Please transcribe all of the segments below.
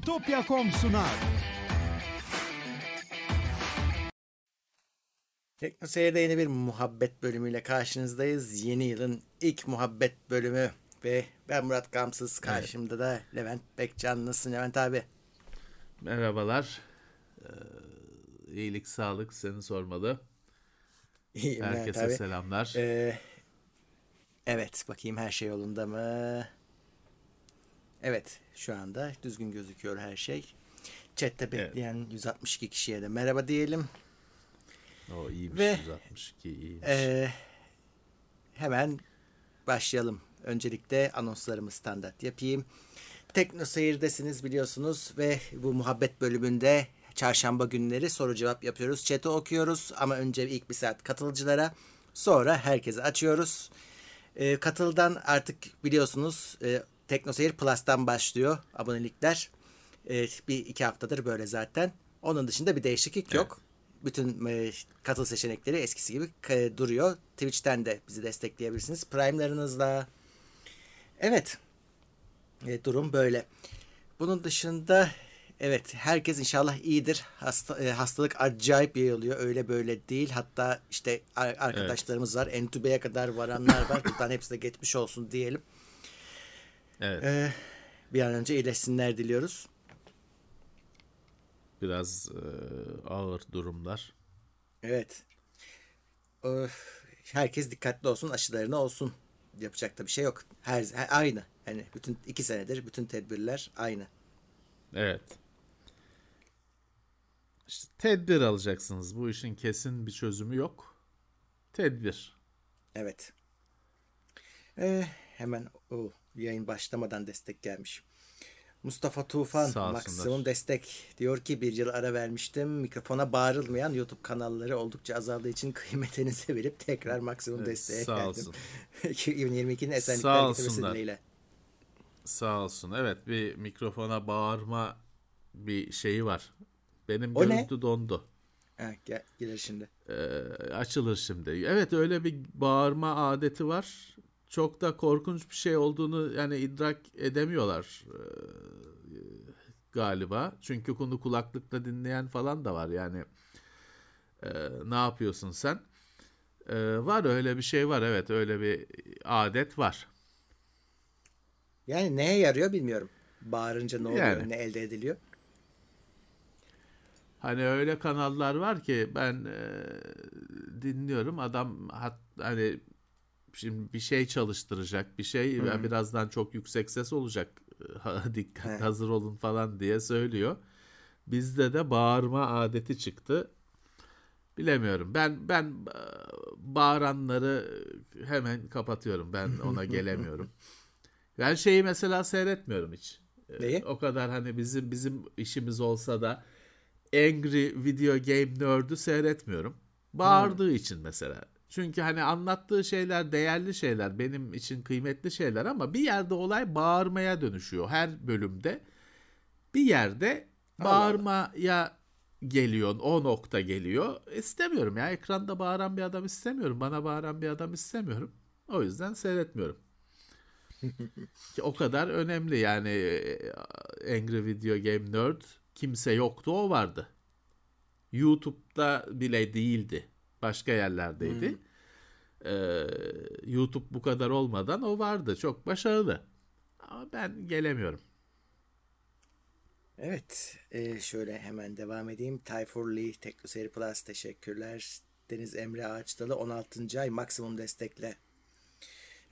Bitopya.com sunar. Tekno Seyir'de yeni bir muhabbet bölümüyle karşınızdayız. Yeni yılın ilk muhabbet bölümü ve ben Murat Gamsız. Karşımda da Levent Bekcan. Nasılsın Levent abi? Merhabalar. Ee, iyilik, sağlık seni sormalı. İyiyim Levent Herkese abi. selamlar. Ee, evet bakayım her şey yolunda mı? Evet şu anda düzgün gözüküyor her şey. Chat'te bekleyen 162 kişiye de merhaba diyelim. o iyiymiş ve- 162 iyiymiş. Ee, hemen başlayalım. Öncelikle anonslarımı standart yapayım. Tekno Seyir'desiniz biliyorsunuz ve bu muhabbet bölümünde çarşamba günleri soru cevap yapıyoruz. Chat'i okuyoruz ama önce ilk bir saat katılıcılara sonra herkese açıyoruz. Ee, katıldan artık biliyorsunuz e, Tekno Seyir Plus'tan başlıyor abonelikler. Evet, bir iki haftadır böyle zaten. Onun dışında bir değişiklik yok. Bütün e, katıl seçenekleri eskisi gibi e, duruyor. Twitch'ten de bizi destekleyebilirsiniz. Prime'larınızla. Evet. E, durum böyle. Bunun dışında evet herkes inşallah iyidir. Hasta, e, hastalık acayip yayılıyor. Öyle böyle değil. Hatta işte ar- arkadaşlarımız var. Entübeye kadar varanlar var. Buradan hepsine geçmiş olsun diyelim. Evet. E, bir an önce iyileşsinler diliyoruz. Biraz e, ağır durumlar. Evet. Öf, herkes dikkatli olsun, aşılarına olsun. Yapacak da bir şey yok. Her, her- aynı. Yani bütün iki senedir bütün tedbirler aynı. Evet. İşte tedbir alacaksınız. Bu işin kesin bir çözümü yok. Tedbir. Evet. Ee, hemen o yayın başlamadan destek gelmiş. Mustafa Tufan Sağ olsunlar. maksimum destek diyor ki bir yıl ara vermiştim. Mikrofona bağırılmayan YouTube kanalları oldukça azaldığı için kıymetinizi verip tekrar maksimum Evet, desteğe sağ geldim. olsun. 2022'nin esenlikler getirmesi dileğiyle. Sağ olsun. Evet bir mikrofona bağırma bir şeyi var. Benim O ne? görüntü dondu. Ha, gel, gelir şimdi. Ee, açılır şimdi. Evet öyle bir bağırma adeti var. Çok da korkunç bir şey olduğunu yani idrak edemiyorlar ee, galiba. Çünkü bunu kulaklıkla dinleyen falan da var yani. Ee, ne yapıyorsun sen? Ee, var öyle bir şey var evet öyle bir adet var. Yani neye yarıyor bilmiyorum. Bağırınca ne oluyor, Yani. ne elde ediliyor? Hani öyle kanallar var ki ben e, dinliyorum adam hat, hani şimdi bir şey çalıştıracak bir şey ve birazdan çok yüksek ses olacak dikkat He. hazır olun falan diye söylüyor. Bizde de bağırma adeti çıktı. Bilemiyorum. Ben ben e, bağıranları hemen kapatıyorum. Ben ona gelemiyorum. Ben şeyi mesela seyretmiyorum hiç. E, Neyi? O kadar hani bizim bizim işimiz olsa da Angry Video Game Nerd'ü seyretmiyorum. Bağırdığı için mesela. Çünkü hani anlattığı şeyler değerli şeyler, benim için kıymetli şeyler ama bir yerde olay bağırmaya dönüşüyor her bölümde. Bir yerde bağırmaya geliyor, o nokta geliyor. İstemiyorum ya ekranda bağıran bir adam istemiyorum, bana bağıran bir adam istemiyorum. O yüzden seyretmiyorum. O kadar önemli yani e, Angry Video Game Nerd kimse yoktu o vardı. YouTube'da bile değildi. Başka yerlerdeydi. Ee, YouTube bu kadar olmadan o vardı. Çok başarılı. Ama ben gelemiyorum. Evet. e, şöyle hemen devam edeyim. Tayfur Lee, Teknoseyir Plus teşekkürler. Deniz Emre Ağaçdalı 16. ay maksimum destekle.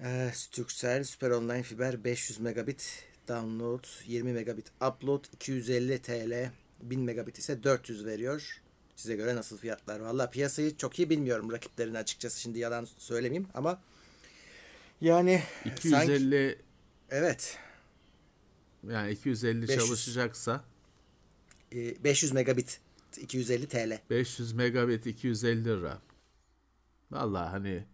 E, Turkcell Süper Online Fiber 500 megabit download, 20 megabit upload, 250 TL, 1000 megabit ise 400 veriyor. Size göre nasıl fiyatlar? Valla piyasayı çok iyi bilmiyorum rakiplerini açıkçası. Şimdi yalan söylemeyeyim ama yani sanki 250 evet yani 250 500. çalışacaksa e, 500 megabit 250 TL. 500 megabit 250 lira. Vallahi hani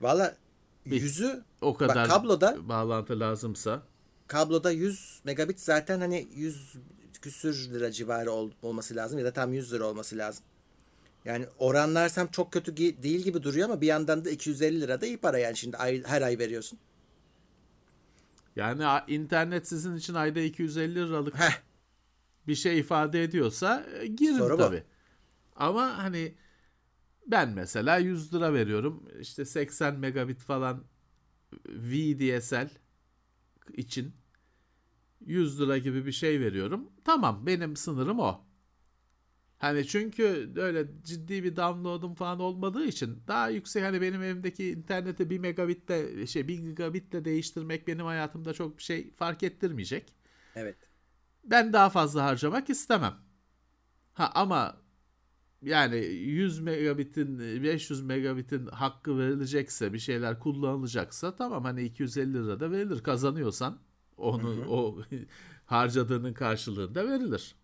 Valla yüzü o kadar kabloda- bağlantı lazımsa kabloda 100 megabit zaten hani 100 küsür lira civarı ol- olması lazım ya da tam 100 lira olması lazım. Yani oranlarsam çok kötü değil gibi duruyor ama bir yandan da 250 lira da iyi para yani şimdi ay- her ay veriyorsun. yani internet sizin için ayda 250 liralık Heh. bir şey ifade ediyorsa e, girin Soru bu. tabii. Ama hani ben mesela 100 lira veriyorum. İşte 80 megabit falan VDSL için 100 lira gibi bir şey veriyorum. Tamam benim sınırım o. Hani çünkü öyle ciddi bir download'um falan olmadığı için daha yüksek hani benim evimdeki interneti 1 megabitle şey 1 gigabitle değiştirmek benim hayatımda çok bir şey fark ettirmeyecek. Evet. Ben daha fazla harcamak istemem. Ha ama yani 100 megabitin 500 megabitin hakkı verilecekse bir şeyler kullanılacaksa tamam hani 250 lira da verilir kazanıyorsan onu o harcadığının karşılığında verilir.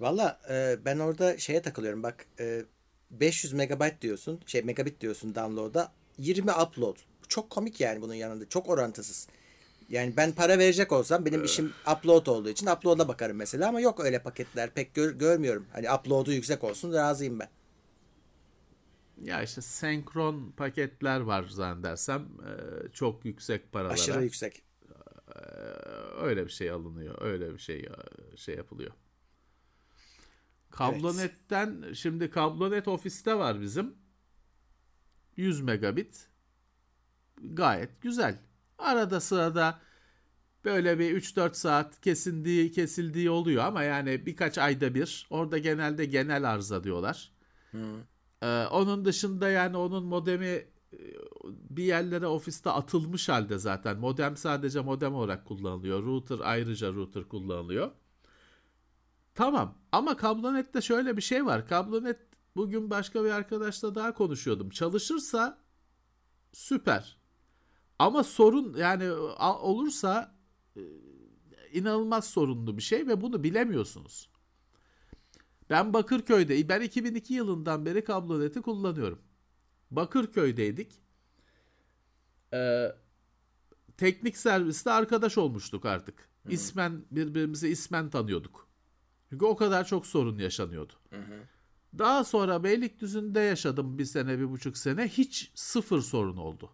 Valla e, ben orada şeye takılıyorum bak e, 500 megabayt diyorsun şey megabit diyorsun download'a 20 upload. Çok komik yani bunun yanında çok orantısız. Yani ben para verecek olsam benim işim upload olduğu için upload'a bakarım mesela ama yok öyle paketler pek gör- görmüyorum. Hani upload'u yüksek olsun razıyım ben. Ya işte senkron paketler var zannedersem e, çok yüksek paralara. Aşırı yüksek. E, öyle bir şey alınıyor. Öyle bir şey e, şey yapılıyor. Kablonetten şimdi kablonet ofiste var bizim. 100 megabit. Gayet güzel. Arada sırada böyle bir 3-4 saat kesindiği kesildiği oluyor ama yani birkaç ayda bir. Orada genelde genel arıza diyorlar. Ee, onun dışında yani onun modemi bir yerlere ofiste atılmış halde zaten. Modem sadece modem olarak kullanılıyor. Router ayrıca router kullanılıyor. Tamam ama Kablonet'te şöyle bir şey var. Kablonet bugün başka bir arkadaşla daha konuşuyordum. Çalışırsa süper. Ama sorun yani olursa e, inanılmaz sorunlu bir şey ve bunu bilemiyorsunuz. Ben Bakırköy'de, ben 2002 yılından beri kabloneti kullanıyorum. Bakırköy'deydik. Ee, teknik serviste arkadaş olmuştuk artık. İsmen birbirimizi ismen tanıyorduk. Çünkü o kadar çok sorun yaşanıyordu. Daha sonra Beylikdüzü'nde yaşadım bir sene, bir buçuk sene. Hiç sıfır sorun oldu.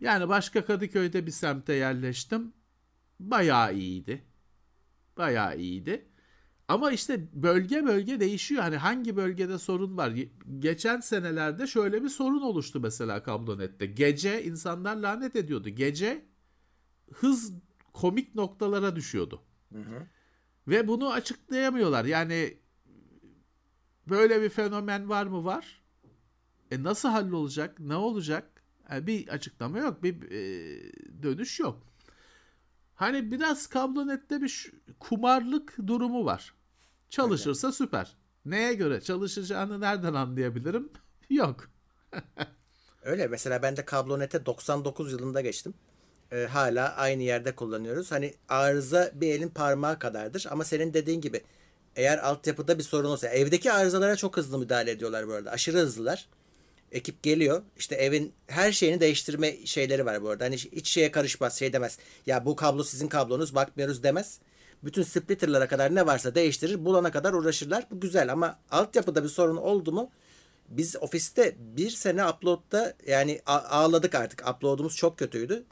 Yani başka Kadıköy'de bir semte yerleştim. Bayağı iyiydi. Bayağı iyiydi. Ama işte bölge bölge değişiyor. Hani hangi bölgede sorun var? Geçen senelerde şöyle bir sorun oluştu mesela Kablonet'te. Gece insanlar lanet ediyordu. Gece hız komik noktalara düşüyordu. Ve bunu açıklayamıyorlar. Yani böyle bir fenomen var mı? Var. E nasıl hallolacak? Ne olacak? Yani bir açıklama yok. Bir e, dönüş yok. Hani biraz kablonette bir kumarlık durumu var. Çalışırsa süper. Neye göre çalışacağını nereden anlayabilirim? Yok. Öyle mesela ben de kablonete 99 yılında geçtim. Ee, hala aynı yerde kullanıyoruz. Hani arıza bir elin parmağı kadardır ama senin dediğin gibi eğer altyapıda bir sorun olsa evdeki arızalara çok hızlı müdahale ediyorlar bu arada. Aşırı hızlılar. Ekip geliyor. işte evin her şeyini değiştirme şeyleri var bu arada. Hani hiç şeye karışmaz, şey demez. Ya bu kablo sizin kablonuz, bakmıyoruz demez. Bütün splitterlara kadar ne varsa değiştirir, bulana kadar uğraşırlar. Bu güzel ama altyapıda bir sorun oldu mu biz ofiste bir sene upload'da yani ağladık artık. Upload'umuz çok kötüydü.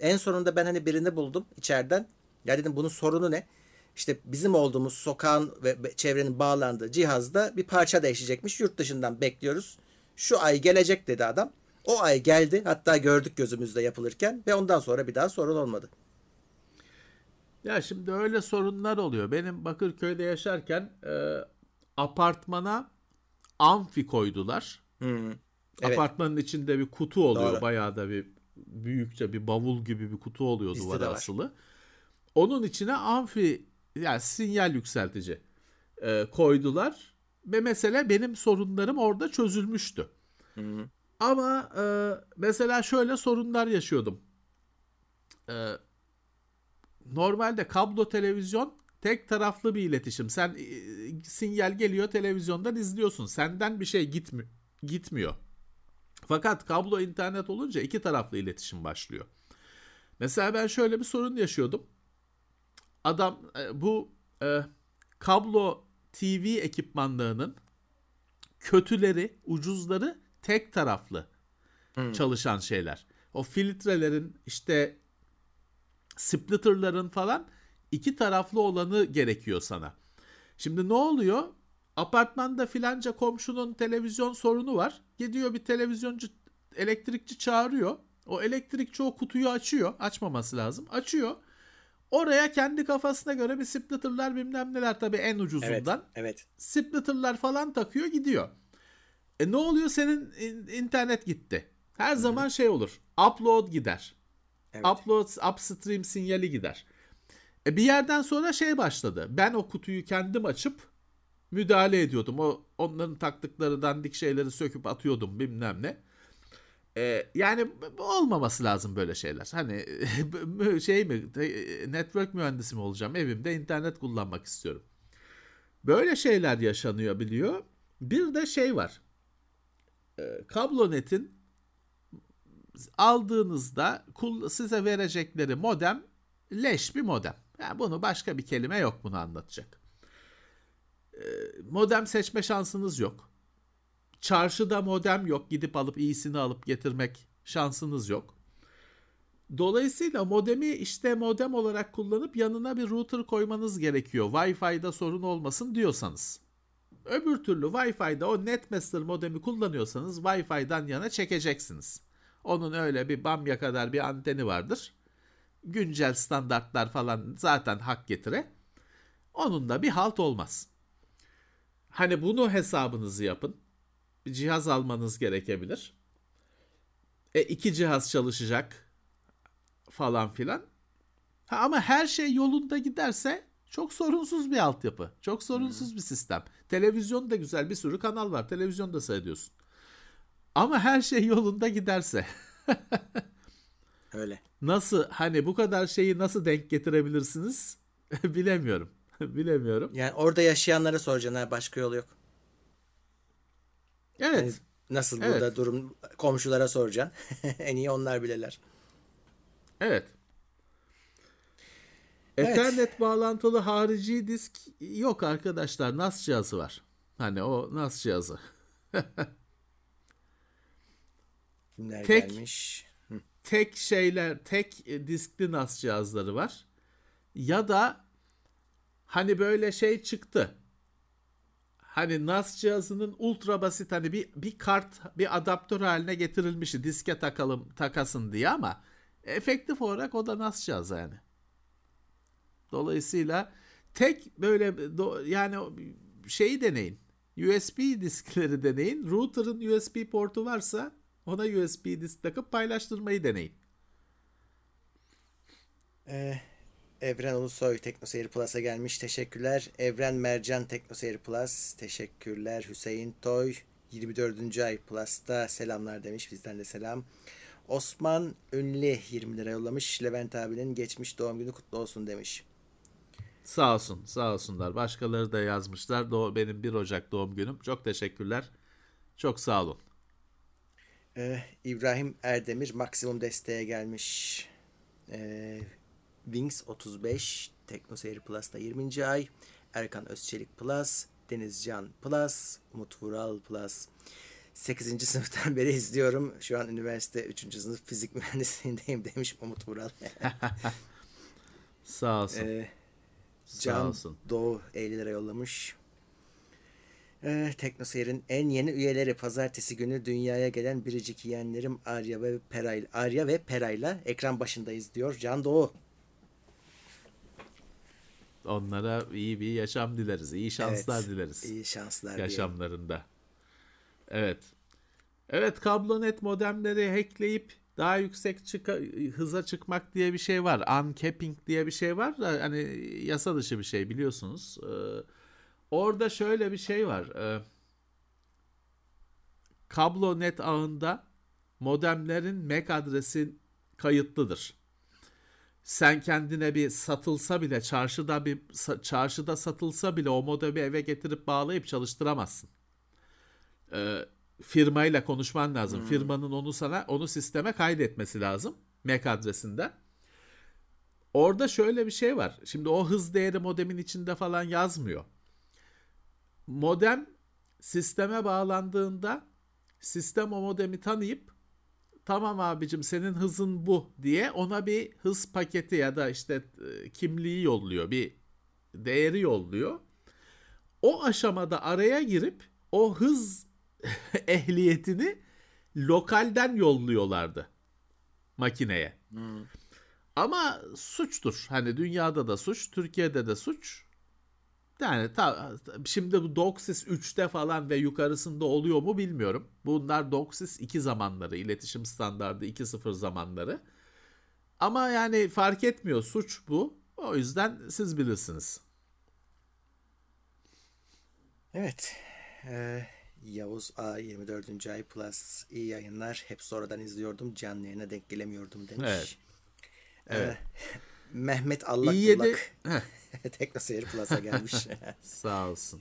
En sonunda ben hani birini buldum içeriden. Ya dedim bunun sorunu ne? İşte bizim olduğumuz sokağın ve çevrenin bağlandığı cihazda bir parça değişecekmiş. Yurt dışından bekliyoruz. Şu ay gelecek dedi adam. O ay geldi. Hatta gördük gözümüzde yapılırken ve ondan sonra bir daha sorun olmadı. Ya şimdi öyle sorunlar oluyor. Benim Bakırköy'de yaşarken e, apartmana amfi koydular. Evet. Apartmanın içinde bir kutu oluyor. Doğru. Bayağı da bir büyükçe bir bavul gibi bir kutu oluyor Bizde duvara asılı. Onun içine amfi yani sinyal yükseltici e, koydular ve mesela benim sorunlarım orada çözülmüştü. Ama e, mesela şöyle sorunlar yaşıyordum. E, normalde kablo televizyon tek taraflı bir iletişim. Sen e, sinyal geliyor televizyondan izliyorsun. Senden bir şey gitmi gitmiyor. Fakat kablo internet olunca iki taraflı iletişim başlıyor. Mesela ben şöyle bir sorun yaşıyordum. Adam e, bu e, kablo TV ekipmanlarının kötüleri, ucuzları tek taraflı çalışan şeyler. O filtrelerin işte splitterların falan iki taraflı olanı gerekiyor sana. Şimdi ne oluyor? Apartmanda filanca komşunun televizyon sorunu var. Gidiyor bir televizyoncu elektrikçi çağırıyor. O elektrikçi o kutuyu açıyor. Açmaması lazım. Açıyor. Oraya kendi kafasına göre bir splitter'lar bilmem neler tabii en ucuzundan. Evet. evet. Splitter'lar falan takıyor gidiyor. E ne oluyor senin internet gitti. Her Hı-hı. zaman şey olur. Upload gider. Evet. Upload upstream sinyali gider. E bir yerden sonra şey başladı. Ben o kutuyu kendim açıp müdahale ediyordum. O onların taktıkları dandik şeyleri söküp atıyordum bilmem ne. Ee, yani olmaması lazım böyle şeyler. Hani şey mi network mühendisi mi olacağım evimde internet kullanmak istiyorum. Böyle şeyler yaşanıyor biliyor. Bir de şey var. Ee, kablonetin aldığınızda size verecekleri modem leş bir modem. Yani bunu başka bir kelime yok bunu anlatacak. Ee, modem seçme şansınız yok. Çarşıda modem yok. Gidip alıp iyisini alıp getirmek şansınız yok. Dolayısıyla modemi işte modem olarak kullanıp yanına bir router koymanız gerekiyor. Wi-Fi'da sorun olmasın diyorsanız. Öbür türlü Wi-Fi'da o Netmaster modemi kullanıyorsanız Wi-Fi'dan yana çekeceksiniz. Onun öyle bir bamya kadar bir anteni vardır. Güncel standartlar falan zaten hak getire. Onun da bir halt olmaz. Hani bunu hesabınızı yapın bir cihaz almanız gerekebilir. E iki cihaz çalışacak falan filan. Ha, ama her şey yolunda giderse çok sorunsuz bir altyapı. Çok sorunsuz hmm. bir sistem. Televizyon da güzel bir sürü kanal var. Televizyon da seyrediyorsun. Ama her şey yolunda giderse. Öyle. Nasıl hani bu kadar şeyi nasıl denk getirebilirsiniz? Bilemiyorum. Bilemiyorum. Yani orada yaşayanlara soracaksın. Başka yol yok. Evet. Yani nasıl evet. burada durum komşulara soracaksın. en iyi onlar bilirler. Evet. Ethernet evet. bağlantılı harici disk yok arkadaşlar. NAS cihazı var. Hani o NAS cihazı. Kimler tek, gelmiş? Tek şeyler, tek diskli NAS cihazları var. Ya da hani böyle şey çıktı hani NAS cihazının ultra basit hani bir bir kart bir adaptör haline getirilmişti diske takalım takasın diye ama efektif olarak o da NAS cihazı yani. Dolayısıyla tek böyle do, yani şeyi deneyin. USB diskleri deneyin. Router'ın USB portu varsa ona USB disk takıp paylaştırmayı deneyin. Ee, Evren Ulusoy TeknoSeyir Plus'a gelmiş. Teşekkürler. Evren Mercan TeknoSeyir Plus. Teşekkürler. Hüseyin Toy 24. ay Plus'ta selamlar demiş. Bizden de selam. Osman Ünlü 20 lira yollamış. Levent abinin geçmiş doğum günü kutlu olsun demiş. Sağ olsun, sağ olsunlar. Başkaları da yazmışlar. Benim 1 Ocak doğum günüm. Çok teşekkürler. Çok sağ olun. Ee, İbrahim Erdemir maksimum desteğe gelmiş. Ee, Wings 35, TeknoSeyir Plus'ta 20. ay, Erkan Özçelik Plus, Denizcan Plus, Umut Vural Plus. 8. sınıftan beri izliyorum. Şu an üniversite 3. sınıf fizik mühendisliğindeyim demiş Umut Vural. Sağ olsun. Ee, Can Sağ olsun. Doğu 50 lira yollamış. Ee, TeknoSeyir'in en yeni üyeleri pazartesi günü dünyaya gelen biricik yeğenlerim Arya ve Peray Arya ve Peray'la ekran başındayız diyor Can Doğu. Onlara iyi bir yaşam dileriz. iyi şanslar evet, dileriz. İyi şanslar yaşamlarında. Diyelim. Evet. Evet kablonet modemleri hackleyip daha yüksek çık hıza çıkmak diye bir şey var. Uncapping diye bir şey var da hani yasa dışı bir şey biliyorsunuz. Ee, orada şöyle bir şey var. Ee, kablonet ağında modemlerin MAC adresi kayıtlıdır sen kendine bir satılsa bile çarşıda bir çarşıda satılsa bile o modemi eve getirip bağlayıp çalıştıramazsın. Ee, firmayla konuşman lazım. Hmm. Firmanın onu sana onu sisteme kaydetmesi lazım MAC adresinde. Orada şöyle bir şey var. Şimdi o hız değeri modemin içinde falan yazmıyor. Modem sisteme bağlandığında sistem o modemi tanıyıp tamam abicim senin hızın bu diye ona bir hız paketi ya da işte e, kimliği yolluyor. Bir değeri yolluyor. O aşamada araya girip o hız ehliyetini lokalden yolluyorlardı makineye. Hmm. Ama suçtur. Hani dünyada da suç, Türkiye'de de suç. Yani ta, şimdi bu DOCSIS 3'te falan ve yukarısında oluyor mu bilmiyorum. Bunlar DOCSIS 2 zamanları, iletişim standardı 2.0 zamanları. Ama yani fark etmiyor suç bu. O yüzden siz bilirsiniz. Evet. Ee, Yavuz A 24. ay plus iyi yayınlar. Hep sonradan izliyordum. Canlı yayına denk gelemiyordum demiş. Evet. Ee, Evet. Mehmet Allak İyi yedi. Bullak Heh, Teknoseyir Plus'a gelmiş. Sağ olsun.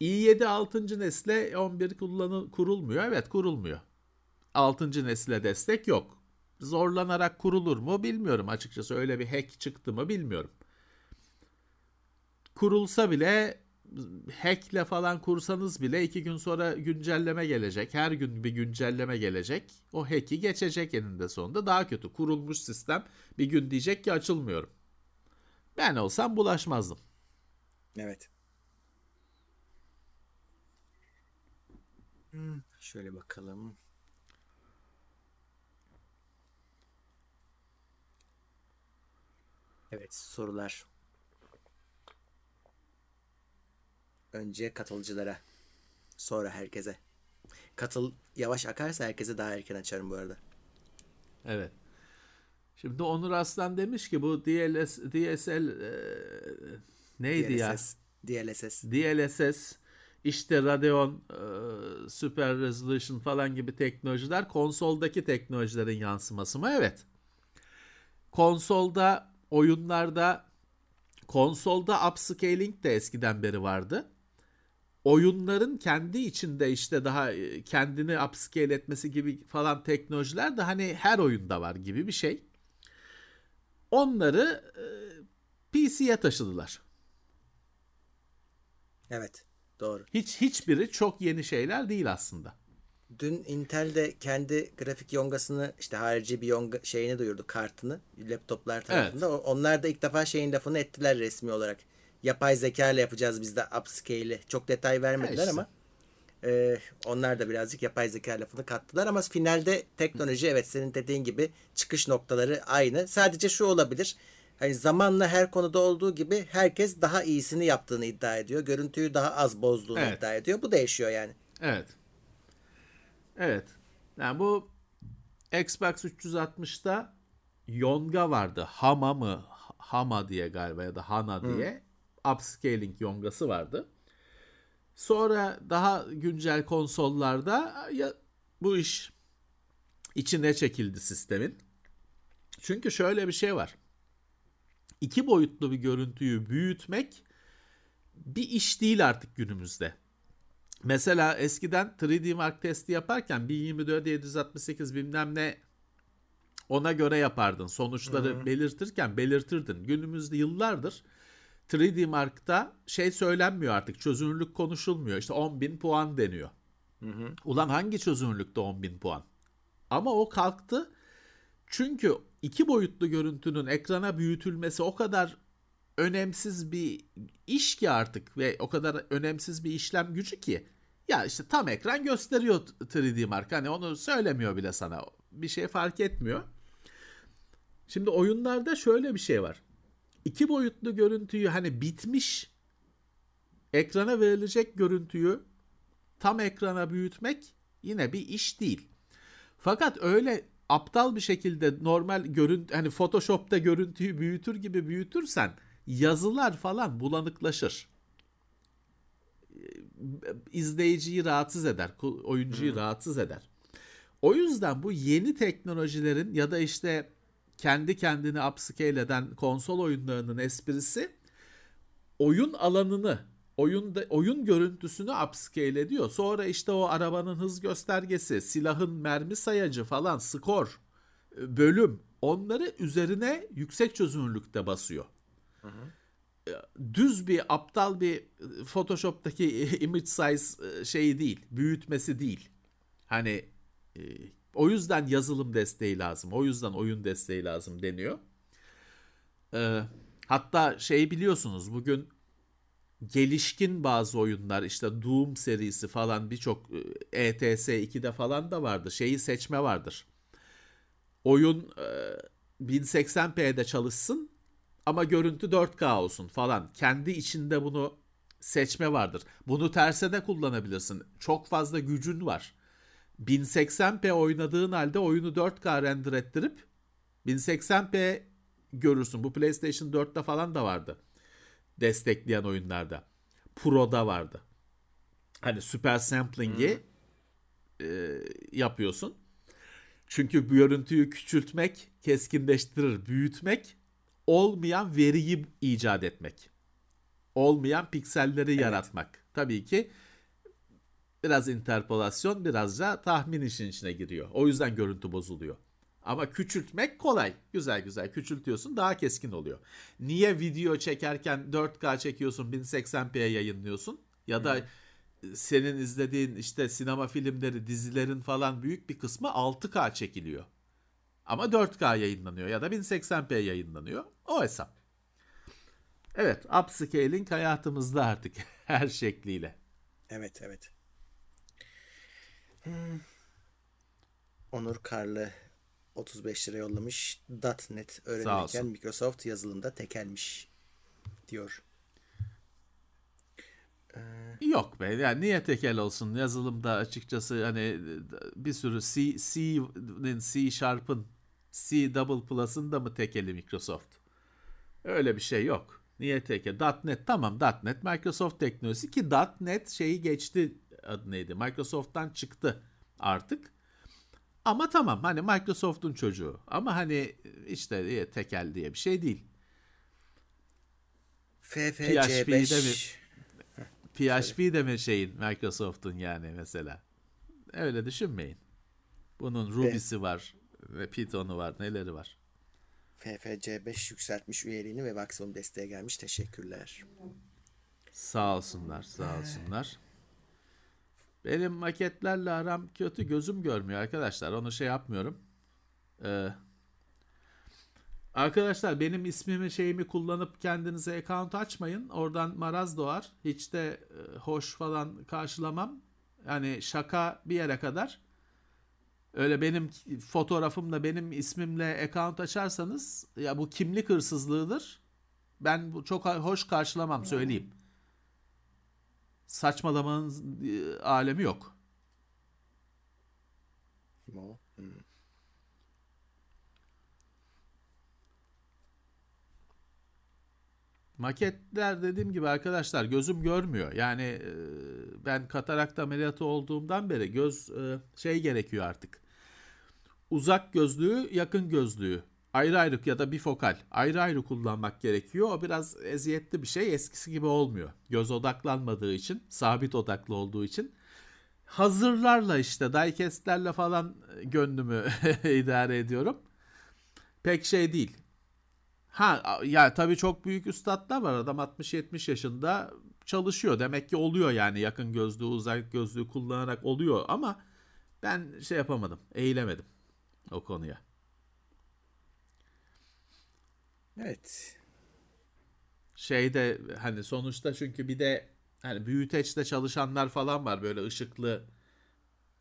i7 6. nesle 11 kullanı kurulmuyor. Evet kurulmuyor. 6. nesile destek yok. Zorlanarak kurulur mu bilmiyorum açıkçası. Öyle bir hack çıktı mı bilmiyorum. Kurulsa bile hackle falan kursanız bile iki gün sonra güncelleme gelecek. Her gün bir güncelleme gelecek. O hack'i geçecek eninde sonunda. Daha kötü. Kurulmuş sistem bir gün diyecek ki açılmıyorum. Ben olsam bulaşmazdım. evet. Hmm, şöyle bakalım. Evet sorular. Önce katılıcılara. Sonra herkese. Katıl yavaş akarsa herkese daha erken açarım bu arada. Evet. Şimdi Onur Aslan demiş ki bu DLS, DSL e, neydi ya? DLSS. DLSS. DLSS işte Radeon e, Super Resolution falan gibi teknolojiler konsoldaki teknolojilerin yansıması mı? Evet. Konsolda oyunlarda konsolda upscaling de eskiden beri vardı. Oyunların kendi içinde işte daha e, kendini upscale etmesi gibi falan teknolojiler de hani her oyunda var gibi bir şey. Onları e, PC'ye taşıdılar. Evet. Doğru. Hiç hiçbiri çok yeni şeyler değil aslında. Dün Intel de kendi grafik yongasını işte harici bir yonga şeyini duyurdu kartını laptoplar tarafında. O- Onlar da ilk defa şeyin lafını ettiler resmi olarak. Yapay zeka ile yapacağız biz de upscale'i. Çok detay vermediler işte. ama e, onlar da birazcık yapay zeka lafını kattılar ama finalde teknoloji evet senin dediğin gibi çıkış noktaları aynı. Sadece şu olabilir. Hani zamanla her konuda olduğu gibi herkes daha iyisini yaptığını iddia ediyor. Görüntüyü daha az bozduğunu Evet. iddia ediyor. Bu değişiyor yani. Evet. Evet. Yani bu Xbox 360'da Yonga vardı. Hama mı? Hama diye galiba ya da Hana diye. Upscaling yongası vardı. Sonra daha güncel konsollarda ya, bu iş içine çekildi sistemin. Çünkü şöyle bir şey var. İki boyutlu bir görüntüyü büyütmek bir iş değil artık günümüzde. Mesela eskiden 3D Mark testi yaparken 1024 768 bilmem ne ona göre yapardın. Sonuçları belirtirken belirtirdin. Günümüzde yıllardır 3D Mark'ta şey söylenmiyor artık. Çözünürlük konuşulmuyor. İşte 10.000 puan deniyor. Ulan hangi çözünürlükte 10.000 puan? Ama o kalktı. Çünkü iki boyutlu görüntünün ekrana büyütülmesi o kadar önemsiz bir iş ki artık ve o kadar önemsiz bir işlem gücü ki ya işte tam ekran gösteriyor 3D Mark. Hani onu söylemiyor bile sana. Bir şey fark etmiyor. Şimdi oyunlarda şöyle bir şey var. İki boyutlu görüntüyü hani bitmiş ekrana verilecek görüntüyü tam ekrana büyütmek yine bir iş değil. Fakat öyle aptal bir şekilde normal görüntü hani Photoshop'ta görüntüyü büyütür gibi büyütürsen yazılar falan bulanıklaşır. izleyiciyi rahatsız eder, oyuncuyu rahatsız eder. O yüzden bu yeni teknolojilerin ya da işte kendi kendini upscale eden konsol oyunlarının esprisi oyun alanını, oyunda oyun görüntüsünü upscale ediyor. Sonra işte o arabanın hız göstergesi, silahın mermi sayacı falan, skor, e, bölüm onları üzerine yüksek çözünürlükte basıyor. E, Düz bir aptal bir e, Photoshop'taki image size şeyi değil, büyütmesi değil. Hani O yüzden yazılım desteği lazım. O yüzden oyun desteği lazım deniyor. Ee, hatta şey biliyorsunuz bugün gelişkin bazı oyunlar işte Doom serisi falan birçok ETS 2'de falan da vardı. Şeyi seçme vardır. Oyun e, 1080p'de çalışsın ama görüntü 4K olsun falan. Kendi içinde bunu seçme vardır. Bunu terse de kullanabilirsin. Çok fazla gücün var. 1080p oynadığın halde oyunu 4K render ettirip 1080p görürsün. Bu PlayStation 4'te falan da vardı. Destekleyen oyunlarda. Pro'da vardı. Hani super sampling'i hmm. e, yapıyorsun. Çünkü görüntüyü küçültmek, keskinleştirir, büyütmek olmayan veriyi icat etmek. Olmayan pikselleri evet. yaratmak. Tabii ki biraz interpolasyon, biraz da tahmin işin içine giriyor. O yüzden görüntü bozuluyor. Ama küçültmek kolay. Güzel güzel küçültüyorsun daha keskin oluyor. Niye video çekerken 4K çekiyorsun 1080p'ye yayınlıyorsun? Ya da hmm. senin izlediğin işte sinema filmleri, dizilerin falan büyük bir kısmı 6K çekiliyor. Ama 4K yayınlanıyor ya da 1080p yayınlanıyor. O hesap. Evet, upscaling hayatımızda artık her şekliyle. Evet, evet. Hmm. Onur Karlı 35 lira yollamış. .NET öğrenirken Microsoft yazılımda tekelmiş diyor. Ee... Yok be yani niye tekel olsun yazılımda açıkçası hani bir sürü C, C'nin C Sharp'ın C Double Plus'ın da mı tekeli Microsoft? Öyle bir şey yok. Niye tekel? .NET tamam .NET Microsoft teknolojisi ki .NET şeyi geçti adı neydi? Microsoft'tan çıktı artık. Ama tamam hani Microsoft'un çocuğu. Ama hani işte tekel diye bir şey değil. FFC5 de mi? PHP de mi şeyin Microsoft'un yani mesela. Öyle düşünmeyin. Bunun Ruby'si var ve Python'u var, neleri var. FFC5 yükseltmiş üyeliğini ve maksimum desteğe gelmiş. Teşekkürler. Sağ olsunlar, sağ olsunlar. Benim maketlerle aram kötü gözüm görmüyor arkadaşlar. Onu şey yapmıyorum. Ee, arkadaşlar benim ismimi şeyimi kullanıp kendinize account açmayın. Oradan maraz doğar. Hiç de e, hoş falan karşılamam. Yani şaka bir yere kadar. Öyle benim fotoğrafımla benim ismimle account açarsanız ya bu kimlik hırsızlığıdır. Ben bu çok hoş karşılamam söyleyeyim saçmalamanın e, alemi yok. Kim o? Hmm. Maketler dediğim gibi arkadaşlar gözüm görmüyor. Yani e, ben katarakt ameliyatı olduğumdan beri göz e, şey gerekiyor artık. Uzak gözlüğü, yakın gözlüğü ayrı ayrı ya da bifokal ayrı ayrı kullanmak gerekiyor. O biraz eziyetli bir şey. Eskisi gibi olmuyor. Göz odaklanmadığı için, sabit odaklı olduğu için. Hazırlarla işte diecastlerle falan gönlümü idare ediyorum. Pek şey değil. Ha ya tabii çok büyük üstadlar var. Adam 60-70 yaşında çalışıyor. Demek ki oluyor yani yakın gözlüğü, uzak gözlüğü kullanarak oluyor ama ben şey yapamadım, eğilemedim o konuya. Evet. Şeyde hani sonuçta çünkü bir de hani büyüteçte çalışanlar falan var böyle ışıklı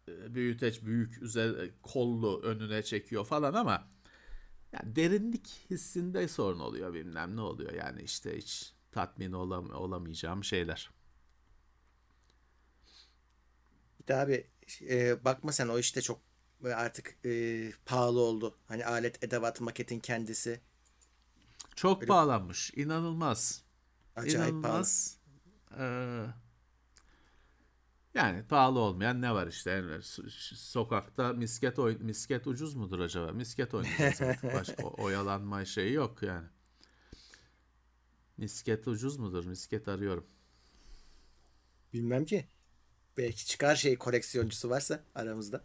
e, büyüteç büyük üzeri kollu önüne çekiyor falan ama yani derinlik hissinde sorun oluyor bilmem ne oluyor yani işte hiç tatmin olam olamayacağım şeyler. Bir de abi e, bakma sen o işte çok artık e, pahalı oldu. Hani alet edevat maketin kendisi çok Böyle... bağlanmış. İnanılmaz. Acayip İnanılmaz. pahalı. Ee, yani pahalı olmayan ne var işte? Yani sokakta misket oyn misket ucuz mudur acaba? Misket oynayacağız Başka oyalanma şeyi yok yani. Misket ucuz mudur? Misket arıyorum. Bilmem ki. Belki çıkar şey koleksiyoncusu varsa aramızda.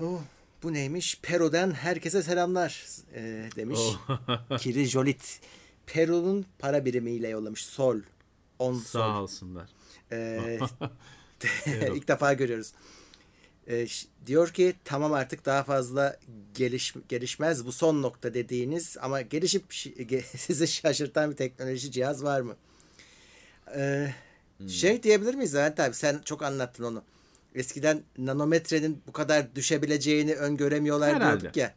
Oh, bu neymiş? Peru'dan herkese selamlar e, demiş. Oh. Kiri Jolit. Peru'nun para birimiyle yollamış. Sol. 10 Sağ sol. olsunlar. E, ilk defa görüyoruz. E, diyor ki tamam artık daha fazla geliş, gelişmez bu son nokta dediğiniz ama gelişip sizi şaşırtan bir teknoloji cihaz var mı? E, hmm. Şey diyebilir miyiz Levent abi sen çok anlattın onu. Eskiden nanometrenin bu kadar düşebileceğini öngöremiyorlar Herhalde. diyorduk ya.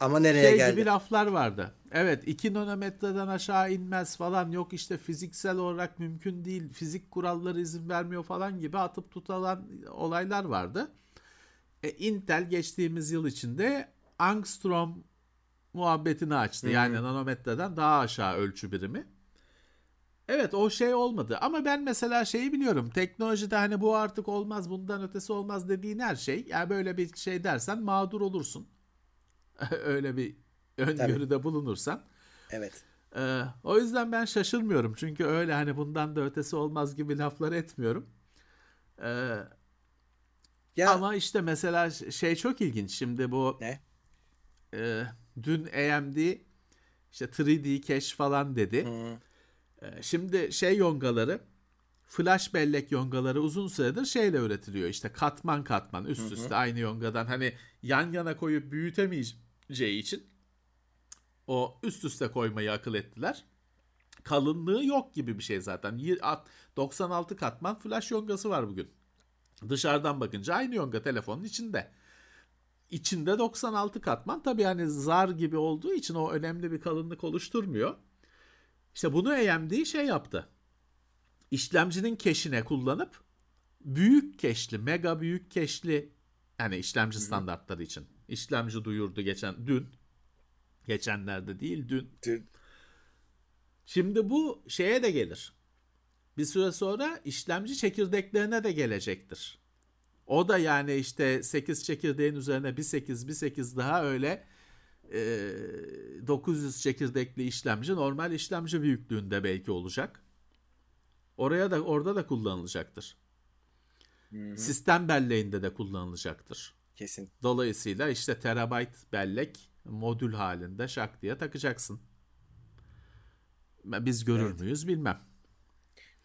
Ama nereye şey geldi? gibi laflar vardı. Evet 2 nanometreden aşağı inmez falan yok işte fiziksel olarak mümkün değil fizik kuralları izin vermiyor falan gibi atıp tutulan olaylar vardı. E, Intel geçtiğimiz yıl içinde angstrom muhabbetini açtı. Hı-hı. Yani nanometreden daha aşağı ölçü birimi. Evet o şey olmadı ama ben mesela şeyi biliyorum teknolojide hani bu artık olmaz bundan ötesi olmaz dediğin her şey yani böyle bir şey dersen mağdur olursun. Öyle bir öngörüde Tabii. bulunursan. Evet. Ee, o yüzden ben şaşırmıyorum çünkü öyle hani bundan da ötesi olmaz gibi laflar etmiyorum. Ee, ya. Ama işte mesela şey çok ilginç şimdi bu ne? E, dün AMD işte 3D cache falan dedi. Hı. E, şimdi şey yongaları flash bellek yongaları uzun süredir şeyle üretiliyor. İşte katman katman üst üste hı hı. aynı yongadan hani yan yana koyup büyütemeyeceği için o üst üste koymayı akıl ettiler. Kalınlığı yok gibi bir şey zaten. 96 katman flash yongası var bugün. Dışarıdan bakınca aynı yonga telefonun içinde. İçinde 96 katman tabii hani zar gibi olduğu için o önemli bir kalınlık oluşturmuyor. İşte bunu AMD şey yaptı. İşlemcinin keşine kullanıp büyük keşli, mega büyük keşli yani işlemci standartları için. İşlemci duyurdu geçen dün. Geçenlerde değil dün. Dün. Şimdi bu şeye de gelir bir süre sonra işlemci çekirdeklerine de gelecektir. O da yani işte 8 çekirdeğin üzerine bir 8 bir 8 daha öyle 900 çekirdekli işlemci normal işlemci büyüklüğünde belki olacak. Oraya da orada da kullanılacaktır. Hı-hı. Sistem belleğinde de kullanılacaktır. Kesin. Dolayısıyla işte terabayt bellek modül halinde şak diye takacaksın. Biz görür evet. müyüz bilmem.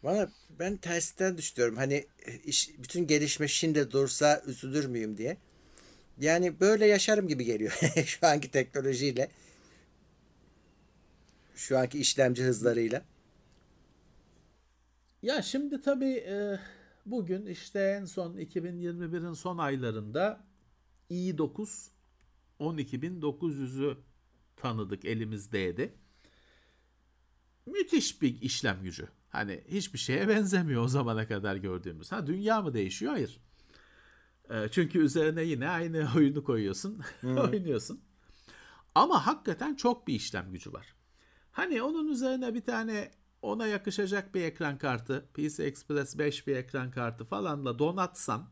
Valla ben tersten düşünüyorum. Hani iş, bütün gelişme şimdi dursa üzülür müyüm diye. Yani böyle yaşarım gibi geliyor şu anki teknolojiyle. Şu anki işlemci hızlarıyla. Ya şimdi tabii e, bugün işte en son 2021'in son aylarında i9 12900'ü tanıdık elimizdeydi. Müthiş bir işlem gücü. Hani hiçbir şeye benzemiyor o zamana kadar gördüğümüz. Ha dünya mı değişiyor? Hayır. E, çünkü üzerine yine aynı oyunu koyuyorsun, oynuyorsun. Ama hakikaten çok bir işlem gücü var. Hani onun üzerine bir tane ona yakışacak bir ekran kartı, PC Express 5 bir ekran kartı falanla donatsan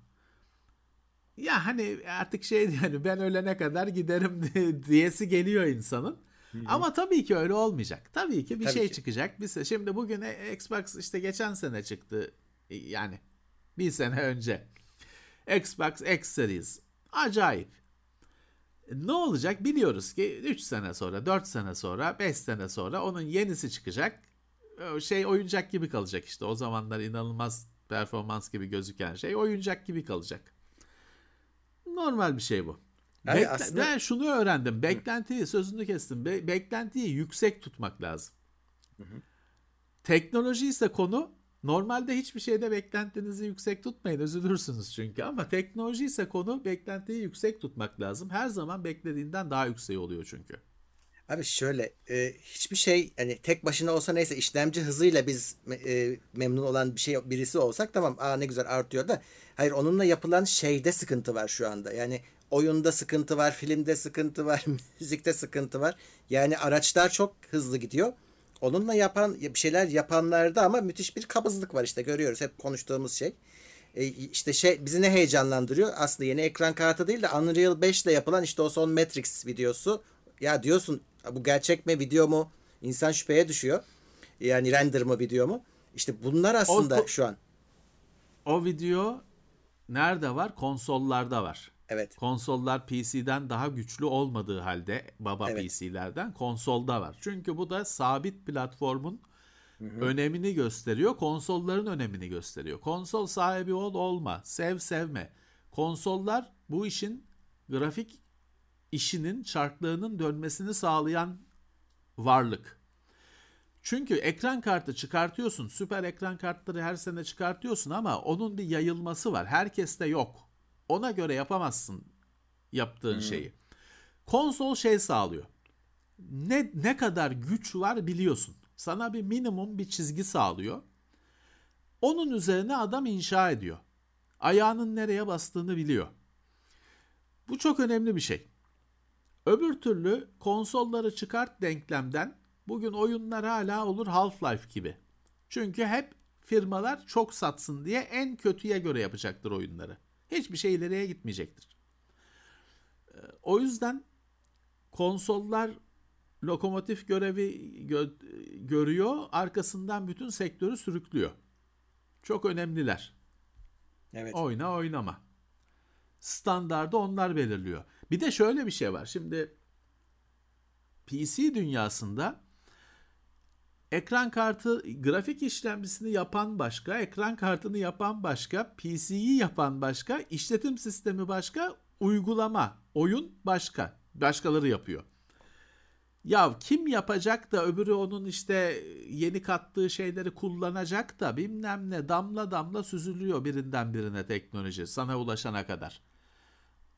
ya hani artık şey yani ben ölene kadar giderim diyesi geliyor insanın. Hı-hı. Ama tabii ki öyle olmayacak. Tabii ki bir tabii şey ki. çıkacak. Bir şimdi bugün Xbox işte geçen sene çıktı. Yani bir sene önce. Xbox X Series. Acayip. Ne olacak biliyoruz ki 3 sene sonra, 4 sene sonra, 5 sene sonra onun yenisi çıkacak. Şey oyuncak gibi kalacak işte. O zamanlar inanılmaz performans gibi gözüken şey oyuncak gibi kalacak. Normal bir şey bu. Yani Bekle- aslında... Ben şunu öğrendim. Beklentiyi sözünü kestim. Be- beklentiyi yüksek tutmak lazım. Hı hı. Teknoloji ise konu normalde hiçbir şeyde beklentinizi yüksek tutmayın. Üzülürsünüz çünkü ama teknoloji ise konu beklentiyi yüksek tutmak lazım. Her zaman beklediğinden daha yüksek oluyor çünkü. Abi şöyle e, hiçbir şey hani tek başına olsa neyse işlemci hızıyla biz e, memnun olan bir şey birisi olsak tamam aa ne güzel artıyor da hayır onunla yapılan şeyde sıkıntı var şu anda. Yani oyunda sıkıntı var, filmde sıkıntı var, müzikte sıkıntı var. Yani araçlar çok hızlı gidiyor. Onunla yapan bir şeyler yapanlarda ama müthiş bir kabızlık var işte görüyoruz hep konuştuğumuz şey. E, işte şey bizi ne heyecanlandırıyor? Aslında yeni ekran kartı değil de Unreal 5 ile yapılan işte o son Matrix videosu. Ya diyorsun bu gerçek mi video mu? İnsan şüpheye düşüyor. Yani render mı video mu? İşte bunlar aslında o, şu an. O video nerede var? Konsollarda var. Evet. Konsollar PC'den daha güçlü olmadığı halde baba evet. PC'lerden konsolda var. Çünkü bu da sabit platformun Hı-hı. önemini gösteriyor. Konsolların önemini gösteriyor. Konsol sahibi ol olma, sev sevme. Konsollar bu işin grafik işinin çarklığının dönmesini sağlayan varlık. Çünkü ekran kartı çıkartıyorsun. Süper ekran kartları her sene çıkartıyorsun ama onun bir yayılması var. Herkeste yok. Ona göre yapamazsın yaptığın hmm. şeyi. Konsol şey sağlıyor. Ne ne kadar güç var biliyorsun. Sana bir minimum bir çizgi sağlıyor. Onun üzerine adam inşa ediyor. Ayağının nereye bastığını biliyor. Bu çok önemli bir şey. Öbür türlü konsolları çıkart denklemden bugün oyunlar hala olur Half-Life gibi. Çünkü hep firmalar çok satsın diye en kötüye göre yapacaktır oyunları. Hiçbir şey ileriye gitmeyecektir. Ee, o yüzden konsollar lokomotif görevi gö- görüyor, arkasından bütün sektörü sürüklüyor. Çok önemliler. Evet. Oyna oynama. Standardı onlar belirliyor. Bir de şöyle bir şey var. Şimdi PC dünyasında ekran kartı grafik işlemcisini yapan başka, ekran kartını yapan başka, PC'yi yapan başka, işletim sistemi başka, uygulama, oyun başka. Başkaları yapıyor. Ya kim yapacak da öbürü onun işte yeni kattığı şeyleri kullanacak da bilmem ne damla damla süzülüyor birinden birine teknoloji sana ulaşana kadar.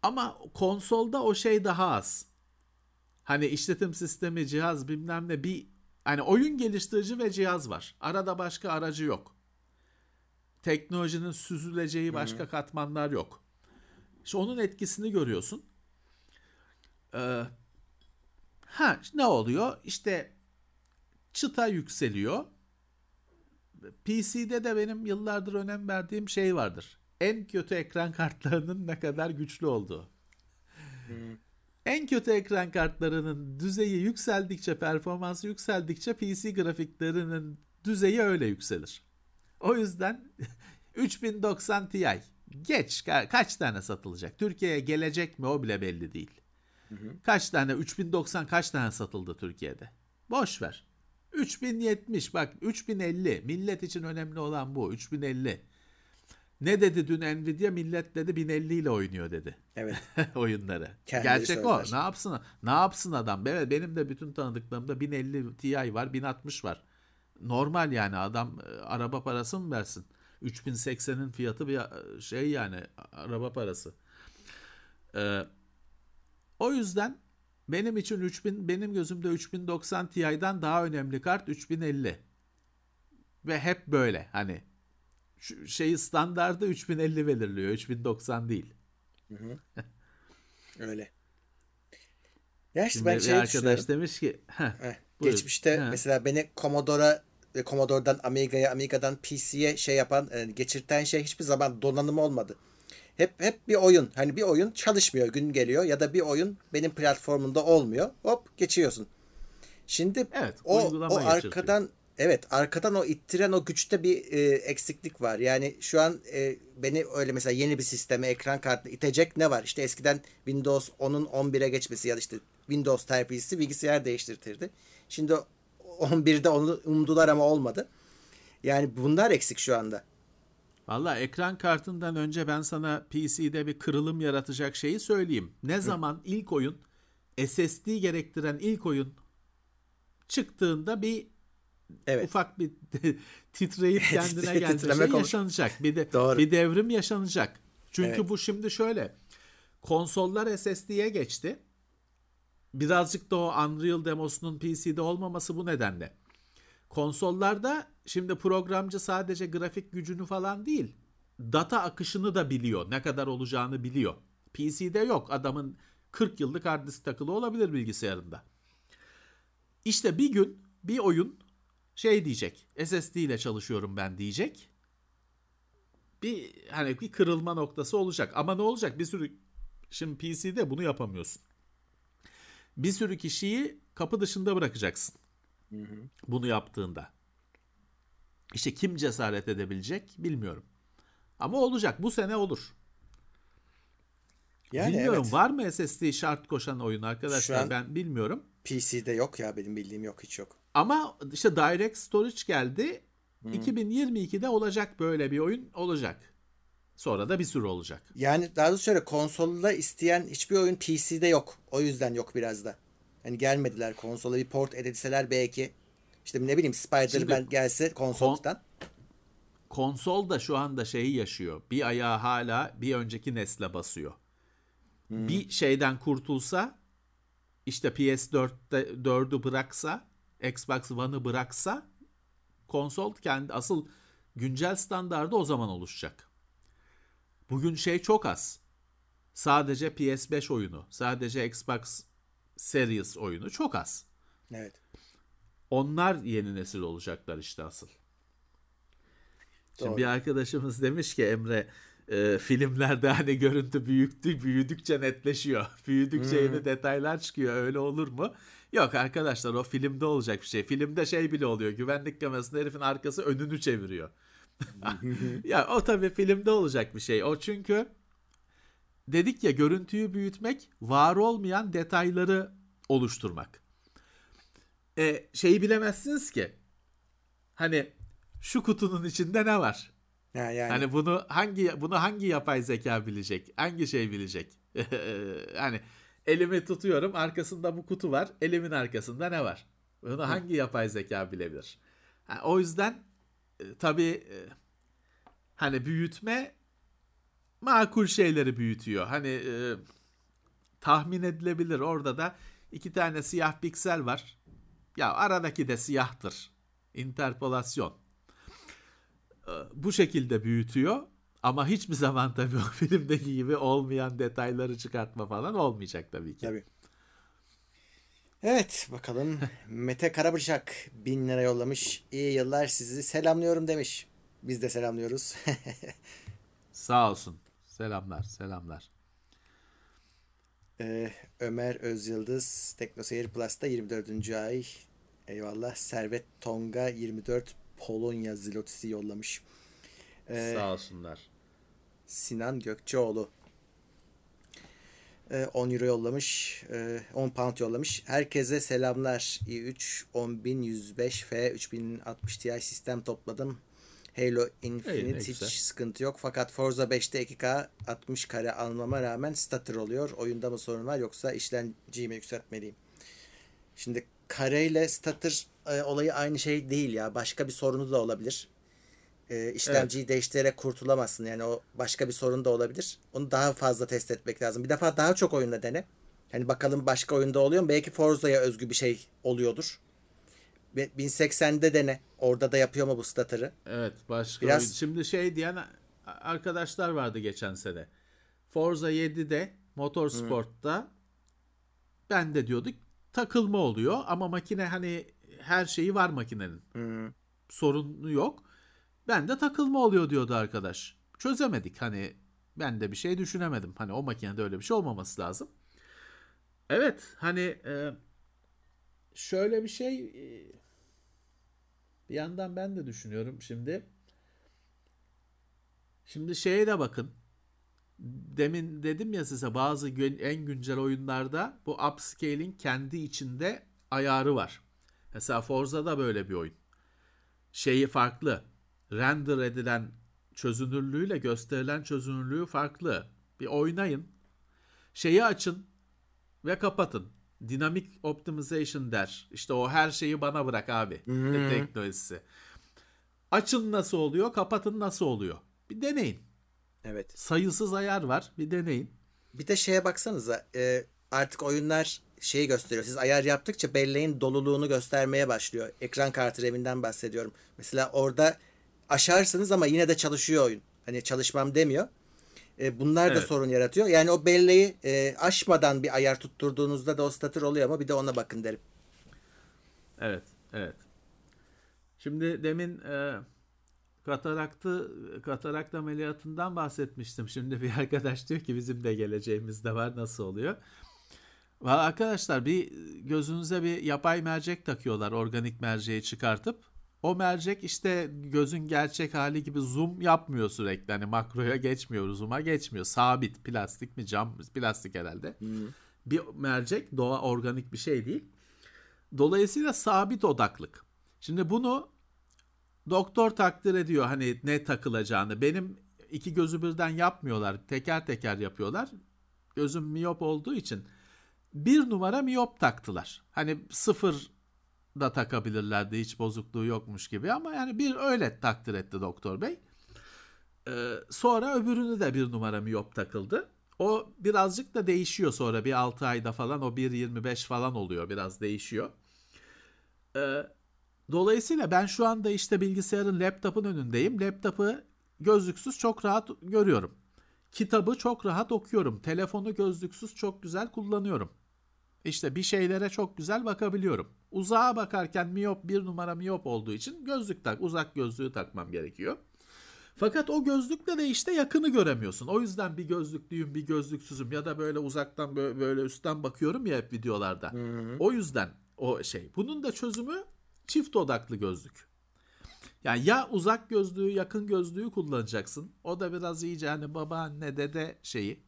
Ama konsolda o şey daha az. Hani işletim sistemi, cihaz bilmem ne bir hani oyun geliştirici ve cihaz var. Arada başka aracı yok. Teknolojinin süzüleceği başka Hı-hı. katmanlar yok. İşte onun etkisini görüyorsun. Ee, ha ne oluyor? İşte çıta yükseliyor. PC'de de benim yıllardır önem verdiğim şey vardır en kötü ekran kartlarının ne kadar güçlü olduğu. Hmm. En kötü ekran kartlarının düzeyi yükseldikçe, performansı yükseldikçe PC grafiklerinin düzeyi öyle yükselir. O yüzden 3090 Ti geç kaç tane satılacak? Türkiye'ye gelecek mi o bile belli değil. Hı hı. Kaç tane 3090 kaç tane satıldı Türkiye'de? Boş ver. 3070 bak 3050 millet için önemli olan bu 3050. Ne dedi dün Nvidia millet dedi 1050 ile oynuyor dedi. Evet. oyunları. Kendileri Gerçek söyler. o. Ne yapsın? Ne yapsın adam? Evet benim de bütün tanıdıklarımda 1050 Ti var, 1060 var. Normal yani adam e, araba parası mı versin? 3080'in fiyatı bir e, şey yani araba parası. Ee, o yüzden benim için 3000 benim gözümde 3090 Ti'den daha önemli kart 3050. Ve hep böyle hani şeyi standardı 3050 belirliyor. 3090 değil. Hı hı. Öyle. Ya işte Şimdi ben şey arkadaş demiş ki heh, geçmişte heh. mesela beni Commodore'a Commodore'dan Amiga'ya, Amiga'dan PC'ye şey yapan, e, geçirten şey hiçbir zaman donanım olmadı. Hep hep bir oyun. Hani bir oyun çalışmıyor, gün geliyor ya da bir oyun benim platformumda olmuyor. Hop geçiyorsun. Şimdi evet, o o arkadan Evet arkadan o ittiren o güçte bir e, eksiklik var. Yani şu an e, beni öyle mesela yeni bir sisteme ekran kartı itecek ne var? İşte eskiden Windows 10'un 11'e geçmesi ya da işte Windows Type-C'si bilgisayar değiştirtirdi. Şimdi 11'de onu umdular ama olmadı. Yani bunlar eksik şu anda. Valla ekran kartından önce ben sana PC'de bir kırılım yaratacak şeyi söyleyeyim. Ne zaman ilk oyun SSD gerektiren ilk oyun çıktığında bir evet. ufak bir titreyip kendine gelecek şey yaşanacak. Bir de Doğru. bir devrim yaşanacak. Çünkü evet. bu şimdi şöyle. Konsollar SSD'ye geçti. Birazcık da o Unreal demosunun PC'de olmaması bu nedenle. Konsollarda şimdi programcı sadece grafik gücünü falan değil, data akışını da biliyor. Ne kadar olacağını biliyor. PC'de yok. Adamın 40 yıllık hard disk takılı olabilir bilgisayarında. İşte bir gün bir oyun şey diyecek. SSD ile çalışıyorum ben diyecek. Bir hani bir kırılma noktası olacak. Ama ne olacak? Bir sürü şimdi PC'de bunu yapamıyorsun. Bir sürü kişiyi kapı dışında bırakacaksın. Hı hı. Bunu yaptığında. İşte kim cesaret edebilecek bilmiyorum. Ama olacak. Bu sene olur. Yani bilmiyorum evet. var mı SSD şart koşan oyun arkadaşlar ben bilmiyorum. PC'de yok ya benim bildiğim yok hiç yok. Ama işte Direct Storage geldi. Hmm. 2022'de olacak böyle bir oyun olacak. Sonra da bir sürü olacak. Yani daha doğrusu şöyle konsolda isteyen hiçbir oyun PC'de yok. O yüzden yok biraz da. Hani gelmediler konsola bir port edilseler belki işte ne bileyim Spider-Man gelse konsoldan. Konsol da şu anda şeyi yaşıyor. Bir ayağı hala bir önceki nesle basıyor. Bir şeyden kurtulsa işte PS4'te 4'ü bıraksa Xbox One'ı bıraksa konsol kendi asıl güncel standardı o zaman oluşacak. Bugün şey çok az. Sadece PS5 oyunu, sadece Xbox Series oyunu çok az. Evet. Onlar yeni nesil olacaklar işte asıl. Şimdi Doğru. bir arkadaşımız demiş ki Emre e, filmlerde hani görüntü büyüktü, büyüdükçe netleşiyor. Büyüdükçe yeni detaylar çıkıyor. Öyle olur mu? Yok arkadaşlar o filmde olacak bir şey. Filmde şey bile oluyor. Güvenlik kamerasında herifin arkası önünü çeviriyor. ya o tabii filmde olacak bir şey. O çünkü dedik ya görüntüyü büyütmek, var olmayan detayları oluşturmak. E, şeyi bilemezsiniz ki. Hani şu kutunun içinde ne var? Ha, yani. Hani bunu hangi bunu hangi yapay zeka bilecek? Hangi şey bilecek? hani elimi tutuyorum, arkasında bu kutu var. Elimin arkasında ne var? Bunu hangi yapay zeka bilebilir? Ha, o yüzden e, tabii e, hani büyütme makul şeyleri büyütüyor. Hani e, tahmin edilebilir. Orada da iki tane siyah piksel var. Ya aradaki de siyahtır. Interpolasyon. E, Bu şekilde büyütüyor. Ama hiçbir zaman tabii o filmdeki gibi olmayan detayları çıkartma falan olmayacak tabii ki. Tabii. Evet bakalım. Mete Karabıçak bin lira yollamış. İyi yıllar sizi selamlıyorum demiş. Biz de selamlıyoruz. Sağ olsun. Selamlar, selamlar. Ee, Ömer Özyıldız Teknoseyir Plus'ta 24. ay. Eyvallah. Servet Tonga 24 Polonya zlotisi yollamış. Ee, Sağ olsunlar. Sinan Gökçeoğlu Ee, 10 euro yollamış. Ee, 10 pound yollamış. Herkese selamlar. i3 10105F 3060 Ti sistem topladım. Halo İyi, Infinite hiç güzel. sıkıntı yok. Fakat Forza 5'te 2K 60 kare almama rağmen stutter oluyor. Oyunda mı sorun var yoksa işlemciyi mi yükseltmeliyim? Şimdi kareyle stutter e, olayı aynı şey değil ya. Başka bir sorunu da olabilir. E, işlemciyi değiştirerek kurtulamazsın. Yani o başka bir sorun da olabilir. Onu daha fazla test etmek lazım. Bir defa daha çok oyunda dene. Hani bakalım başka oyunda oluyor mu? Belki Forza'ya özgü bir şey oluyordur. Ve 1080'de dene. Orada da yapıyor mu bu stutter'ı? Evet başka Biraz- oyun. Şimdi şey diyen arkadaşlar vardı geçen sene. Forza 7'de Motorsport'ta ben de diyorduk takılma oluyor ama makine hani her şeyi var makinenin. Sorunu yok. Ben de takılma oluyor diyordu arkadaş. Çözemedik hani ben de bir şey düşünemedim. Hani o makinede öyle bir şey olmaması lazım. Evet hani e, şöyle bir şey e, bir yandan ben de düşünüyorum şimdi. Şimdi şeye de bakın. Demin dedim ya size bazı en güncel oyunlarda bu upscaling kendi içinde ayarı var. Mesela Forza'da böyle bir oyun. Şeyi farklı. Render edilen çözünürlüğüyle gösterilen çözünürlüğü farklı. Bir oynayın. Şeyi açın ve kapatın. Dynamic Optimization der. İşte o her şeyi bana bırak abi. Teknolojisi. Açın nasıl oluyor, kapatın nasıl oluyor. Bir deneyin. Evet. Sayısız ayar var. Bir deneyin. Bir de şeye baksanıza. e, artık oyunlar şeyi gösteriyor. Siz ayar yaptıkça belleğin doluluğunu göstermeye başlıyor. Ekran kartı RAM'inden bahsediyorum. Mesela orada aşarsınız ama yine de çalışıyor oyun. Hani çalışmam demiyor. E, bunlar da Evet. sorun yaratıyor. Yani o belleği e, aşmadan bir ayar tutturduğunuzda da o statür oluyor ama bir de ona bakın derim. Evet, evet. Şimdi demin e, kataraktı katarakt ameliyatından bahsetmiştim. Şimdi bir arkadaş diyor ki bizim de geleceğimizde var nasıl oluyor? Valla arkadaşlar bir gözünüze bir yapay mercek takıyorlar organik merceği çıkartıp. O mercek işte gözün gerçek hali gibi zoom yapmıyor sürekli. Hani makroya geçmiyor, zoom'a geçmiyor. Sabit plastik mi cam plastik herhalde. Bir mercek doğa organik bir şey değil. Dolayısıyla sabit odaklık. Şimdi bunu doktor takdir ediyor hani ne takılacağını. Benim iki gözü birden yapmıyorlar. Teker teker yapıyorlar. Gözüm miyop olduğu için bir numara miyop taktılar. Hani sıfır da takabilirlerdi hiç bozukluğu yokmuş gibi ama yani bir öyle takdir etti doktor bey. Ee, sonra öbürünü de bir numara miyop takıldı. O birazcık da değişiyor sonra bir 6 ayda falan o 1.25 falan oluyor biraz değişiyor. Ee, dolayısıyla ben şu anda işte bilgisayarın laptopun önündeyim. Laptopu gözlüksüz çok rahat görüyorum. Kitabı çok rahat okuyorum. Telefonu gözlüksüz çok güzel kullanıyorum. İşte bir şeylere çok güzel bakabiliyorum. Uzağa bakarken miyop bir numara miyop olduğu için gözlük tak, uzak gözlüğü takmam gerekiyor. Fakat o gözlükle de işte yakını göremiyorsun. O yüzden bir gözlüklüyüm, bir gözlüksüzüm ya da böyle uzaktan böyle, böyle üstten bakıyorum ya hep videolarda. Hı hı. O yüzden o şey. Bunun da çözümü çift odaklı gözlük. Yani ya uzak gözlüğü, yakın gözlüğü kullanacaksın. O da biraz iyice hani babaanne dede şeyi,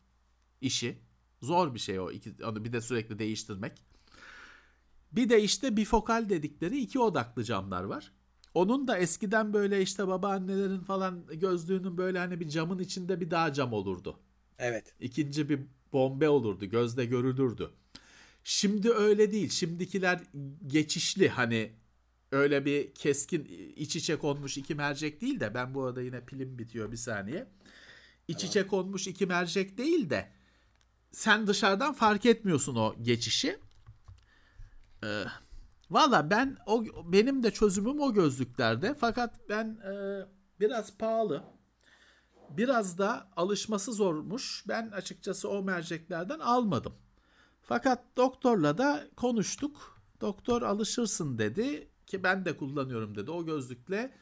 işi. Zor bir şey o. İki, onu bir de sürekli değiştirmek. Bir de işte bifokal dedikleri iki odaklı camlar var. Onun da eskiden böyle işte babaannelerin falan gözlüğünün böyle hani bir camın içinde bir daha cam olurdu. Evet. İkinci bir bombe olurdu. Gözde görülürdü. Şimdi öyle değil. Şimdikiler geçişli hani öyle bir keskin iç içe konmuş iki mercek değil de ben bu arada yine pilim bitiyor bir saniye. İç tamam. içe konmuş iki mercek değil de sen dışarıdan fark etmiyorsun o geçişi. Ee, Valla ben o benim de çözümüm o gözlüklerde. Fakat ben e, biraz pahalı. Biraz da alışması zormuş. Ben açıkçası o merceklerden almadım. Fakat doktorla da konuştuk. Doktor alışırsın dedi ki ben de kullanıyorum dedi. O gözlükle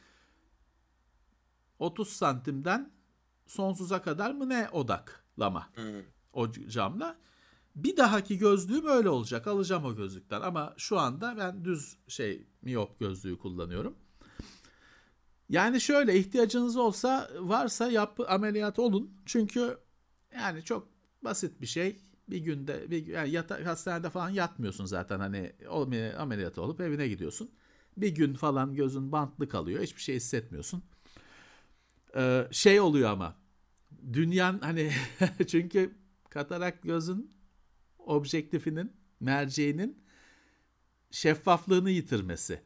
30 santimden sonsuza kadar mı ne odaklama hmm. o camla. Bir dahaki gözlüğüm öyle olacak. Alacağım o gözlükten ama şu anda ben düz şey miyop gözlüğü kullanıyorum. Yani şöyle ihtiyacınız olsa varsa yap ameliyat olun. Çünkü yani çok basit bir şey. Bir günde bir yani yata, hastanede falan yatmıyorsun zaten hani ameliyat olup evine gidiyorsun. Bir gün falan gözün bantlı kalıyor. Hiçbir şey hissetmiyorsun. Ee, şey oluyor ama dünyan hani çünkü katarak gözün objektifinin, merceğinin şeffaflığını yitirmesi.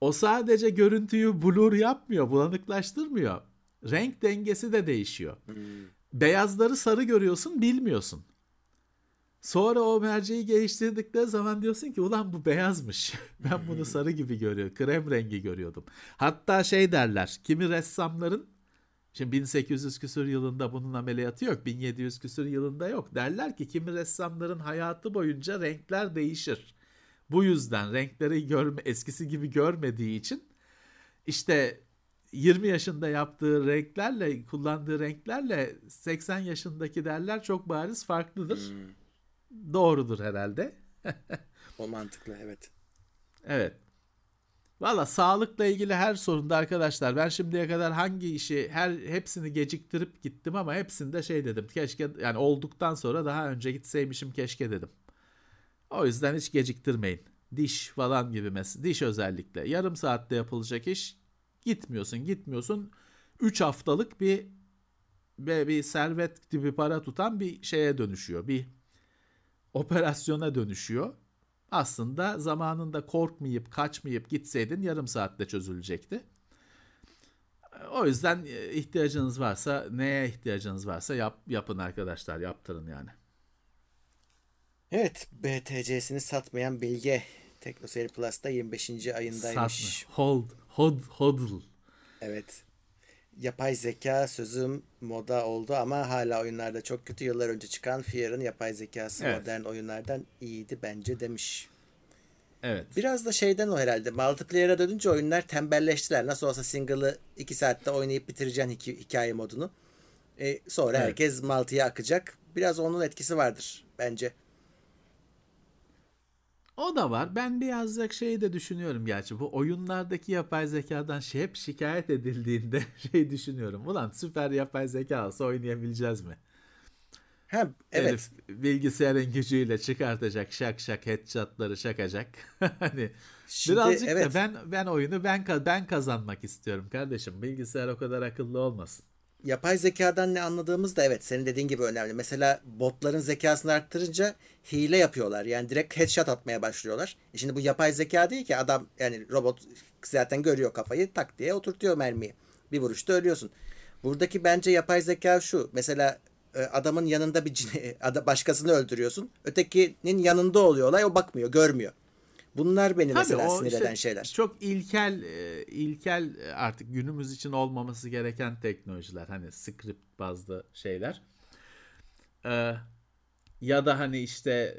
O sadece görüntüyü blur yapmıyor, bulanıklaştırmıyor. Renk dengesi de değişiyor. Hmm. Beyazları sarı görüyorsun, bilmiyorsun. Sonra o merceği geliştirdikleri zaman diyorsun ki ulan bu beyazmış. ben bunu sarı gibi görüyorum. Krem rengi görüyordum. Hatta şey derler. Kimi ressamların Şimdi 1800 küsur yılında bunun ameliyatı yok. 1700 küsur yılında yok. Derler ki kimi ressamların hayatı boyunca renkler değişir. Bu yüzden renkleri görme, eskisi gibi görmediği için işte 20 yaşında yaptığı renklerle kullandığı renklerle 80 yaşındaki derler çok bariz farklıdır. Hmm. Doğrudur herhalde. o mantıklı evet. Evet. Valla sağlıkla ilgili her sorunda arkadaşlar ben şimdiye kadar hangi işi her hepsini geciktirip gittim ama hepsinde şey dedim. Keşke yani olduktan sonra daha önce gitseymişim keşke dedim. O yüzden hiç geciktirmeyin. Diş falan gibi mesela diş özellikle yarım saatte yapılacak iş gitmiyorsun gitmiyorsun 3 haftalık bir ve bir servet gibi para tutan bir şeye dönüşüyor. Bir operasyona dönüşüyor aslında zamanında korkmayıp kaçmayıp gitseydin yarım saatte çözülecekti. O yüzden e, ihtiyacınız varsa neye ihtiyacınız varsa yap, yapın arkadaşlar yaptırın yani. Evet BTC'sini satmayan Bilge TeknoSeyir Plus'ta 25. ayındaymış. Satma. Hold, hold, hodl. Evet. Yapay zeka sözüm moda oldu ama hala oyunlarda çok kötü. Yıllar önce çıkan Fear'ın yapay zekası evet. modern oyunlardan iyiydi bence demiş. Evet. Biraz da şeyden o herhalde. Multiplayer'a dönünce oyunlar tembelleştiler. Nasıl olsa single'ı 2 saatte oynayıp bitireceksin hikaye modunu. E, sonra evet. herkes multi'ye akacak. Biraz onun etkisi vardır bence. O da var. Ben birazcık şeyi de düşünüyorum gerçi. Bu oyunlardaki yapay zekadan şey hep şikayet edildiğinde şey düşünüyorum. Ulan süper yapay zeka olsa oynayabileceğiz mi? Ha, evet. Herif bilgisayarın gücüyle çıkartacak şak şak headshotları şakacak. hani Şimdi, birazcık evet. da ben ben oyunu ben ben kazanmak istiyorum kardeşim. Bilgisayar o kadar akıllı olmasın. Yapay zekadan ne anladığımız da evet senin dediğin gibi önemli. Mesela botların zekasını arttırınca hile yapıyorlar. Yani direkt headshot atmaya başlıyorlar. E şimdi bu yapay zeka değil ki adam yani robot zaten görüyor kafayı tak diye oturtuyor mermiyi. Bir vuruşta ölüyorsun. Buradaki bence yapay zeka şu. Mesela e, adamın yanında bir başkasını öldürüyorsun. Ötekinin yanında oluyor olay o bakmıyor, görmüyor. Bunlar beni Tabii mesela sinir işte eden şeyler. Çok ilkel e, ilkel e, artık günümüz için olmaması gereken teknolojiler. Hani script bazlı şeyler. Ee, ya da hani işte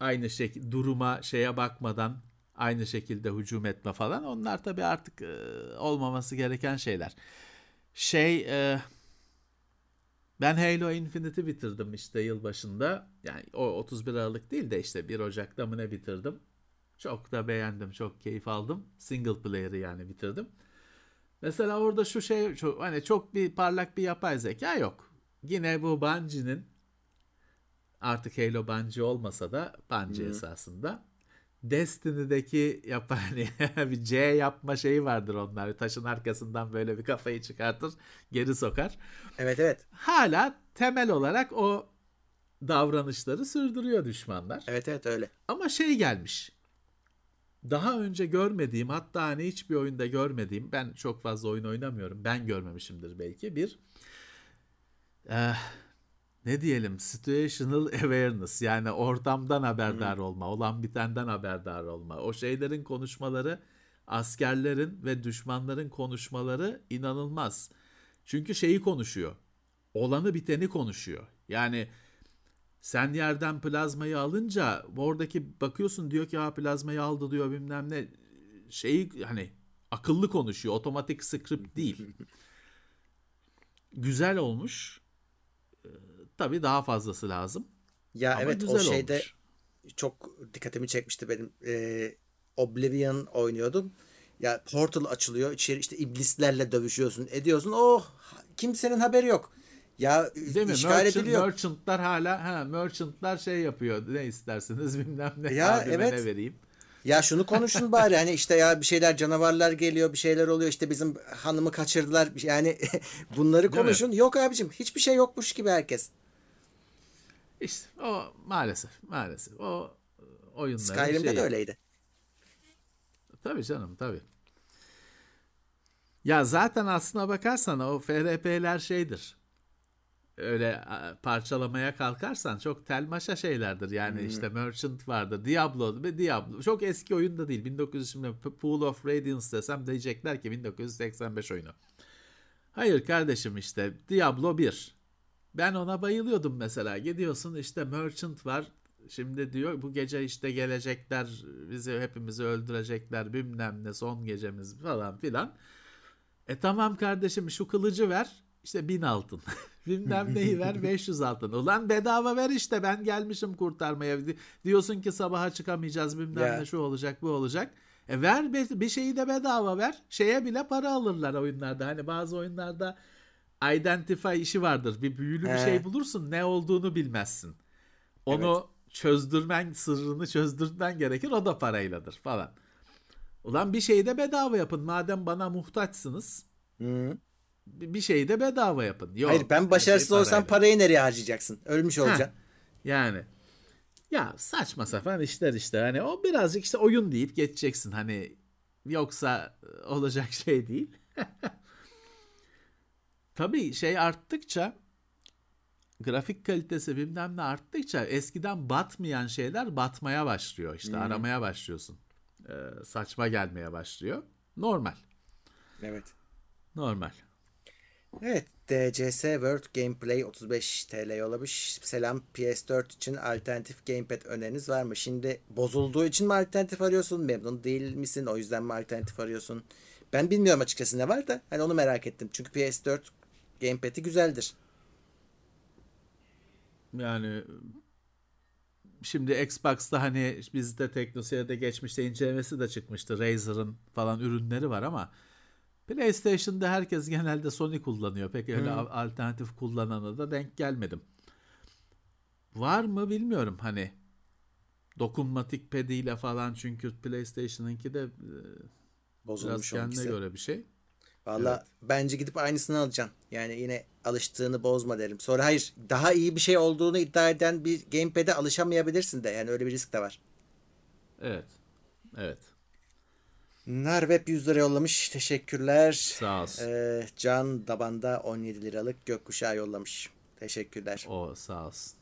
aynı şekilde duruma şeye bakmadan aynı şekilde hücum etme falan. Onlar tabii artık olmaması gereken şeyler. Şey e, ben Halo Infinite'i bitirdim işte yılbaşında. Yani o 31 Aralık değil de işte 1 Ocak'ta mı ne bitirdim. Çok da beğendim, çok keyif aldım. Single player'ı yani bitirdim. Mesela orada şu şey çok, hani çok bir parlak bir yapay zeka yok. Yine bu Bungie'nin artık Halo Bungie olmasa da Bungie hmm. esasında Destiny'deki yapan hani bir C yapma şeyi vardır onlar. Taşın arkasından böyle bir kafayı çıkartır, geri sokar. Evet evet. Hala temel olarak o davranışları sürdürüyor düşmanlar. Evet evet öyle. Ama şey gelmiş. Daha önce görmediğim hatta hani hiçbir oyunda görmediğim ben çok fazla oyun oynamıyorum. Ben görmemişimdir belki. Bir eh, ne diyelim situational awareness yani ortamdan haberdar hmm. olma, olan bitenden haberdar olma. O şeylerin konuşmaları, askerlerin ve düşmanların konuşmaları inanılmaz. Çünkü şeyi konuşuyor. Olanı biteni konuşuyor. Yani sen yerden plazmayı alınca oradaki bakıyorsun diyor ki ha plazmayı aldı diyor bilmem ne şeyi hani akıllı konuşuyor. Otomatik script değil. Güzel olmuş Tabii daha fazlası lazım. Ya Ama evet o şeyde olmuş. çok dikkatimi çekmişti benim. Ee, Oblivion oynuyordum. Ya portal açılıyor. içeri işte iblislerle dövüşüyorsun. Ediyorsun. Oh kimsenin haberi yok. Ya Değil mi? işgal Merchant, ediliyor. Merchantlar hala ha merchantlar şey yapıyor. Ne isterseniz bilmem ne. Ya evet. Ne vereyim. Ya şunu konuşun bari hani işte ya bir şeyler canavarlar geliyor bir şeyler oluyor işte bizim hanımı kaçırdılar yani bunları konuşun. Yok abicim hiçbir şey yokmuş gibi herkes. İşte o maalesef maalesef o oyunların Skyrim'de şeyi. de öyleydi. Tabii canım tabii. Ya zaten aslına bakarsan o FRP'ler şeydir. Öyle parçalamaya kalkarsan çok telmaşa şeylerdir. Yani hmm. işte Merchant vardı, Diablo ve Diablo. Çok eski oyun da değil. 1900 şimdi Pool of Radiance desem diyecekler ki 1985 oyunu. Hayır kardeşim işte Diablo 1. Ben ona bayılıyordum mesela. Gidiyorsun işte merchant var. Şimdi diyor bu gece işte gelecekler bizi hepimizi öldürecekler bilmem ne son gecemiz falan filan. E tamam kardeşim şu kılıcı ver işte bin altın. bilmem neyi ver 500 altın. Ulan bedava ver işte ben gelmişim kurtarmaya. Diyorsun ki sabaha çıkamayacağız bilmem yeah. ne şu olacak bu olacak. E ver bir şeyi de bedava ver. Şeye bile para alırlar oyunlarda. Hani bazı oyunlarda identify işi vardır. Bir büyülü bir şey bulursun ne olduğunu bilmezsin. Onu evet. çözdürmen, sırrını çözdürmen gerekir. O da parayladır falan. Ulan bir şeyi de bedava yapın. Madem bana muhtaçsınız. Hı. Bir şeyi de bedava yapın. Yok, Hayır ben başarısız şey olsam parayı nereye harcayacaksın? Ölmüş olacaksın. Heh, yani. Ya saçma sapan işler işte. Hani o birazcık işte oyun deyip geçeceksin. Hani yoksa olacak şey değil. Tabii şey arttıkça grafik kalitesi bilmem ne arttıkça eskiden batmayan şeyler batmaya başlıyor. İşte hmm. aramaya başlıyorsun. Ee, saçma gelmeye başlıyor. Normal. Evet. Normal. Evet. DCS World Gameplay 35 TL yollamış. Selam PS4 için alternatif gamepad öneriniz var mı? Şimdi bozulduğu için mi alternatif arıyorsun? Memnun değil misin? O yüzden mi alternatif arıyorsun? Ben bilmiyorum açıkçası ne var da. Hani onu merak ettim. Çünkü PS4 Gamepad'i güzeldir. Yani şimdi Xbox'ta hani bizde teknoseyirde geçmişte incelemesi de çıkmıştı. Razer'ın falan ürünleri var ama PlayStation'da herkes genelde Sony kullanıyor. Pek öyle hmm. alternatif kullanana da denk gelmedim. Var mı bilmiyorum hani dokunmatik pediyle falan çünkü PlayStation'ınki de e, Bozulmuş biraz kendine göre bir şey. Valla Evet. bence gidip aynısını alacaksın. Yani yine alıştığını bozma derim. Sonra hayır daha iyi bir şey olduğunu iddia eden bir gamepad'e alışamayabilirsin de. Yani öyle bir risk de var. Evet. Evet. Narweb 100 lira yollamış. Teşekkürler. Sağ olsun. Ee, Can Daban'da 17 liralık gökkuşağı yollamış. Teşekkürler. O sağ olsun.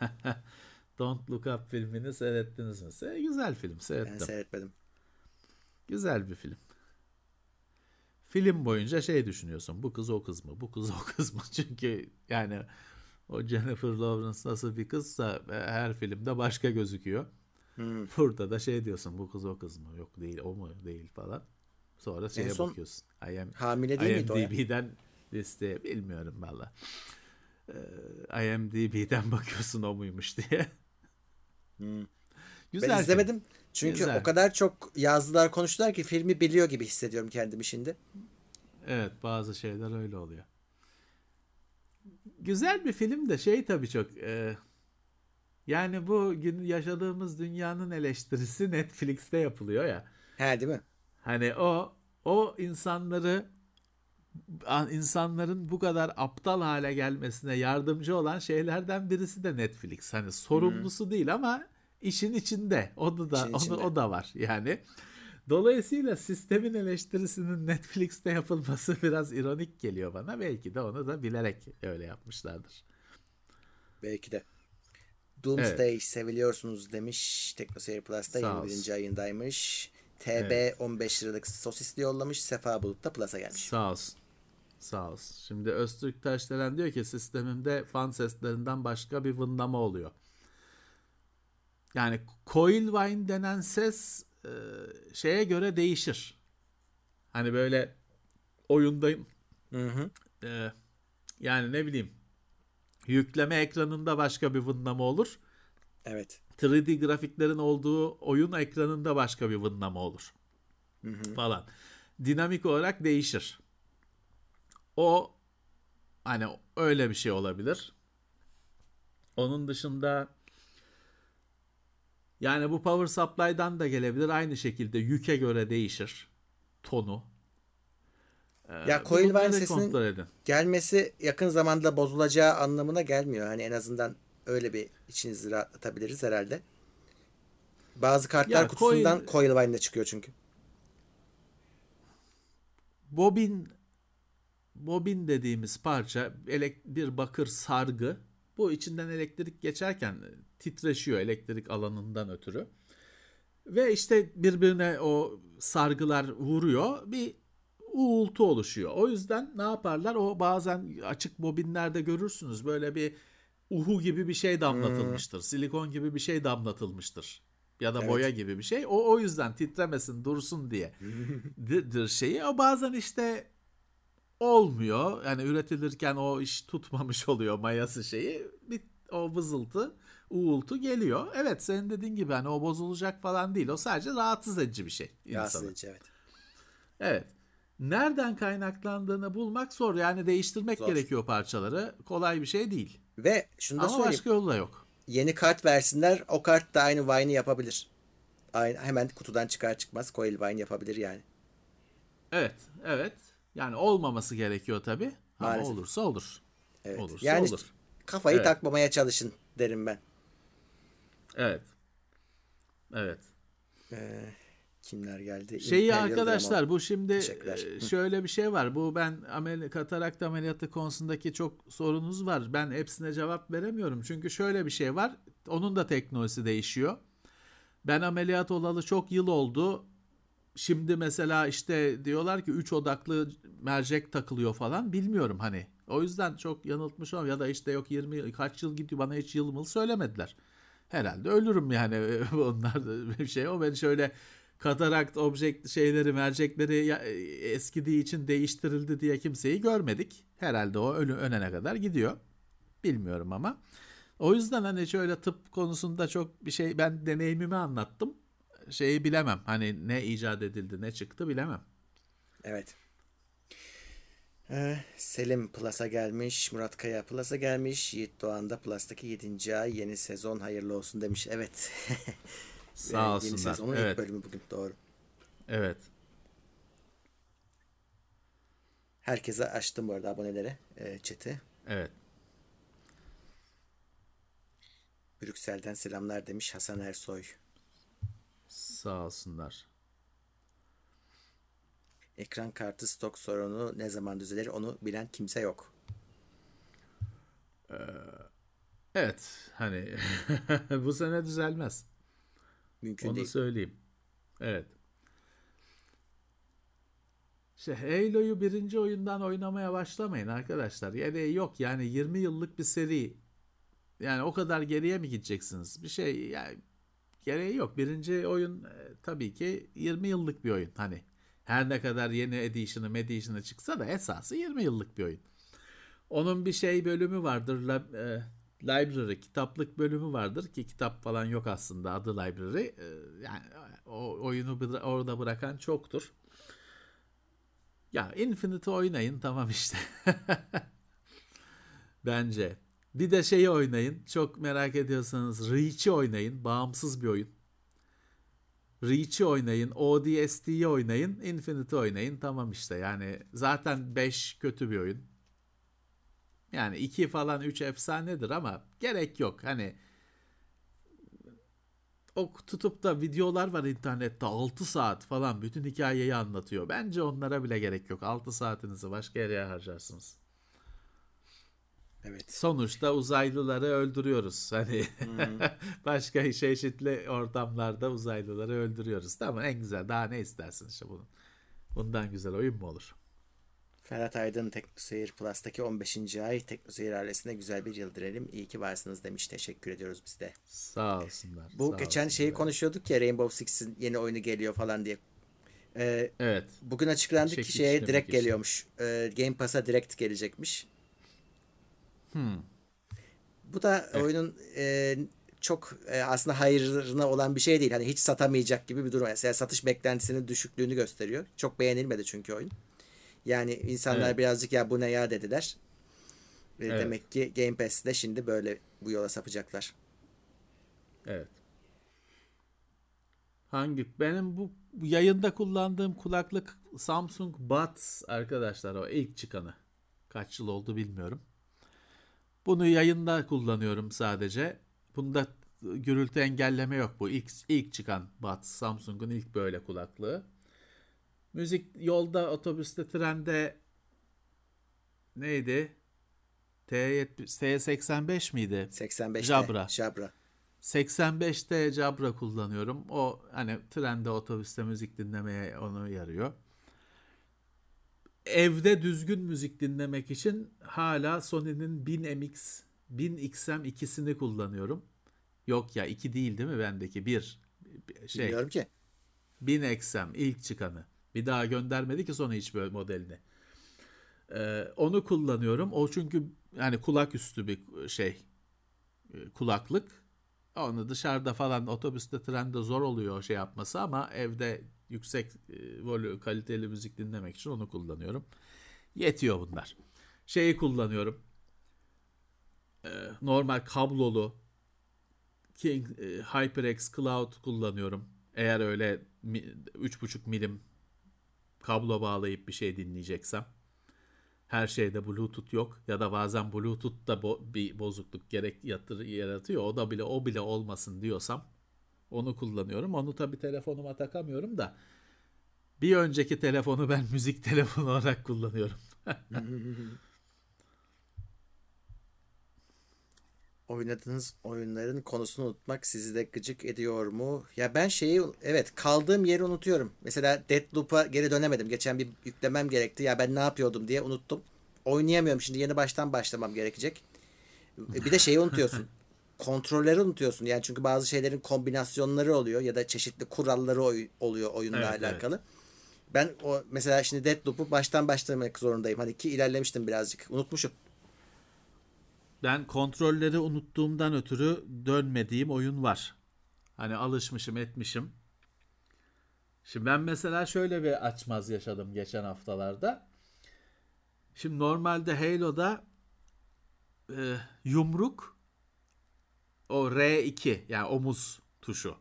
Don't Look Up filmini seyrettiniz mi? Se- Güzel film Ben seyrettim. seyretmedim. Güzel bir film. Film boyunca şey düşünüyorsun. Bu kız o kız mı? Bu kız o kız mı? Çünkü yani o Jennifer Lawrence nasıl bir kızsa e, her filmde başka gözüküyor. Hmm. Burada da şey diyorsun. Bu kız o kız mı? Yok değil o mu? Değil falan. Sonra şeye son bakıyorsun. IM, Hamile değil miydi o ya? IMDb'den listeye bilmiyorum valla. Ee, IMDb'den bakıyorsun o muymuş diye. Güzel ben film. Çünkü Güzel. o kadar çok yazdılar konuştular ki filmi biliyor gibi hissediyorum kendimi şimdi. Evet bazı şeyler öyle oluyor. Güzel bir film de şey tabii çok e, yani bu gün yaşadığımız dünyanın eleştirisi Netflix'te yapılıyor ya. He değil mi? Hani o o insanları insanların bu kadar aptal hale gelmesine yardımcı olan şeylerden birisi de Netflix. Hani sorumlusu değil ama işin içinde. Onu da İşin onu o da var yani. Dolayısıyla sistemin eleştirisinin Netflix'te yapılması biraz ironik geliyor bana. Belki de onu da bilerek öyle yapmışlardır. Belki de. Doomsday seviliyorsunuz demiş. TeknoSeyir Plus'ta Sağ olsun. 21. ayındaymış. TB Evet. 15 liralık sosisli yollamış. Sefa Bulut da Plus'a gelmiş. Sağ olsun. Sağ olsun. Şimdi Öztürk Taşdelen diyor ki sistemimde fan seslerinden başka bir vınlama oluyor. Yani Coilvine denen ses e, şeye göre değişir. Hani böyle oyundayım Hı hı. e, yani ne bileyim yükleme ekranında başka bir vınlama olur. Evet. 3D grafiklerin olduğu oyun ekranında başka bir vınlama olur. Falan. Dinamik olarak değişir. O hani öyle bir şey olabilir. Onun dışında yani bu power supply'dan da gelebilir. Aynı şekilde yüke göre değişir tonu. Ee, Ya bir Coilvine bunları sesinin- kontrol edin. Gelmesi yakın zamanda bozulacağı anlamına gelmiyor. Hani en azından öyle bir içinizi rahatlatabiliriz herhalde. Bazı kartlar Ya kutusundan Coil- Coilvine'le çıkıyor çünkü. bobin bobin dediğimiz parça bir bakır sargı. Bu içinden elektrik geçerken titreşiyor elektrik alanından ötürü. Ve işte birbirine o sargılar vuruyor. Bir uğultu oluşuyor. O yüzden ne yaparlar? O bazen açık bobinlerde görürsünüz. Böyle bir uhu gibi bir şey damlatılmıştır. Silikon gibi bir şey damlatılmıştır. Ya da Evet. boya gibi bir şey. O o yüzden titremesin, dursun diye. dir şeyi. O bazen işte olmuyor. Yani üretilirken o iş tutmamış oluyor mayası şeyi. Bir, o vızıltı, uğultu geliyor. Evet senin dediğin gibi hani o bozulacak falan değil. O sadece rahatsız edici bir şey Rahatsız edici evet. Evet. Nereden kaynaklandığını bulmak zor. Yani değiştirmek Zor. gerekiyor parçaları. Kolay bir şey değil. Ve şunu da Ama söyleyeyim. başka yolu da yok. Yeni kart versinler o kart da aynı Vine'i yapabilir. Aynı, hemen kutudan çıkar çıkmaz Coilvine yapabilir yani. Evet, evet. Yani olmaması gerekiyor tabii. Ama Maalesef. olursa olur. Evet. Olursa yani olur. kafayı Evet. takmamaya çalışın derim ben. Evet. Evet. Ee, kimler geldi? Şeyi Imperial arkadaşlar Drama. bu şimdi e, şöyle bir şey var. Bu ben amel katarakt ameliyatı konusundaki çok sorunuz var. Ben hepsine cevap veremiyorum. Çünkü şöyle bir şey var. Onun da teknolojisi değişiyor. Ben ameliyat olalı çok yıl oldu. Şimdi mesela işte diyorlar ki 3 odaklı mercek takılıyor falan. Bilmiyorum hani. O yüzden çok yanıltmış olmam. Ya da işte yok 20 yıl- kaç yıl gidiyor bana hiç yıl mıl söylemediler. Herhalde ölürüm yani onlar bir şey. O beni şöyle katarakt objekt şeyleri mercekleri ya- eskidiği için değiştirildi diye kimseyi görmedik. Herhalde o ölü önene kadar gidiyor. Bilmiyorum ama. O yüzden hani şöyle tıp konusunda çok bir şey ben deneyimimi anlattım. Şeyi bilemem. Hani ne icat edildi ne çıktı bilemem. Evet. Ee, Selim Plus'a gelmiş. Murat Kaya Plus'a gelmiş. Yiğit Doğan da Plus'taki 7. ay yeni sezon hayırlı olsun demiş. Evet. Sağ Ee, Yeni olsunlar. sezonun Evet. ilk bölümü bugün doğru. Evet. Herkese açtım bu arada abonelere e, chat'i. Evet. Brüksel'den selamlar demiş Hasan Ersoy. Sağ olsunlar. Ekran kartı stok sorunu ne zaman düzelir onu bilen kimse yok. Evet hani bu sene düzelmez. Mümkün Onu değil. söyleyeyim. Evet. İşte Halo'yu birinci oyundan oynamaya başlamayın arkadaşlar. Gereği yok yani 20 yıllık bir seri. Yani o kadar geriye mi gideceksiniz? Bir şey yani gereği yok. Birinci oyun e, tabii ki 20 yıllık bir oyun. Hani her ne kadar yeni edition'ı edition'ı çıksa da esası 20 yıllık bir oyun. Onun bir şey bölümü vardır. La- e, library, kitaplık bölümü vardır ki kitap falan yok aslında adı library. E, yani o oyunu bıra- orada bırakan çoktur. Ya Infinite oynayın tamam işte. Bence. Bir de şeyi oynayın. Çok merak ediyorsanız Reach'i oynayın. Bağımsız bir oyun. Reach'i oynayın. ODST'yi oynayın. Infinite oynayın. Tamam işte. Yani zaten 5 kötü bir oyun. Yani 2 falan 3 efsanedir ama gerek yok. Hani o tutup da videolar var internette 6 saat falan bütün hikayeyi anlatıyor. Bence onlara bile gerek yok. 6 saatinizi başka yere harcarsınız. Evet. Sonuçta uzaylıları öldürüyoruz. Hani başka çeşitli ortamlarda uzaylıları öldürüyoruz. Tamam en güzel. Daha ne istersin işte bunun? Bundan güzel oyun mu olur? Ferhat Aydın Teknoseyir Plus'taki 15. ay Teknoseyir ailesine güzel bir yıl dilerim. İyi ki varsınız demiş. Teşekkür ediyoruz biz de. Sağ olsunlar. Bu sağ geçen olsunlar. şeyi konuşuyorduk ya Rainbow Six'in yeni oyunu geliyor falan diye. Ee, Evet. bugün açıklandı ki şeye direkt işte. geliyormuş. Ee, Game Pass'a direkt gelecekmiş. Hmm. Bu da oyunun e, çok e, aslında hayrına olan bir şey değil. Hani hiç satamayacak gibi bir durum. Mesela satış beklentisinin düşüklüğünü gösteriyor. Çok beğenilmedi çünkü oyun. Yani insanlar Evet. birazcık ya bu ne ya dediler. E, Evet. Demek ki Game Pass'te şimdi böyle bu yola sapacaklar. Evet. Hangi? Benim bu yayında kullandığım kulaklık Samsung Buds arkadaşlar o ilk çıkanı. Kaç yıl oldu bilmiyorum. Bunu yayında kullanıyorum sadece. Bunda gürültü engelleme yok bu. İlk, ilk çıkan Buds. Samsung'un ilk böyle kulaklığı. Müzik yolda, otobüste, trende neydi? T70, T85 miydi? 85'te Jabra. Jabra. 85'te Jabra kullanıyorum. O hani trende, otobüste müzik dinlemeye onu yarıyor. Evde düzgün müzik dinlemek için hala Sony'nin 1000MX, 1000XM ikisini kullanıyorum. Yok ya iki değil değil mi bendeki? Bir şey Bilmiyorum ki. 1000XM ilk çıkanı. Bir daha göndermedi ki Sony hiç böyle modelini. Ee, onu kullanıyorum. O çünkü yani kulak üstü bir şey e, kulaklık. Onu dışarıda falan otobüste trende zor oluyor o şey yapması ama evde yüksek e, volü kaliteli müzik dinlemek için onu kullanıyorum. Yetiyor bunlar. Şeyi kullanıyorum. Ee, normal kablolu King e, HyperX Cloud kullanıyorum. Eğer öyle mi- 3.5 milim kablo bağlayıp bir şey dinleyeceksem. Her şeyde Bluetooth yok ya da bazen Bluetooth da bo- bir bozukluk gerek yaratıyor. O da bile o bile olmasın diyorsam onu kullanıyorum. Onu tabii telefonuma takamıyorum da bir önceki telefonu ben müzik telefonu olarak kullanıyorum. Oynadığınız oyunların konusunu unutmak sizi de gıcık ediyor mu? Ya ben şeyi evet kaldığım yeri unutuyorum. Mesela Deathloop'a geri dönemedim. Geçen bir yüklemem gerekti. Ya ben ne yapıyordum diye unuttum. Oynayamıyorum şimdi yeni baştan başlamam gerekecek. E, Bir de şeyi unutuyorsun. Kontrolleri unutuyorsun. Yani çünkü bazı şeylerin kombinasyonları oluyor ya da çeşitli kuralları oy- oluyor oyunla Evet, evet. alakalı. Ben o mesela şimdi Deathloop'u baştan başlamak zorundayım. Hani ki ilerlemiştim birazcık. Unutmuşum. Ben kontrolleri unuttuğumdan ötürü dönmediğim oyun var. Hani alışmışım etmişim. Şimdi ben mesela şöyle bir açmaz yaşadım geçen haftalarda. Şimdi normalde Halo'da e, yumruk o R2 yani omuz tuşu.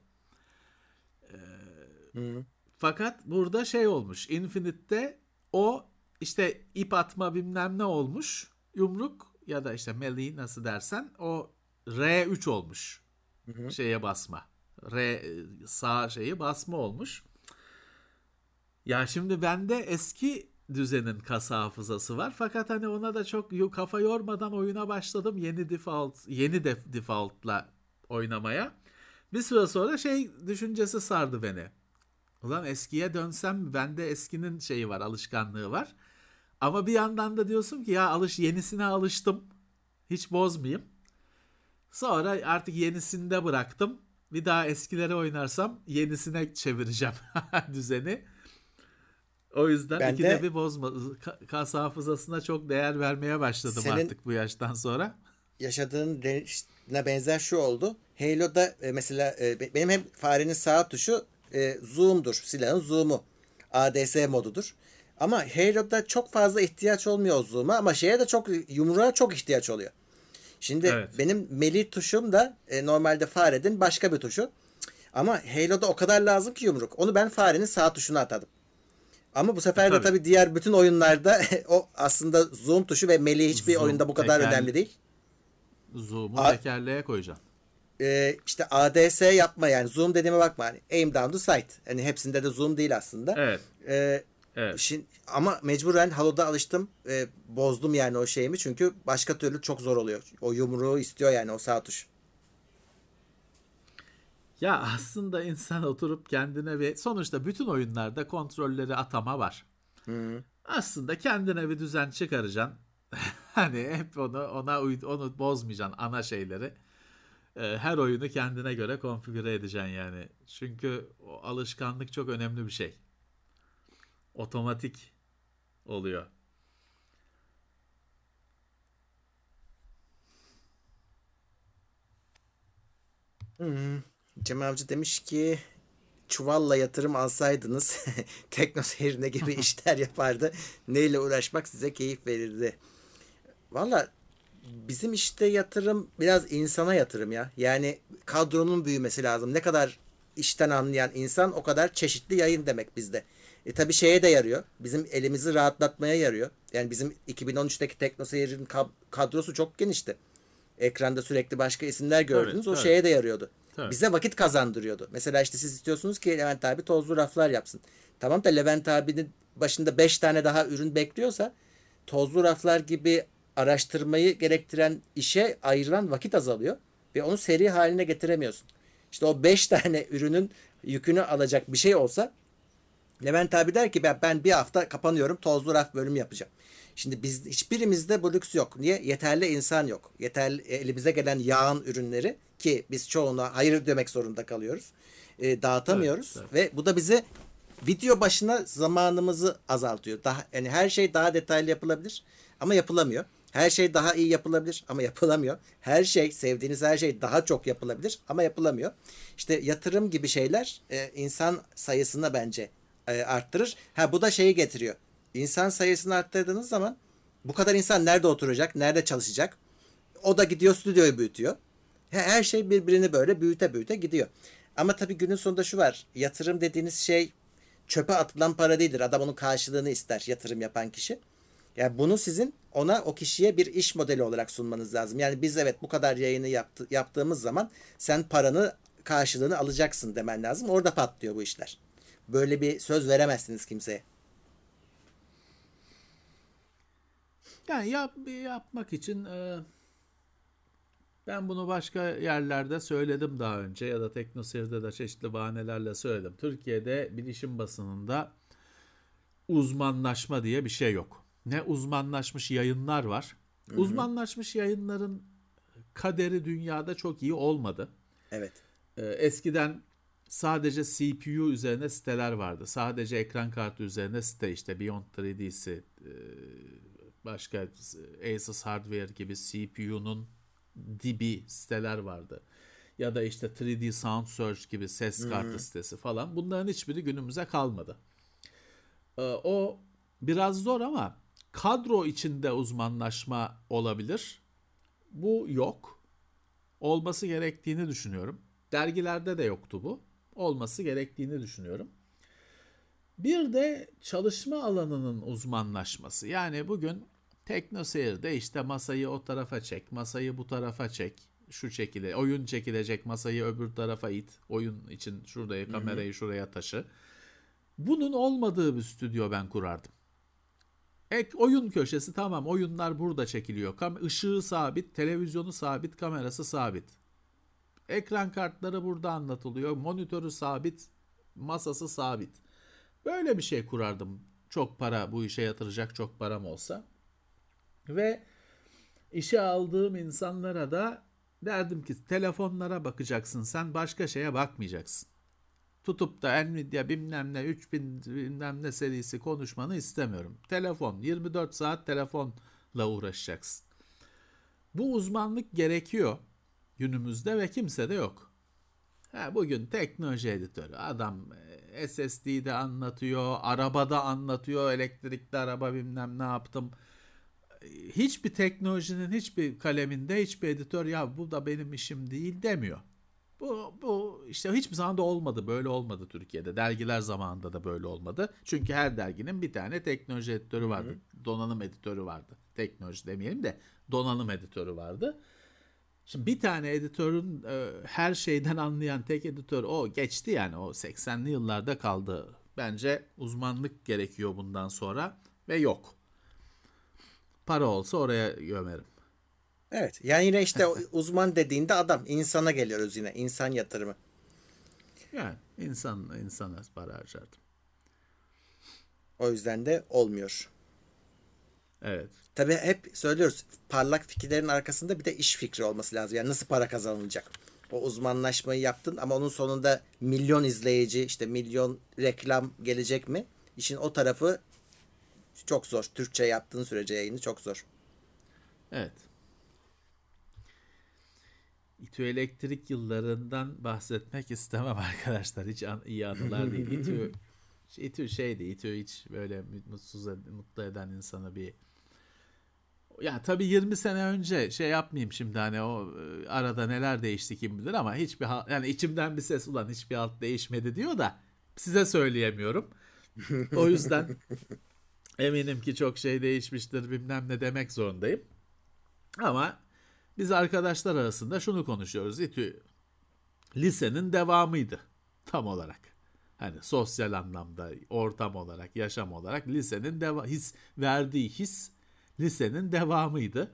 Hı. Fakat burada şey olmuş. Infinite'te o işte ip atma bilmem ne olmuş. Yumruk ya da işte melee nasıl dersen o R3 olmuş. Hı hı. Şeye basma. R sağ şeyi basma olmuş. Ya şimdi bende eski düzenin kasa hafızası var. Fakat hani ona da çok kafa yormadan oyuna başladım. Yeni default, yeni de default'la oynamaya. Bir süre sonra şey düşüncesi sardı beni. Ulan eskiye dönsem bende eskinin şeyi var, alışkanlığı var. Ama bir yandan da diyorsun ki ya alış yenisine alıştım. Hiç bozmayayım. Sonra artık yenisinde bıraktım. Bir daha eskileri oynarsam yenisine çevireceğim düzeni. O yüzden ben ikide de, bir bozma. Kas hafızasına çok değer vermeye başladım artık bu yaştan sonra. Yaşadığın ne benzer şu oldu. Halo'da e, mesela e, benim hem farenin sağ tuşu e, zoom'dur. Silahın zoom'u. ADS modudur. Ama Halo'da çok fazla ihtiyaç olmuyor zoom'a ama şeye de çok yumruğa çok ihtiyaç oluyor. Şimdi evet. benim melee tuşum da e, normalde farenin başka bir tuşu. Ama Halo'da o kadar lazım ki yumruk. Onu ben farenin sağ tuşuna atadım. Ama bu sefer tabii. de tabii diğer bütün oyunlarda o aslında zoom tuşu ve melee hiçbir zoom, oyunda bu kadar teker, önemli değil. Zoom'u A- tekerleğe koyacağım. E, işte ADS yapma yani zoom dediğime bakma hani aim down the sight. Hani hepsinde de zoom değil aslında. Evet. E, evet. Şimdi, ama mecburen Halo'da alıştım. E, bozdum yani o şeyimi çünkü başka türlü çok zor oluyor. O yumruğu istiyor yani o sağ tuş. Ya aslında insan oturup kendine bir sonuçta bütün oyunlarda kontrolleri atama var. Hı. Aslında kendine bir düzen çıkaracaksın. hani hep onu ona onu bozmayacaksın ana şeyleri. Ee, her oyunu kendine göre konfigüre edeceksin yani. Çünkü o alışkanlık çok önemli bir şey. Otomatik oluyor. Hmm. Cem Avcı demiş ki çuvalla yatırım alsaydınız tekno seyrine gibi işler yapardı. Neyle uğraşmak size keyif verirdi. Valla bizim işte yatırım biraz insana yatırım ya. Yani kadronun büyümesi lazım. Ne kadar işten anlayan insan o kadar çeşitli yayın demek bizde. E tabi şeye de yarıyor. Bizim elimizi rahatlatmaya yarıyor. Yani bizim 2013'teki Tekno Seyir'in kadrosu çok genişti. Ekranda sürekli başka isimler gördünüz. Evet, o evet. şeye de yarıyordu. Evet. Bize vakit kazandırıyordu. Mesela işte siz istiyorsunuz ki Levent abi tozlu raflar yapsın. Tamam da Levent abinin başında 5 tane daha ürün bekliyorsa tozlu raflar gibi araştırmayı gerektiren işe ayrılan vakit azalıyor ve onu seri haline getiremiyorsun. İşte o 5 tane ürünün yükünü alacak bir şey olsa Levent abi der ki ben, ben bir hafta kapanıyorum tozlu raf bölüm yapacağım. Şimdi biz hiçbirimizde bu lüks yok. Niye? Yeterli insan yok. Yeterli elimize gelen yağın ürünleri ki biz çoğuna hayır demek zorunda kalıyoruz. E, dağıtamıyoruz evet, evet. ve bu da bize video başına zamanımızı azaltıyor. Daha yani her şey daha detaylı yapılabilir ama yapılamıyor. Her şey daha iyi yapılabilir ama yapılamıyor. Her şey sevdiğiniz her şey daha çok yapılabilir ama yapılamıyor. İşte yatırım gibi şeyler e, insan sayısını bence e, arttırır. Ha bu da şeyi getiriyor. İnsan sayısını arttırdığınız zaman bu kadar insan nerede oturacak, nerede çalışacak? O da gidiyor stüdyoyu büyütüyor. Her şey birbirini böyle büyüte büyüte gidiyor. Ama tabii günün sonunda şu var. Yatırım dediğiniz şey çöpe atılan para değildir. Adam onun karşılığını ister yatırım yapan kişi. Yani bunu sizin ona o kişiye bir iş modeli olarak sunmanız lazım. Yani biz evet bu kadar yayını yaptı, yaptığımız zaman sen paranı karşılığını alacaksın demen lazım. Orada patlıyor bu işler. Böyle bir söz veremezsiniz kimseye. Yani yap, yapmak için e, ben bunu başka yerlerde söyledim daha önce ya da Teknoseyir'de de çeşitli bahanelerle söyledim. Türkiye'de bilişim basınında uzmanlaşma diye bir şey yok. Ne uzmanlaşmış yayınlar var. Hı-hı. Uzmanlaşmış yayınların kaderi dünyada çok iyi olmadı. Evet. Ee, eskiden sadece CPU üzerine siteler vardı. Sadece ekran kartı üzerine site işte Beyond 3D'si, e, başka Asus Hardware gibi CPU'nun dibi siteler vardı. Ya da işte 3D Sound Search gibi ses kartı hmm. sitesi falan. Bunların hiçbiri günümüze kalmadı. Ee, o biraz zor ama kadro içinde uzmanlaşma olabilir. Bu yok. Olması gerektiğini düşünüyorum. Dergilerde de yoktu bu. Olması gerektiğini düşünüyorum. Bir de çalışma alanının uzmanlaşması. Yani bugün teknoseyirde işte masayı o tarafa çek, masayı bu tarafa çek, şu şekilde oyun çekilecek masayı öbür tarafa it, oyun için şuraya kamerayı şuraya taşı. Bunun olmadığı bir stüdyo ben kurardım. Ek oyun köşesi tamam oyunlar burada çekiliyor. Kam ışığı sabit, televizyonu sabit, kamerası sabit. Ekran kartları burada anlatılıyor. Monitörü sabit, masası sabit. Böyle bir şey kurardım. Çok para bu işe yatıracak çok param olsa. Ve işe aldığım insanlara da derdim ki telefonlara bakacaksın sen başka şeye bakmayacaksın. Tutup da Nvidia bilmem ne 3000 bilmem ne serisi konuşmanı istemiyorum. Telefon 24 saat telefonla uğraşacaksın. Bu uzmanlık gerekiyor günümüzde ve kimse de yok. Ha, bugün teknoloji editörü adam e, SSD'de anlatıyor, arabada anlatıyor, elektrikli araba bilmem ne yaptım. Hiçbir teknolojinin hiçbir kaleminde hiçbir editör ya bu da benim işim değil demiyor. Bu, bu işte hiçbir zaman da olmadı. Böyle olmadı Türkiye'de. Dergiler zamanında da böyle olmadı. Çünkü her derginin bir tane teknoloji editörü vardı. Hı-hı. Donanım editörü vardı. Teknoloji demeyelim de donanım editörü vardı. Şimdi bir tane editörün e, her şeyden anlayan tek editör o geçti yani o 80'li yıllarda kaldı. Bence uzmanlık gerekiyor bundan sonra ve yok. Para olsa oraya gömerim. Evet. Yani yine işte uzman dediğinde adam insana geliyoruz yine. insan yatırımı. Yani insan insana para harcardım. O yüzden de olmuyor. Evet. Tabii hep söylüyoruz parlak fikirlerin arkasında bir de iş fikri olması lazım. Yani nasıl para kazanılacak? O uzmanlaşmayı yaptın ama onun sonunda milyon izleyici, işte milyon reklam gelecek mi? İşin o tarafı çok zor. Türkçe yaptığın sürece yayını çok zor. Evet. İTÜ elektrik yıllarından bahsetmek istemem arkadaşlar. Hiç an, iyi anılar değil. İTÜ, İTÜ şeydi. İTÜ hiç böyle mutsuz mutlu eden insana bir yani tabii 20 sene önce şey yapmayayım şimdi hani o e, arada neler değişti kim bilir ama hiçbir yani içimden bir ses ulan hiçbir alt değişmedi diyor da size söyleyemiyorum. O yüzden eminim ki çok şey değişmiştir bilmem ne demek zorundayım. Ama biz arkadaşlar arasında şunu konuşuyoruz. İTÜ lisenin devamıydı tam olarak. Hani sosyal anlamda, ortam olarak, yaşam olarak lisenin deva his verdiği his lisenin devamıydı.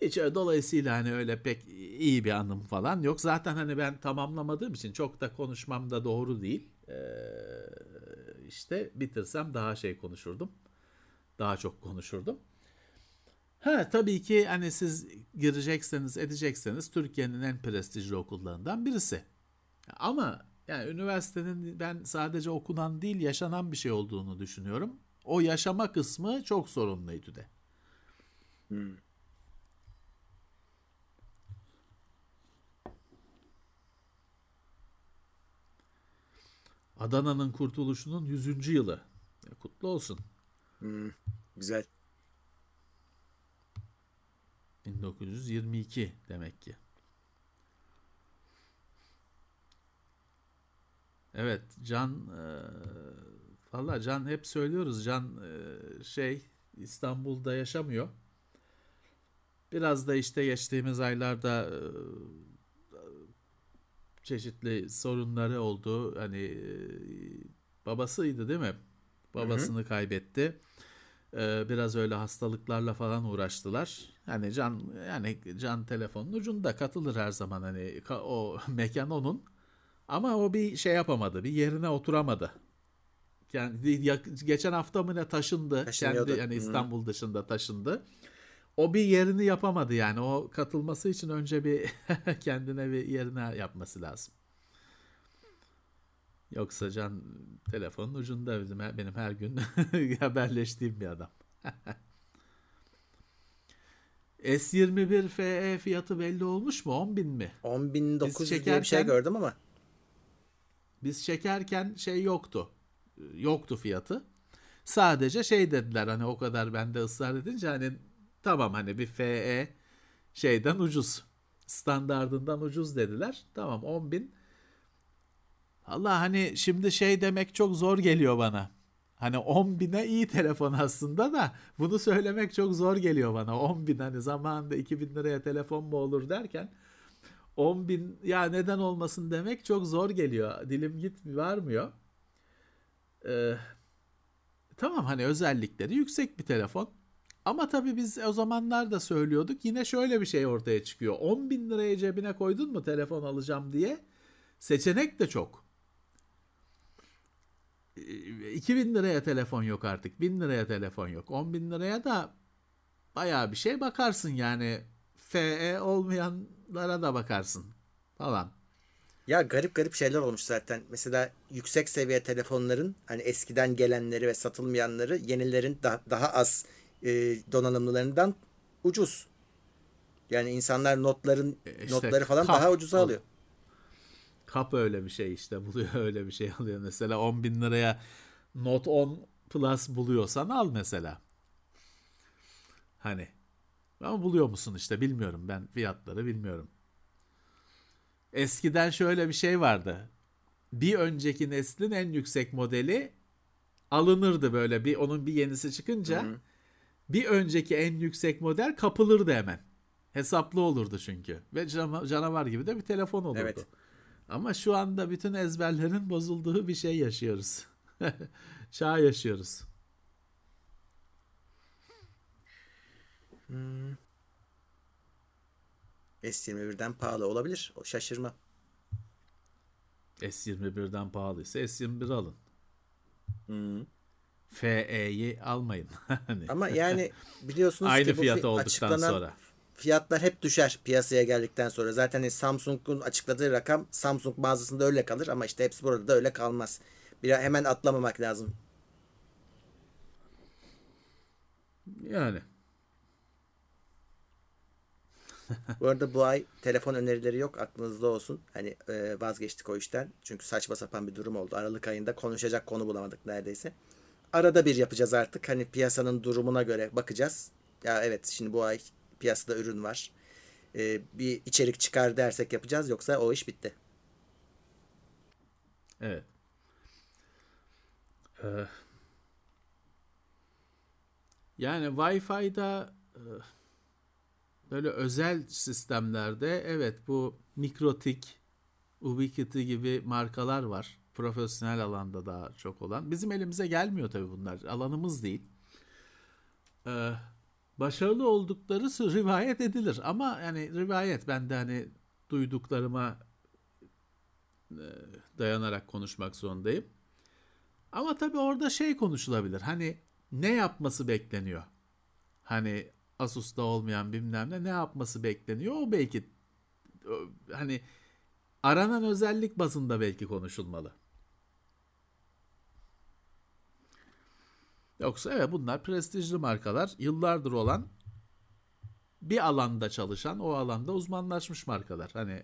Hiç dolayısıyla hani öyle pek iyi bir anım falan yok. Zaten hani ben tamamlamadığım için çok da konuşmam da doğru değil. Ee, işte bitirsem daha şey konuşurdum. Daha çok konuşurdum. Ha tabii ki hani siz girecekseniz edecekseniz Türkiye'nin en prestijli okullarından birisi. Ama yani üniversitenin ben sadece okunan değil yaşanan bir şey olduğunu düşünüyorum. O yaşama kısmı çok sorunluydu de. Hmm. Adana'nın kurtuluşunun 100. yılı. Kutlu olsun. Hmm, güzel. 1922 demek ki. Evet Can e, valla Can hep söylüyoruz Can e, şey İstanbul'da yaşamıyor. Biraz da işte geçtiğimiz aylarda e, çeşitli sorunları oldu. Hani e, babasıydı değil mi? Babasını Hı-hı. kaybetti. E, biraz öyle hastalıklarla falan uğraştılar. Hani can yani can telefonun ucunda katılır her zaman hani o mekan onun. Ama o bir şey yapamadı. Bir yerine oturamadı. Yani geçen hafta mı ne taşındı. Kendi yani İstanbul Hı. dışında taşındı o bir yerini yapamadı yani. O katılması için önce bir kendine bir yerine yapması lazım. Yoksa Can telefonun ucunda bizim benim her gün haberleştiğim bir adam. S21 FE fiyatı belli olmuş mu? 10 bin mi? 10 bin 900 diye bir şey gördüm ama. Biz çekerken şey yoktu. Yoktu fiyatı. Sadece şey dediler hani o kadar bende ısrar edince hani Tamam hani bir FE şeyden ucuz. Standardından ucuz dediler. Tamam 10 bin. Allah hani şimdi şey demek çok zor geliyor bana. Hani 10 bine iyi telefon aslında da bunu söylemek çok zor geliyor bana. 10 bin hani zamanında 2000 liraya telefon mu olur derken 10 bin ya neden olmasın demek çok zor geliyor. Dilim git varmıyor. Ee, tamam hani özellikleri yüksek bir telefon. Ama tabii biz o zamanlar da söylüyorduk. Yine şöyle bir şey ortaya çıkıyor. 10 bin liraya cebine koydun mu telefon alacağım diye seçenek de çok. 2000 liraya telefon yok artık. 1000 liraya telefon yok. 10 bin liraya da bayağı bir şey bakarsın yani. FE olmayanlara da bakarsın falan. Ya garip garip şeyler olmuş zaten. Mesela yüksek seviye telefonların hani eskiden gelenleri ve satılmayanları yenilerin da, daha az e, donanımlılarından ucuz. Yani insanlar notların E işte notları falan kap- daha ucuza alıyor. Kap öyle bir şey işte buluyor öyle bir şey alıyor. Mesela 10 bin liraya Note 10 Plus buluyorsan al mesela. Hani ama buluyor musun işte bilmiyorum ben fiyatları bilmiyorum. Eskiden şöyle bir şey vardı. Bir önceki neslin en yüksek modeli alınırdı böyle bir onun bir yenisi çıkınca Hı hı. Bir önceki en yüksek model kapılırdı hemen. Hesaplı olurdu çünkü. Ve cana- canavar gibi de bir telefon olurdu. Evet. Ama şu anda bütün ezberlerin bozulduğu bir şey yaşıyoruz. Çağ yaşıyoruz. S21'den pahalı olabilir. O şaşırma. S21'den pahalıysa S21 alın. Hı. FE'yi almayın. Hani Ama yani biliyorsunuz Aynı ki bu fiyatı fi- olduktan sonra. fiyatlar hep düşer piyasaya geldikten sonra. Zaten hani Samsung'un açıkladığı rakam Samsung mağazasında öyle kalır ama işte hepsi burada da öyle kalmaz. Bir hemen atlamamak lazım. Yani Bu arada bu ay telefon önerileri yok aklınızda olsun. Hani e, vazgeçtik o işten. Çünkü saçma sapan bir durum oldu. Aralık ayında konuşacak konu bulamadık neredeyse. Arada bir yapacağız artık. Hani piyasanın durumuna göre bakacağız. Ya evet şimdi bu ay piyasada ürün var. E, bir içerik çıkar dersek yapacağız. Yoksa o iş bitti. evet. Ee, yani Wi-Fi'da e, böyle özel sistemlerde evet bu Mikrotik, Ubiquiti gibi markalar var. Profesyonel alanda daha çok olan. Bizim elimize gelmiyor tabii bunlar. Alanımız değil. Ee, başarılı oldukları rivayet edilir. Ama yani rivayet ben de hani duyduklarıma e, dayanarak konuşmak zorundayım. Ama tabii orada şey konuşulabilir. Hani ne yapması bekleniyor? Hani Asus'ta olmayan bilmem ne ne yapması bekleniyor? O belki hani aranan özellik bazında belki konuşulmalı. Yoksa evet bunlar prestijli markalar. Yıllardır olan bir alanda çalışan, o alanda uzmanlaşmış markalar. Hani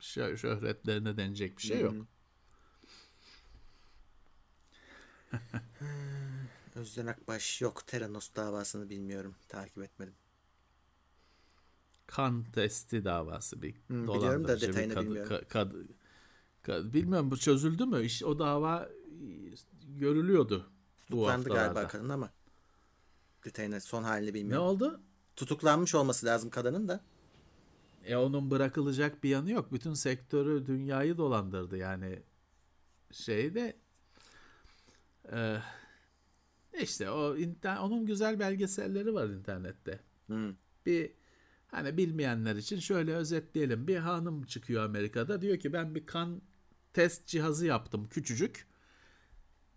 şö- şöhretlerine denecek bir şey yok. Özden Akbaş yok. Teranos davasını bilmiyorum. Takip etmedim. kan testi davası bir biliyorum da detayını kadı- bilmiyorum. ka- kadı- ka- bilmiyorum bu çözüldü mü? İş, o dava e, görülüyordu Tutuklandı galiba kadın ama detayını son halini Ne bilmiyorum. oldu? Tutuklanmış olması lazım kadının da. E onun bırakılacak bir yanı yok. Bütün sektörü, dünyayı dolandırdı yani şeyde e, işte o inter- onun güzel belgeselleri var internette. Hı. bir hani bilmeyenler için şöyle özetleyelim. Bir hanım çıkıyor Amerika'da diyor ki ben bir kan test cihazı yaptım küçücük.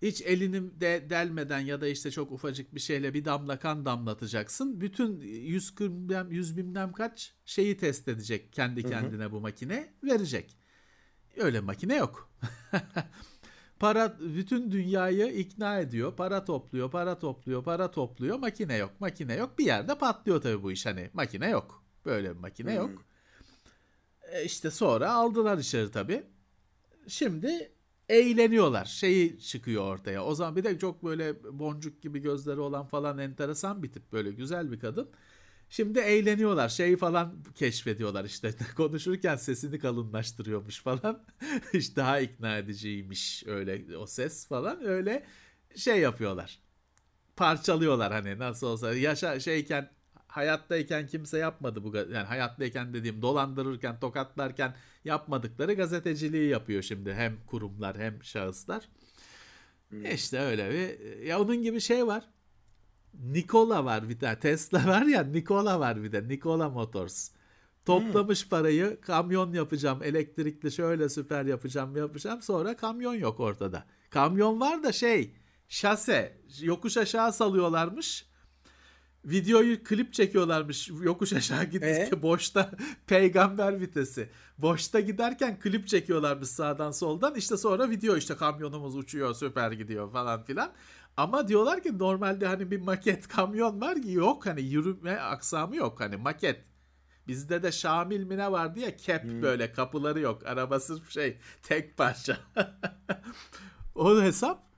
Hiç elini de delmeden ya da işte çok ufacık bir şeyle bir damla kan damlatacaksın. Bütün 100 bilmem, 100 bilmem kaç şeyi test edecek kendi kendine bu makine verecek. Öyle makine yok. para bütün dünyayı ikna ediyor. Para topluyor, para topluyor, para topluyor. Makine yok, makine yok. Bir yerde patlıyor tabii bu iş hani. Makine yok. Böyle bir makine yok. E işte sonra aldılar içeri tabii. Şimdi eğleniyorlar. Şeyi çıkıyor ortaya. O zaman bir de çok böyle boncuk gibi gözleri olan falan enteresan bir tip. Böyle güzel bir kadın. Şimdi eğleniyorlar. Şeyi falan keşfediyorlar işte. Konuşurken sesini kalınlaştırıyormuş falan. işte daha ikna ediciymiş öyle o ses falan. Öyle şey yapıyorlar. Parçalıyorlar hani nasıl olsa. Yaşa şeyken hayattayken kimse yapmadı bu yani hayattayken dediğim dolandırırken tokatlarken yapmadıkları gazeteciliği yapıyor şimdi hem kurumlar hem şahıslar. Hmm. İşte öyle bir ya onun gibi şey var. Nikola var bir tane. Tesla var ya Nikola var bir de. Nikola Motors. Toplamış hmm. parayı kamyon yapacağım elektrikli şöyle süper yapacağım yapacağım sonra kamyon yok ortada. Kamyon var da şey şase yokuş aşağı salıyorlarmış. Videoyu klip çekiyorlarmış yokuş aşağı gidince ee? boşta peygamber vitesi. Boşta giderken klip çekiyorlarmış sağdan soldan işte sonra video işte kamyonumuz uçuyor süper gidiyor falan filan. Ama diyorlar ki normalde hani bir maket kamyon var ki yok hani yürüme aksamı yok hani maket. Bizde de Şamil mi ne vardı ya kep hmm. böyle kapıları yok. Araba sırf şey tek parça. o hesap.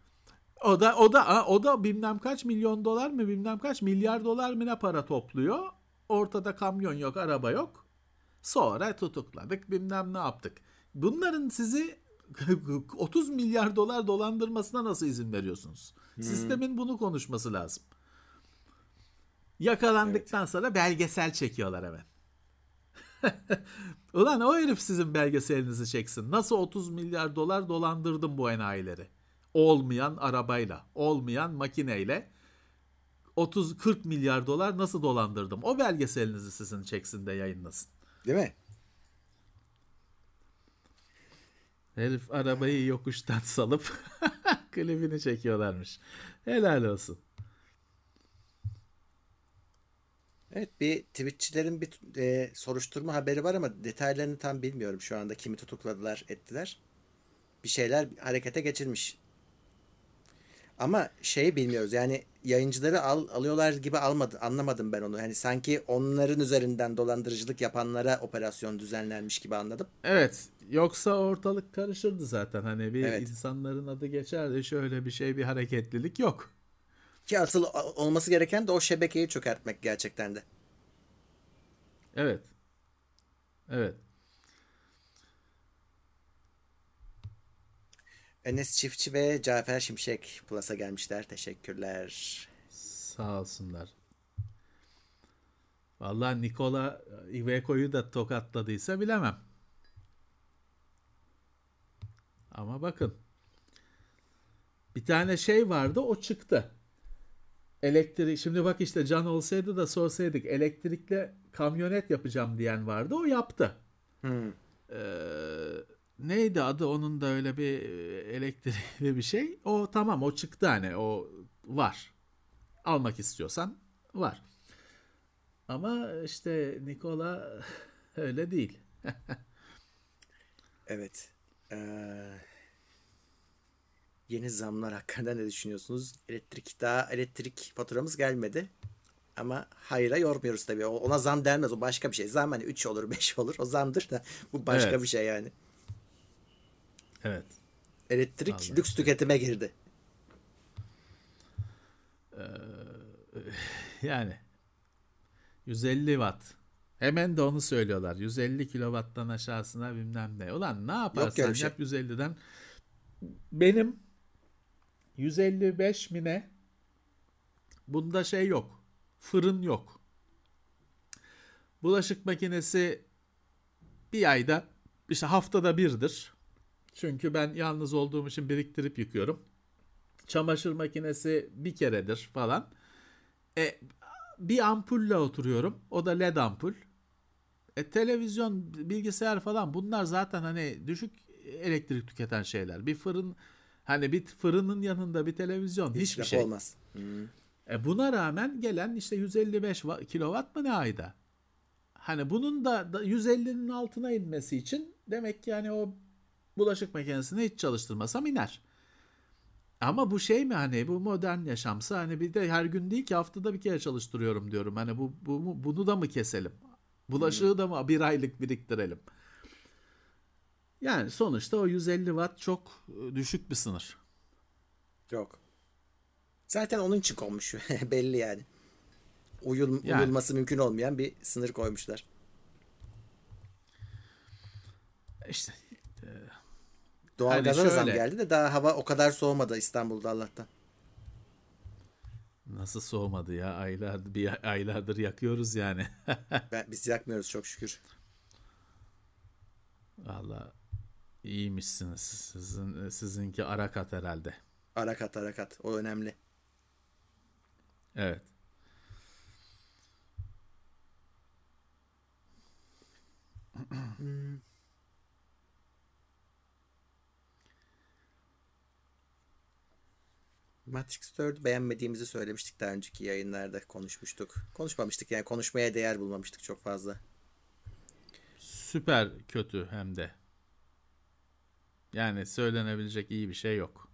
O da o da o da bilmem kaç milyon dolar mı bilmem kaç milyar dolar mı ne para topluyor. Ortada kamyon yok, araba yok. Sonra tutukladık bilmem ne yaptık. Bunların sizi 30 milyar dolar dolandırmasına nasıl izin veriyorsunuz? Hmm. Sistemin bunu konuşması lazım. Yakalandıktan evet. sonra belgesel çekiyorlar hemen. Ulan o herif sizin belgeselinizi çeksin. Nasıl 30 milyar dolar dolandırdım bu enayileri? Olmayan arabayla, olmayan makineyle 30-40 milyar dolar nasıl dolandırdım? O belgeselinizi sizin çeksin de yayınlasın. Değil mi? Herif arabayı yokuştan salıp klibini çekiyorlarmış. Helal olsun. Evet bir Twitch'çilerin bir e, soruşturma haberi var ama detaylarını tam bilmiyorum şu anda. Kimi tutukladılar ettiler. Bir şeyler harekete geçirmiş. Ama şeyi bilmiyoruz yani yayıncıları al, alıyorlar gibi almadı anlamadım ben onu. Yani sanki onların üzerinden dolandırıcılık yapanlara operasyon düzenlenmiş gibi anladım. Evet. Yoksa ortalık karışırdı zaten. Hani bir evet. insanların adı geçerdi. Şöyle bir şey bir hareketlilik yok. Ki asıl olması gereken de o şebekeyi çökertmek gerçekten de. Evet. Evet. Enes Çiftçi ve Cafer Şimşek Plus'a gelmişler. Teşekkürler. Sağ olsunlar. Vallahi Nikola Iveco'yu da tokatladıysa bilemem. Ama bakın. Bir tane şey vardı o çıktı. Elektrik şimdi bak işte can olsaydı da sorsaydık elektrikli kamyonet yapacağım diyen vardı o yaptı. Hmm. Ee, neydi adı onun da öyle bir e, elektrikli bir şey. O tamam o çıktı hani o var. Almak istiyorsan var. Ama işte Nikola öyle değil. evet. Ee, yeni zamlar hakkında ne düşünüyorsunuz? Elektrik daha elektrik faturamız gelmedi. Ama hayra yormuyoruz tabii. Ona zam denmez. O başka bir şey. Zam hani 3 olur 5 olur. O zamdır da bu başka evet. bir şey yani. Evet. Elektrik Vallahi lüks tüketime girdi. Ee, yani 150 watt. Hemen de onu söylüyorlar. 150 kilowatttan aşağısına bilmem ne. Ulan ne yaparsan Yok şey. yap 150'den. Benim 155 mine bunda şey yok. Fırın yok. Bulaşık makinesi bir ayda işte haftada birdir. Çünkü ben yalnız olduğum için biriktirip yıkıyorum. Çamaşır makinesi bir keredir falan. E, bir ampulle oturuyorum. O da led ampul. E, televizyon, bilgisayar falan bunlar zaten hani düşük elektrik tüketen şeyler. Bir fırın hani bir fırının yanında bir televizyon Hiç hiçbir şey olmaz. Hmm. E, buna rağmen gelen işte 155 kilowatt mı ne ayda? Hani bunun da 150'nin altına inmesi için demek ki yani o bulaşık makinesini hiç çalıştırmasam iner. Ama bu şey mi hani bu modern yaşamsa hani bir de her gün değil ki haftada bir kere çalıştırıyorum diyorum. Hani bu, bu bunu da mı keselim? Bulaşığı hmm. da mı bir aylık biriktirelim? Yani sonuçta o 150 watt çok e, düşük bir sınır. Çok. Zaten onun için konmuş belli yani. Uyul, yani. Uyulması mümkün olmayan bir sınır koymuşlar. İşte Doğalgaza hani zam geldi de daha hava o kadar soğumadı İstanbul'da Allah'tan. Nasıl soğumadı ya? Aylardır bir aylardır yakıyoruz yani. ben, biz yakmıyoruz çok şükür. Valla iyiymişsiniz. Sizin sizinki arakat herhalde. Arakat arakat. O önemli. Evet. hmm. Matrix 4'ü beğenmediğimizi söylemiştik daha önceki yayınlarda konuşmuştuk. Konuşmamıştık yani konuşmaya değer bulmamıştık çok fazla. Süper kötü hem de. Yani söylenebilecek iyi bir şey yok.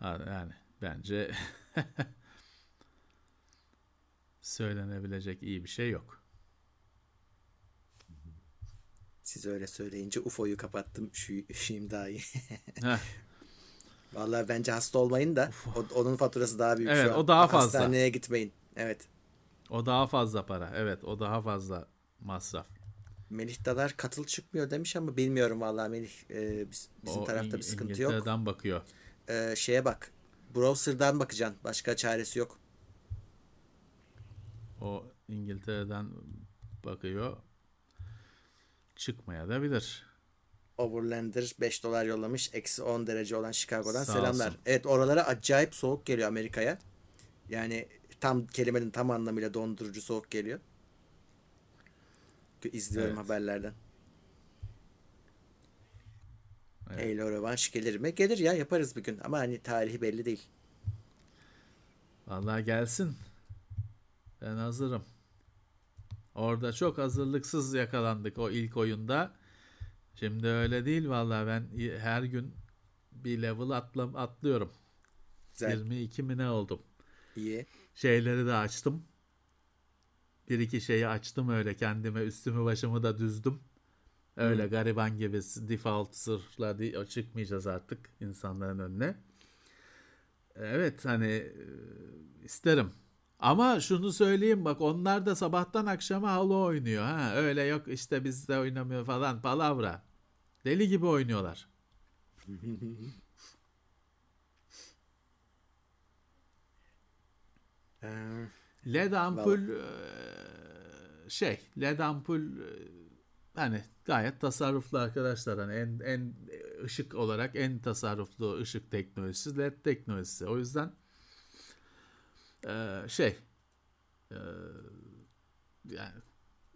Yani bence söylenebilecek iyi bir şey yok. Siz öyle söyleyince UFO'yu kapattım. Şu, şimdi daha iyi. Vallahi bence hasta olmayın da o, onun faturası daha büyük evet, şu an. o daha fazla. Hastaneye gitmeyin. Evet. O daha fazla para. Evet, o daha fazla masraf. Melih Dadar katıl çıkmıyor demiş ama bilmiyorum vallahi Melih e, bizim o tarafta bir sıkıntı İngiltere'den yok. İngiltere'den bakıyor. E, şeye bak. Browser'dan bakacaksın. Başka çaresi yok. O İngiltere'den bakıyor. Çıkmaya da bilir. Overlander 5 dolar yollamış. Eksi 10 derece olan Chicago'dan Sağ selamlar. Olsun. Evet oralara acayip soğuk geliyor Amerika'ya. Yani tam kelimenin tam anlamıyla dondurucu soğuk geliyor. İzliyorum evet. haberlerden. Evet. Halo rövanş gelir mi? Gelir ya yaparız bir gün ama hani tarihi belli değil. Vallahi gelsin. Ben hazırım. Orada çok hazırlıksız yakalandık o ilk oyunda. Şimdi öyle değil vallahi ben her gün bir level atlam atlıyorum. Güzel. 22 mi ne oldum. İyi. Şeyleri de açtım. Bir iki şeyi açtım öyle kendime üstümü başımı da düzdüm. Öyle hmm. gariban gibi default sırla çıkmayacağız artık insanların önüne. Evet hani e, isterim. Ama şunu söyleyeyim bak onlar da sabahtan akşama Halo oynuyor. Ha öyle yok işte bizde oynamıyor falan palavra. Deli gibi oynuyorlar. Ee, LED ampul vallahi. şey LED ampul hani gayet tasarruflu arkadaşlar hani en en ışık olarak en tasarruflu ışık teknolojisi LED teknolojisi. O yüzden şey yani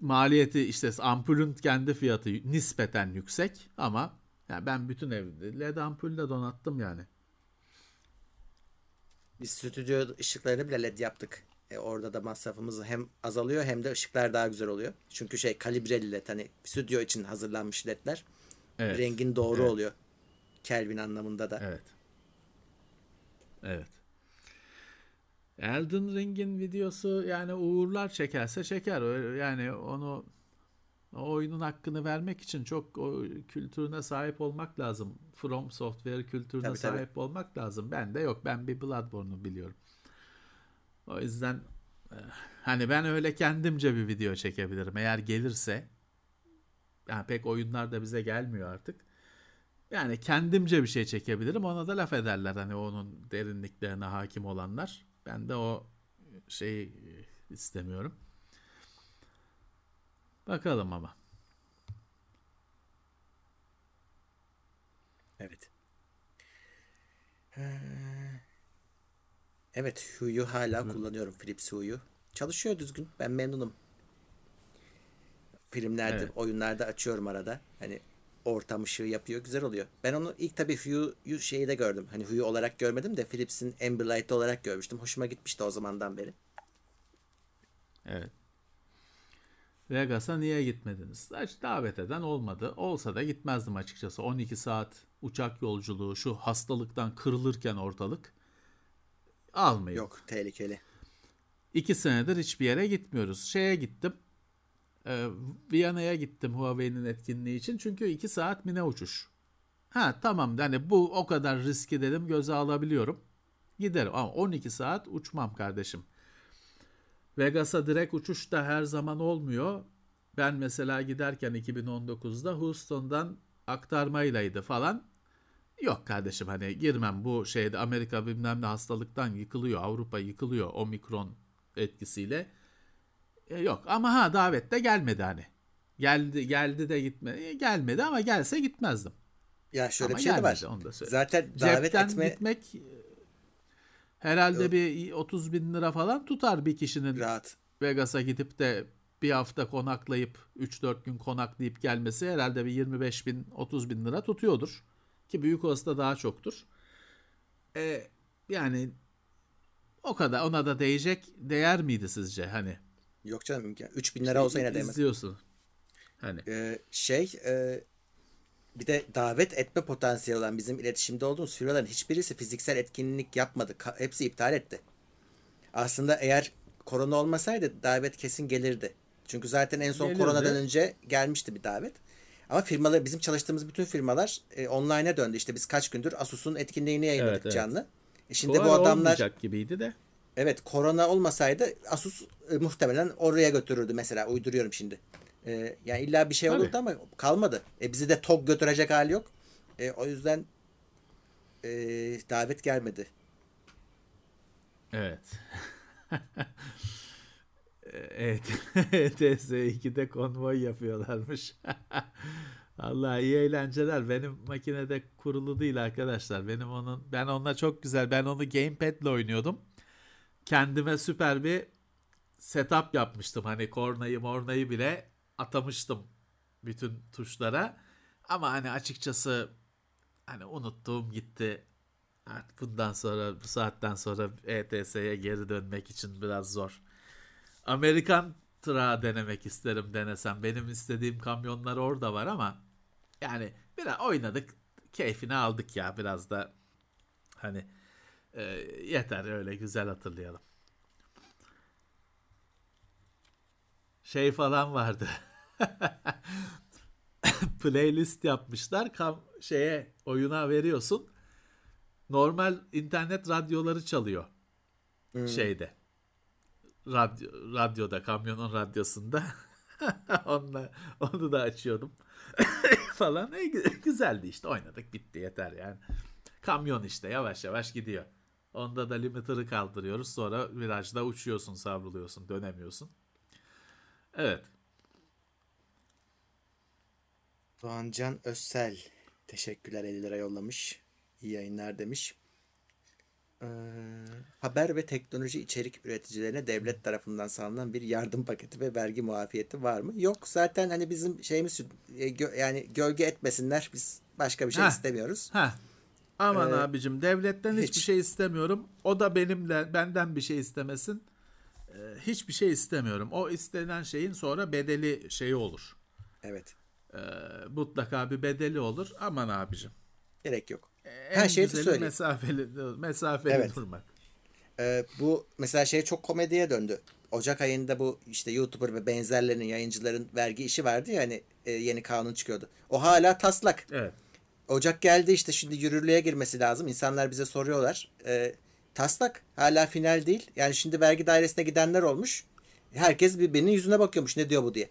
maliyeti işte ampulün kendi fiyatı nispeten yüksek ama yani ben bütün evde led ampulle donattım yani. Biz stüdyo ışıklarını bile led yaptık. E orada da masrafımız hem azalıyor hem de ışıklar daha güzel oluyor. Çünkü şey kalibreli led hani stüdyo için hazırlanmış ledler. Evet. Rengin doğru evet. oluyor. Kelvin anlamında da. Evet. Evet. Elden Ring'in videosu yani uğurlar çekerse çeker. Yani onu o oyunun hakkını vermek için çok o kültürüne sahip olmak lazım. From Software kültürüne tabii, sahip tabii. olmak lazım. Ben de yok. Ben bir Bloodborne'u biliyorum. O yüzden eh, hani ben öyle kendimce bir video çekebilirim. Eğer gelirse yani pek oyunlar da bize gelmiyor artık. Yani kendimce bir şey çekebilirim. Ona da laf ederler hani onun derinliklerine hakim olanlar. Ben de o şeyi istemiyorum. Bakalım ama. Evet. Evet Hue'yu hala Hı. kullanıyorum Philips Hue'yu. Çalışıyor düzgün. Ben memnunum. Filmlerde, evet. oyunlarda açıyorum arada. Hani ortam ışığı yapıyor. Güzel oluyor. Ben onu ilk tabii Hue'yu şeyi de gördüm. Hani Hue olarak görmedim de Philips'in Ambilight olarak görmüştüm. Hoşuma gitmişti o zamandan beri. Evet. Vegas'a niye gitmediniz? Hiç davet eden olmadı. Olsa da gitmezdim açıkçası. 12 saat uçak yolculuğu şu hastalıktan kırılırken ortalık almayın. Yok tehlikeli. İki senedir hiçbir yere gitmiyoruz. Şeye gittim e, Viyana'ya gittim Huawei'nin etkinliği için. Çünkü 2 saat mi ne uçuş. Ha tamam hani bu o kadar riski dedim göze alabiliyorum. Giderim ama 12 saat uçmam kardeşim. Vegas'a direkt uçuş da her zaman olmuyor. Ben mesela giderken 2019'da Houston'dan aktarmaylaydı falan. Yok kardeşim hani girmem bu şeyde Amerika bilmem ne hastalıktan yıkılıyor. Avrupa yıkılıyor omikron etkisiyle. E, yok ama ha davet de gelmedi hani. Geldi geldi de gitmedi. E, gelmedi ama gelse gitmezdim. Ya şöyle ama bir şey de var. Onu da Zaten davet Cepten etme gitmek e, herhalde Yok. bir 30 bin lira falan tutar bir kişinin Rahat. Vegas'a gidip de bir hafta konaklayıp 3-4 gün konaklayıp gelmesi herhalde bir 25 bin 30 bin lira tutuyordur. Ki büyük olsa daha çoktur. E, yani o kadar ona da değecek değer miydi sizce hani? Yok canım imkan. 3 bin lira şey, olsa yine değmez. İzliyorsun. Hani. Ee, şey e, bir de davet etme potansiyeli olan bizim iletişimde olduğumuz firmaların hiçbirisi fiziksel etkinlik yapmadı. Ka- hepsi iptal etti. Aslında eğer korona olmasaydı davet kesin gelirdi. Çünkü zaten en son gelirdi. koronadan önce gelmişti bir davet. Ama firmalar bizim çalıştığımız bütün firmalar e, online'a döndü. İşte biz kaç gündür Asus'un etkinliğini yayınladık evet, evet. canlı. E şimdi Fuar bu adamlar gibiydi de. Evet, korona olmasaydı Asus e, muhtemelen oraya götürürdü mesela uyduruyorum şimdi. E, yani illa bir şey olurdu Tabii. ama kalmadı. E, bizi de TOG götürecek hali yok. E, o yüzden e, davet gelmedi. Evet. evet. ETS2'de konvoy yapıyorlarmış. Allah iyi eğlenceler. Benim makinede kurulu değil arkadaşlar. Benim onun ben onunla çok güzel. Ben onu gamepad'le oynuyordum. Kendime süper bir setup yapmıştım. Hani kornayı mornayı bile atamıştım bütün tuşlara. Ama hani açıkçası hani unuttuğum gitti. Artık bundan sonra bu saatten sonra ETS'ye geri dönmek için biraz zor. Amerikan tırağı denemek isterim denesem. Benim istediğim kamyonlar orada var ama yani biraz oynadık keyfini aldık ya biraz da hani e, yeter öyle güzel hatırlayalım. Şey falan vardı. playlist yapmışlar. Kam şeye oyuna veriyorsun. Normal internet radyoları çalıyor. Hmm. Şeyde. Radyo, radyoda, kamyonun radyosunda. Onunla, onu da açıyordum. falan. E, güzeldi işte oynadık bitti yeter yani. Kamyon işte yavaş yavaş gidiyor. Onda da limiter'ı kaldırıyoruz. Sonra virajda uçuyorsun, savruluyorsun, dönemiyorsun. Evet. Doğancan Özsel teşekkürler 50 lira yollamış. İyi yayınlar demiş. Ee, haber ve teknoloji içerik üreticilerine devlet tarafından sağlanan bir yardım paketi ve vergi muafiyeti var mı? Yok zaten hani bizim şeyimiz e, yani gölge etmesinler biz başka bir şey heh, istemiyoruz. Heh. Aman ee, abicim devletten hiçbir hiç. şey istemiyorum. O da benimle benden bir şey istemesin. Ee, hiçbir şey istemiyorum. O istenen şeyin sonra bedeli şeyi olur. Evet e, mutlaka bir bedeli olur. Aman abicim. Gerek yok. E, en Her şeyi söyleyeyim. Mesafeli, mesafeli evet. durmak. Ee, bu mesela şey çok komediye döndü. Ocak ayında bu işte YouTuber ve benzerlerinin yayıncıların vergi işi vardı ya hani e, yeni kanun çıkıyordu. O hala taslak. Evet. Ocak geldi işte şimdi yürürlüğe girmesi lazım. İnsanlar bize soruyorlar. E, taslak hala final değil. Yani şimdi vergi dairesine gidenler olmuş. Herkes birbirinin yüzüne bakıyormuş ne diyor bu diye.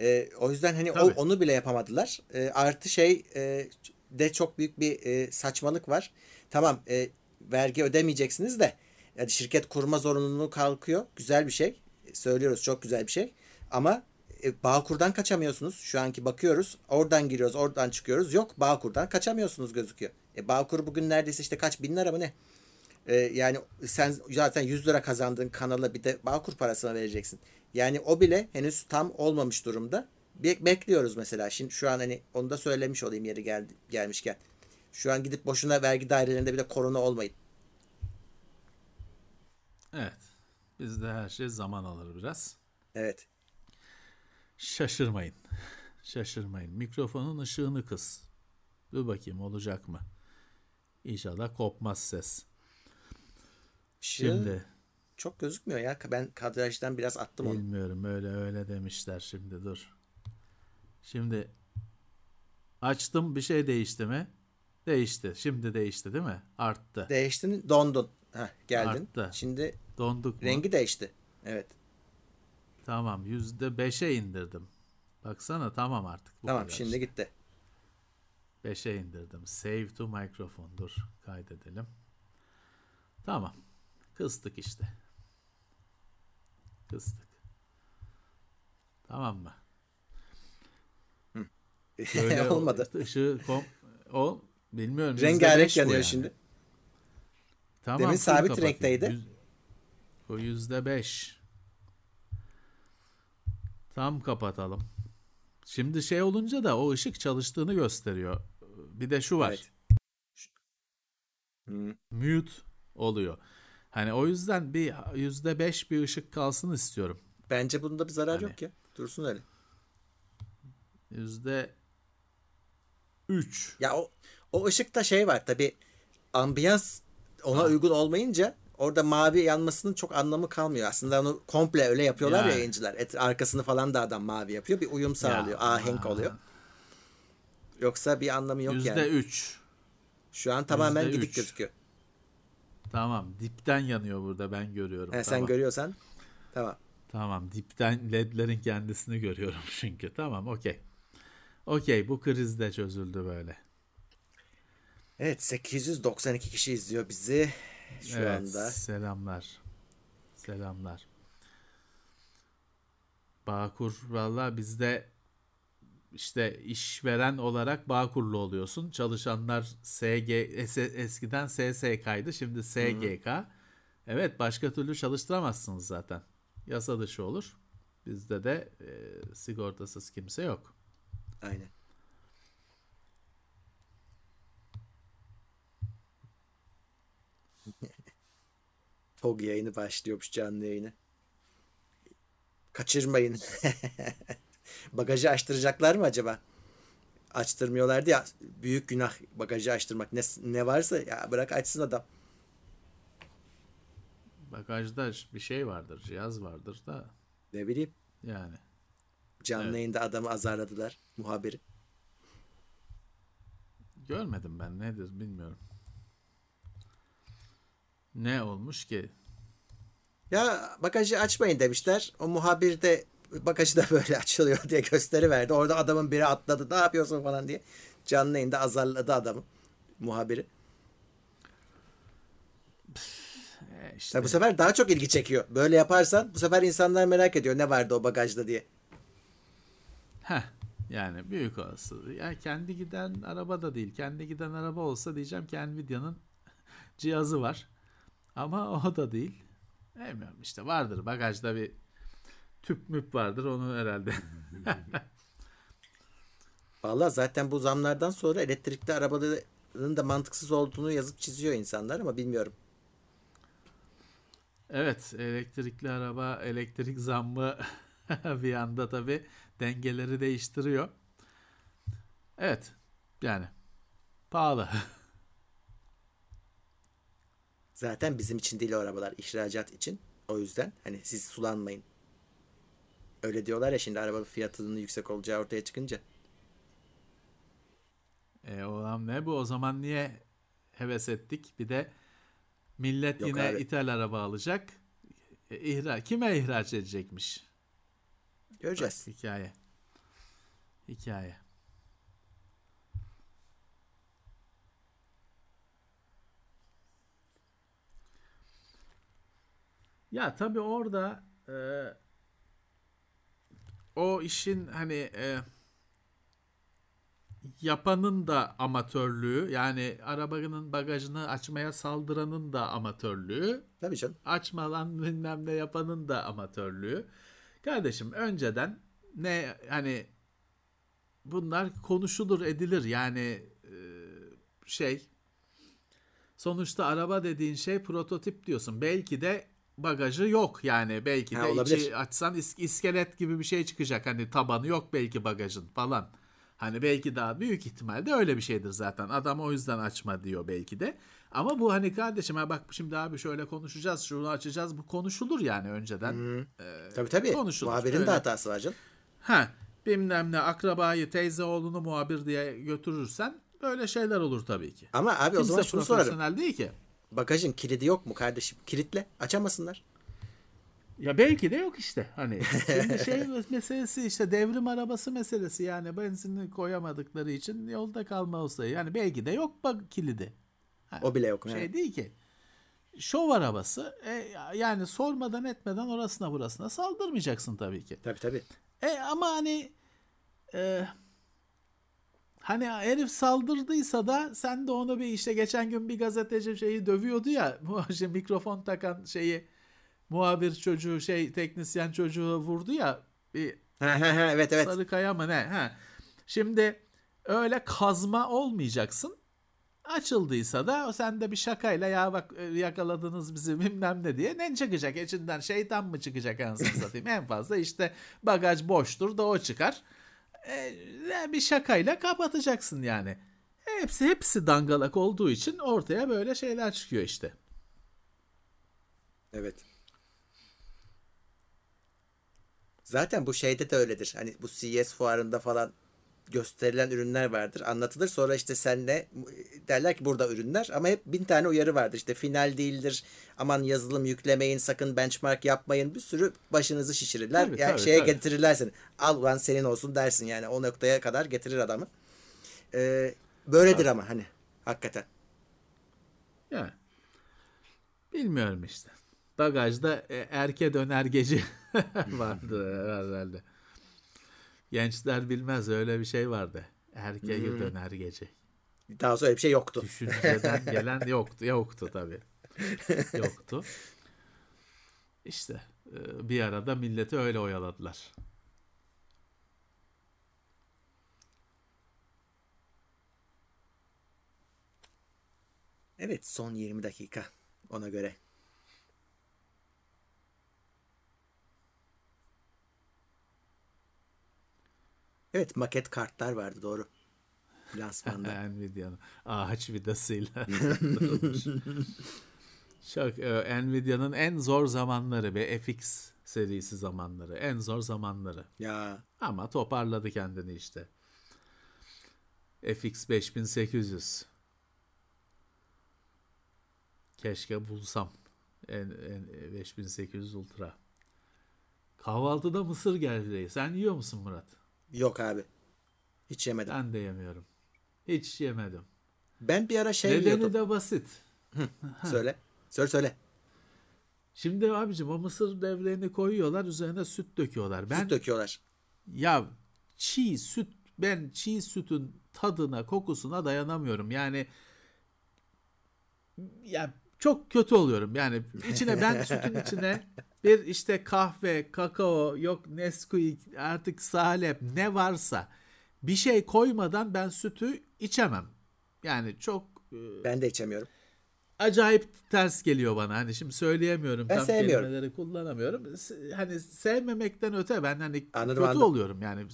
E, o yüzden hani o, onu bile yapamadılar. E, artı şey e, de çok büyük bir e, saçmalık var. Tamam e, vergi ödemeyeceksiniz de yani şirket kurma zorunluluğu kalkıyor. Güzel bir şey. Söylüyoruz çok güzel bir şey. Ama e, Bağkur'dan kaçamıyorsunuz. Şu anki bakıyoruz. Oradan giriyoruz, oradan çıkıyoruz. Yok Bağkur'dan kaçamıyorsunuz gözüküyor. E, Bağkur bugün neredeyse işte kaç bin lira mı ne? E, yani sen zaten 100 lira kazandığın kanala bir de Bağkur parasına vereceksin. Yani o bile henüz tam olmamış durumda. Be- bekliyoruz mesela. Şimdi şu an hani onu da söylemiş olayım yeri geldi gelmişken. Şu an gidip boşuna vergi dairelerinde bile korona olmayın. Evet. Bizde her şey zaman alır biraz. Evet. Şaşırmayın. Şaşırmayın. Mikrofonun ışığını kıs. Dur bakayım olacak mı? İnşallah kopmaz ses. Şimdi çok gözükmüyor ya. Ben kadrajdan biraz attım onu. Bilmiyorum öyle öyle demişler şimdi dur. Şimdi açtım bir şey değişti mi? Değişti. Şimdi değişti değil mi? Arttı. Değiştin dondun. Heh, geldin. Arttı. Şimdi Donduk mu? Rengi değişti. Evet. Tamam yüzde beşe indirdim. Baksana tamam artık. Bu tamam kadar şimdi işte. gitti. 5'e indirdim. Save to microphone. Dur kaydedelim. Tamam. Kıstık işte. Kıstık. Tamam mı? Böyle Olmadı. işte ışığı kom o bilmiyorum. Rengarenk yanıyor yani. şimdi. Tamam, Demin sabit renkteydi. Yüz- O yüzde beş. Tam kapatalım. Şimdi şey olunca da o ışık çalıştığını gösteriyor. Bir de şu var. Evet. Hı. Mute oluyor. Hani o yüzden bir yüzde beş bir ışık kalsın istiyorum. Bence bunda bir zarar Hani- yok ya. Dursun öyle. Yüzde üç. Ya o o ışıkta şey var tabi ambiyans ona uygun olmayınca orada mavi yanmasının çok anlamı kalmıyor. Aslında onu komple öyle yapıyorlar ya Yani. yayıncılar. Et, arkasını falan da adam mavi yapıyor. Bir uyum sağlıyor. ahenk aa. oluyor. Yoksa bir anlamı yok Yüzde yani. üç. Şu an tamamen yüzde gidik üç. gözüküyor. Tamam. Dipten yanıyor burada ben görüyorum. He, Sen tamam. görüyorsan tamam. Tamam. Dipten ledlerin kendisini görüyorum çünkü. Tamam okey. Okey bu kriz de çözüldü böyle. Evet 892 kişi izliyor bizi şu evet, anda. Selamlar. Selamlar. Bağkur valla bizde işte işveren olarak Bağkurlu oluyorsun. Çalışanlar SG es- eskiden SSK'ydı şimdi SGK. Evet başka türlü çalıştıramazsınız zaten. Yasa dışı olur. Bizde de e, sigortasız kimse yok. Aynen. TOG yayını başlıyormuş canlı yayını. Kaçırmayın. Bagajı açtıracaklar mı acaba? Açtırmıyorlardı ya. Büyük günah bagajı açtırmak. Ne, ne varsa ya bırak açsın adam. Bagajda bir şey vardır, cihaz vardır da Ne bileyim. yani. Canlı Evet. yayında adamı azarladılar. Muhabiri. Görmedim ben nedir bilmiyorum. Ne olmuş ki? Ya bagajı açmayın demişler. O muhabir de bagajı da böyle açılıyor diye gösteri verdi. Orada adamın biri atladı. Ne yapıyorsun falan diye. Canlı yayında azarladı adamı. Muhabiri. E işte Tabi bu sefer daha çok ilgi çekiyor. Böyle yaparsan bu sefer insanlar merak ediyor ne vardı o bagajda diye. Heh, yani büyük olasılığı. Ya kendi giden araba da değil. Kendi giden araba olsa diyeceğim ki Nvidia'nın cihazı var. Ama o da değil. Bilmiyorum işte vardır bagajda bir tüp müp vardır onu herhalde. Vallahi zaten bu zamlardan sonra elektrikli arabaların da mantıksız olduğunu yazıp çiziyor insanlar ama bilmiyorum. evet elektrikli araba elektrik zammı bir anda tabi dengeleri değiştiriyor. Evet yani pahalı. Zaten bizim için değil o arabalar ihracat için. O yüzden hani siz sulanmayın. Öyle diyorlar ya şimdi araba fiyatının yüksek olacağı ortaya çıkınca. E o ne bu o zaman niye heves ettik? Bir de millet Yok yine abi. ithal araba alacak. E, ihra kime ihraç edecekmiş? Göreceğiz. Bak, hikaye. Hikaye. Ya tabii orada e, o işin hani e, yapanın da amatörlüğü yani arabanın bagajını açmaya saldıranın da amatörlüğü Tabii canım. açma lan bilmem ne yapanın da amatörlüğü. Kardeşim önceden ne hani bunlar konuşulur edilir yani e, şey sonuçta araba dediğin şey prototip diyorsun. Belki de bagajı yok yani belki Ha, de olabilir. içi açsan is- iskelet gibi bir şey çıkacak hani tabanı yok belki bagajın falan. Hani belki daha büyük ihtimalle öyle bir şeydir zaten. Adam o yüzden açma diyor belki de. Ama bu hani kardeşim ha bak şimdi abi şöyle konuşacağız, şunu açacağız. Bu konuşulur yani önceden. Ee, Tabii tabii. konuşulur. Muhabirin de Öyle. hatası var canım. Ha, bilmem ne akrabayı, teyze oğlunu muhabir diye götürürsen böyle şeyler olur tabii ki. Ama abi o Kimse zaman şunu sorarım. değil ki. Bagajın kilidi yok mu kardeşim? Kilitle. Açamasınlar. Ya belki de yok işte. Hani şimdi şey meselesi işte devrim arabası meselesi yani benzinini koyamadıkları için yolda kalma olsa yani belki de yok bak kilidi. Ha, o bile yok. Şey yani. değil ki. Şov arabası e, yani sormadan etmeden orasına burasına saldırmayacaksın tabii ki. Tabii tabii. E ama hani e, hani herif saldırdıysa da sen de onu bir işte geçen gün bir gazeteci şeyi dövüyordu ya işte mikrofon takan şeyi muhabir çocuğu şey teknisyen çocuğu vurdu ya bir evet evet. Sarı kaya mı ne? Ha. Şimdi öyle kazma olmayacaksın. Açıldıysa da sen de bir şakayla ya bak e, yakaladınız bizi bilmem ne diye ne çıkacak içinden şeytan mı çıkacak anasını satayım en fazla işte bagaj boştur da o çıkar. Ee, bir şakayla kapatacaksın yani. Hepsi hepsi dangalak olduğu için ortaya böyle şeyler çıkıyor işte. Evet. Zaten bu şeyde de öyledir. Hani bu CES fuarında falan gösterilen ürünler vardır. Anlatılır. Sonra işte senle derler ki burada ürünler ama hep bin tane uyarı vardır. İşte final değildir. Aman yazılım yüklemeyin. Sakın benchmark yapmayın. Bir sürü başınızı şişirirler. Tabii, yani tabii, şeye tabii. getirirler seni. Al ulan senin olsun dersin yani. O noktaya kadar getirir adamı. Ee, böyledir tabii. ama hani hakikaten. Yani bilmiyorum işte. Bagajda e, erke döner gece vardı herhalde. Gençler bilmez öyle bir şey vardı. Erkeğe hmm. döner gece. Daha sonra öyle bir şey yoktu. Düşünceden gelen yoktu. Yoktu tabii. yoktu. İşte e, bir arada milleti öyle oyaladılar. Evet son 20 dakika ona göre. Evet maket kartlar vardı doğru. Lansmanda. Nvidia'nın ağaç vidasıyla. Çok e, Nvidia'nın en zor zamanları ve FX serisi zamanları. En zor zamanları. Ya. Ama toparladı kendini işte. FX 5800. Keşke bulsam. En, en 5800 Ultra. Kahvaltıda mısır geldi. Sen yiyor musun Murat? Yok abi. Hiç yemedim. Ben de yemiyorum. Hiç yemedim. Ben bir ara şey Nedeni yiyordum. de basit. söyle. Söyle söyle. Şimdi abicim o mısır devlerini koyuyorlar üzerine süt döküyorlar. Ben, süt döküyorlar. Ya çiğ süt ben çiğ sütün tadına kokusuna dayanamıyorum. Yani ya çok kötü oluyorum. Yani içine ben sütün içine bir işte kahve, kakao, yok Nesquik, artık salep ne varsa bir şey koymadan ben sütü içemem. Yani çok e, ben de içemiyorum. Acayip ters geliyor bana. Hani şimdi söyleyemiyorum. Ben tam sevmiyorum. kelimeleri kullanamıyorum. Hani sevmemekten öte ben hani anladım, kötü anladım. oluyorum. Yani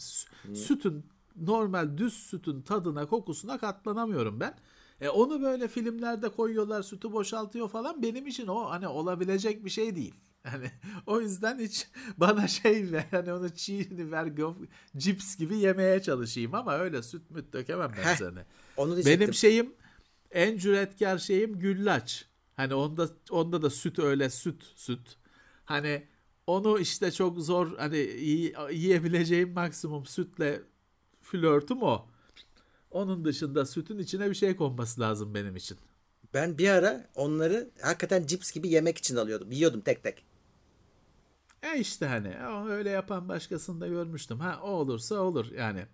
sütün normal düz sütün tadına, kokusuna katlanamıyorum ben. E onu böyle filmlerde koyuyorlar, sütü boşaltıyor falan. Benim için o hani olabilecek bir şey değil. Yani o yüzden hiç bana şey ver hani onu çiğni ver go, cips gibi yemeye çalışayım ama öyle süt müt dökemem ben Heh, sana. Onu Benim şeyim en cüretkar şeyim güllaç. Hani onda onda da süt öyle süt süt. Hani onu işte çok zor hani yiyebileceğim maksimum sütle flörtüm o. Onun dışında sütün içine bir şey konması lazım benim için. Ben bir ara onları hakikaten cips gibi yemek için alıyordum. Yiyordum tek tek. E işte hani öyle yapan başkasını da görmüştüm. Ha o olursa olur yani.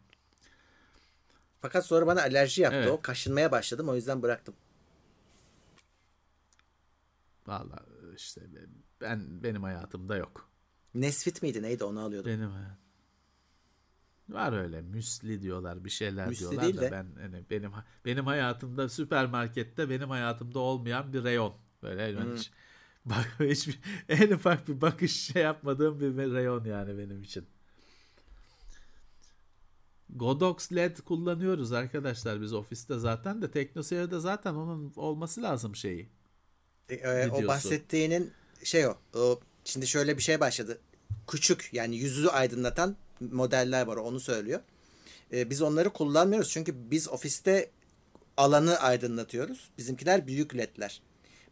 Fakat sonra bana alerji yaptı evet. o. Kaşınmaya başladım o yüzden bıraktım. Valla işte ben benim hayatımda yok. Nesfit miydi neydi onu alıyordum. Benim Var öyle müsli diyorlar bir şeyler müsli diyorlar değil da de. ben hani benim benim hayatımda süpermarkette benim hayatımda olmayan bir reyon böyle hmm. hiç Bak hiçbir en ufak bir bakış şey yapmadığım bir rayon yani benim için. Godox LED kullanıyoruz arkadaşlar biz ofiste zaten de TeknoSeyir'de zaten onun olması lazım şeyi. E, e, o bahsettiğinin şey o, o. Şimdi şöyle bir şey başladı. Küçük yani yüzü aydınlatan modeller var onu söylüyor. E, biz onları kullanmıyoruz çünkü biz ofiste alanı aydınlatıyoruz. Bizimkiler büyük ledler.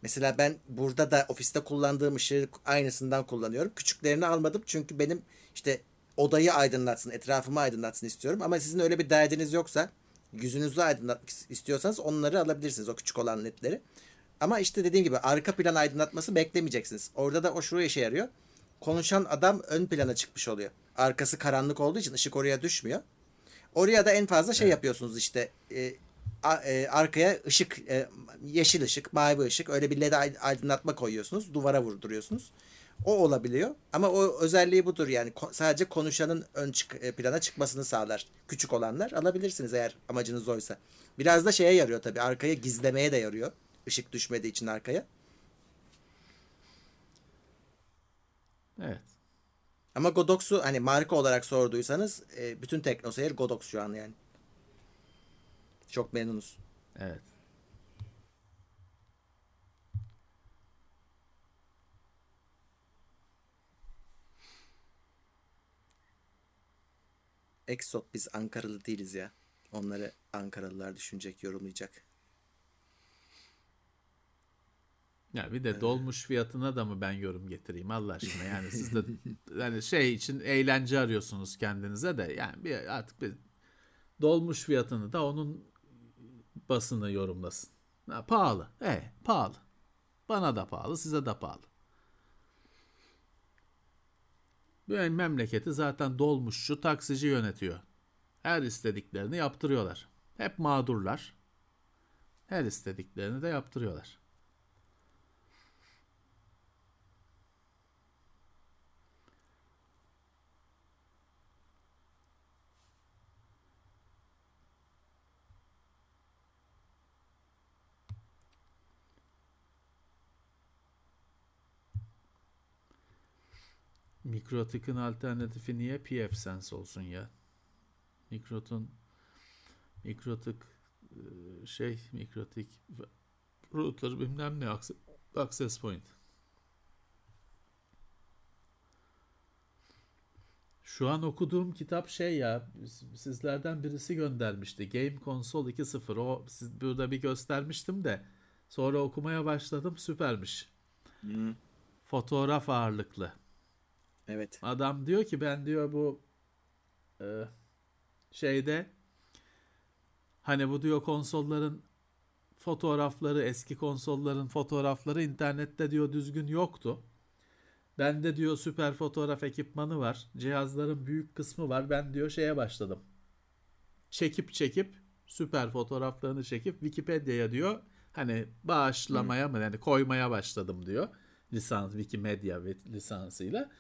Mesela ben burada da ofiste kullandığım ışığı aynısından kullanıyorum. Küçüklerini almadım çünkü benim işte odayı aydınlatsın, etrafımı aydınlatsın istiyorum. Ama sizin öyle bir derdiniz yoksa yüzünüzü aydınlatmak istiyorsanız onları alabilirsiniz o küçük olan ledleri. Ama işte dediğim gibi arka plan aydınlatması beklemeyeceksiniz. Orada da o şuraya işe yarıyor. Konuşan adam ön plana çıkmış oluyor. Arkası karanlık olduğu için ışık oraya düşmüyor. Oraya da en fazla şey evet. yapıyorsunuz işte e, a, e, arkaya ışık e, yeşil ışık, mavi ışık öyle bir led aydınlatma koyuyorsunuz. Duvara vurduruyorsunuz. O olabiliyor. Ama o özelliği budur yani sadece konuşanın ön çık, e, plana çıkmasını sağlar. Küçük olanlar alabilirsiniz eğer amacınız oysa. Biraz da şeye yarıyor tabii. Arkaya gizlemeye de yarıyor. Işık düşmediği için arkaya. Evet. Ama Godox'u hani marka olarak sorduysanız e, bütün TeknoSeyir Godox şu an yani. Çok memnunuz. Evet. Exot biz Ankaralı değiliz ya. Onları Ankaralılar düşünecek, yorumlayacak. Ya bir de dolmuş fiyatına da mı ben yorum getireyim Allah aşkına yani siz de yani şey için eğlence arıyorsunuz kendinize de yani bir artık bir dolmuş fiyatını da onun basını yorumlasın. Ha, pahalı. E, pahalı. Bana da pahalı, size de pahalı. Bu memleketi zaten dolmuşçu, taksici yönetiyor. Her istediklerini yaptırıyorlar. Hep mağdurlar. Her istediklerini de yaptırıyorlar. Mikrotik'in alternatifi niye pfSense olsun ya? Mikrot'un Mikrotik e, şey Mikrotik router bilmem ne access point. Şu an okuduğum kitap şey ya sizlerden birisi göndermişti. Game Console 2.0 o siz burada bir göstermiştim de sonra okumaya başladım süpermiş. Hmm. Fotoğraf ağırlıklı. Evet. Adam diyor ki ben diyor bu e, şeyde hani bu diyor konsolların fotoğrafları eski konsolların fotoğrafları internette diyor düzgün yoktu. Bende diyor süper fotoğraf ekipmanı var. Cihazların büyük kısmı var. Ben diyor şeye başladım. Çekip çekip süper fotoğraflarını çekip Wikipedia'ya diyor hani bağışlamaya mı yani koymaya başladım diyor. Lisans Wikimedia lisansıyla.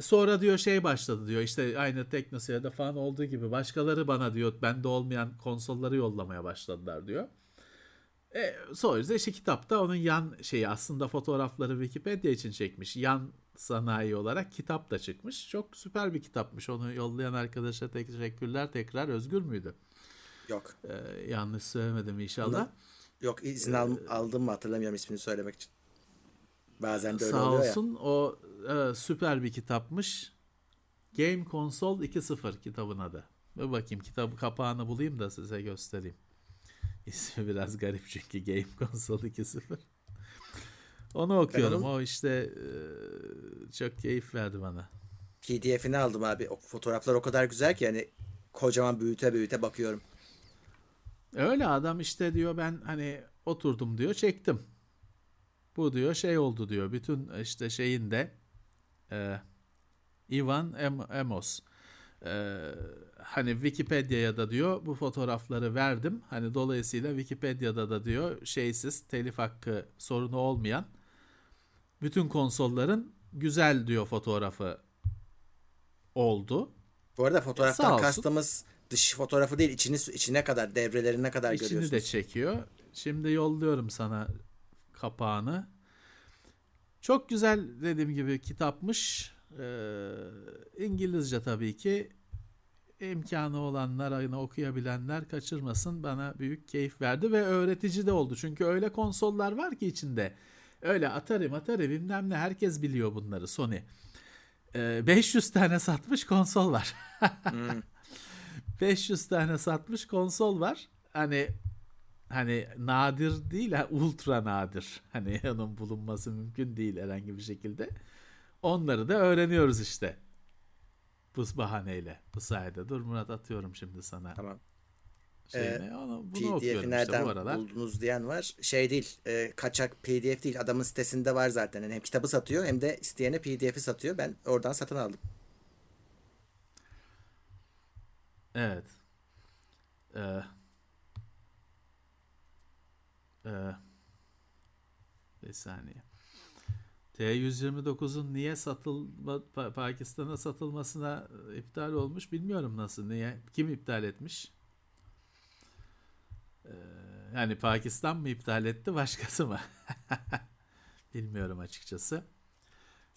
Sonra diyor şey başladı diyor işte aynı teknoseyirde falan olduğu gibi başkaları bana diyor bende olmayan konsolları yollamaya başladılar diyor. E, sonra işte kitapta onun yan şeyi aslında fotoğrafları Wikipedia için çekmiş. Yan sanayi olarak kitap da çıkmış. Çok süper bir kitapmış. Onu yollayan arkadaşa teşekkürler. Tekrar Özgür müydü? Yok. Ee, yanlış söylemedim inşallah. Bunu, yok izin ee, aldım mı hatırlamıyorum ismini söylemek için. Bazen de öyle sağ oluyor olsun, ya. o e, süper bir kitapmış. Game Console 2.0 kitabın adı. Bir bakayım kitabı kapağını bulayım da size göstereyim. İsmi biraz garip çünkü Game Console 2.0. Onu okuyorum. Onun... O işte e, çok keyif verdi bana. PDF'ini aldım abi. O fotoğraflar o kadar güzel ki yani kocaman büyüte büyüte bakıyorum. Öyle adam işte diyor ben hani oturdum diyor çektim. Bu diyor şey oldu diyor. Bütün işte şeyinde e, Ivan Emos e, hani Wikipedia'ya da diyor bu fotoğrafları verdim. Hani dolayısıyla Wikipedia'da da diyor şeysiz telif hakkı sorunu olmayan bütün konsolların güzel diyor fotoğrafı oldu. Bu arada fotoğraftan e, kastımız dış fotoğrafı değil içini içine kadar devrelerine kadar İçini görüyorsunuz. İçini de çekiyor. Şimdi yolluyorum sana kapağını. Çok güzel dediğim gibi kitapmış. Ee, İngilizce tabii ki. imkanı olanlar, ayını okuyabilenler kaçırmasın. Bana büyük keyif verdi ve öğretici de oldu. Çünkü öyle konsollar var ki içinde. Öyle Atari, Atari bilmem ne herkes biliyor bunları Sony. Ee, 500 tane satmış konsol var. hmm. 500 tane satmış konsol var. Hani hani nadir değil ha ultra nadir. Hani onun bulunması mümkün değil herhangi bir şekilde. Onları da öğreniyoruz işte. Bu bahaneyle. Bu sayede. Dur Murat atıyorum şimdi sana. Tamam. Şeyine. Ee, Onu, bunu okuyorum nereden işte bu aralar. buldunuz diyen var. Şey değil, e, kaçak PDF değil. Adamın sitesinde var zaten. Yani hem kitabı satıyor hem de isteyene PDF'i satıyor. Ben oradan satın aldım. Evet. Ee, ee, bir saniye. T-129'un niye satılma, Pa- Pakistan'a satılmasına iptal olmuş bilmiyorum nasıl. Niye? Kim iptal etmiş? Ee, yani Pakistan mı iptal etti başkası mı? Bilmiyorum açıkçası.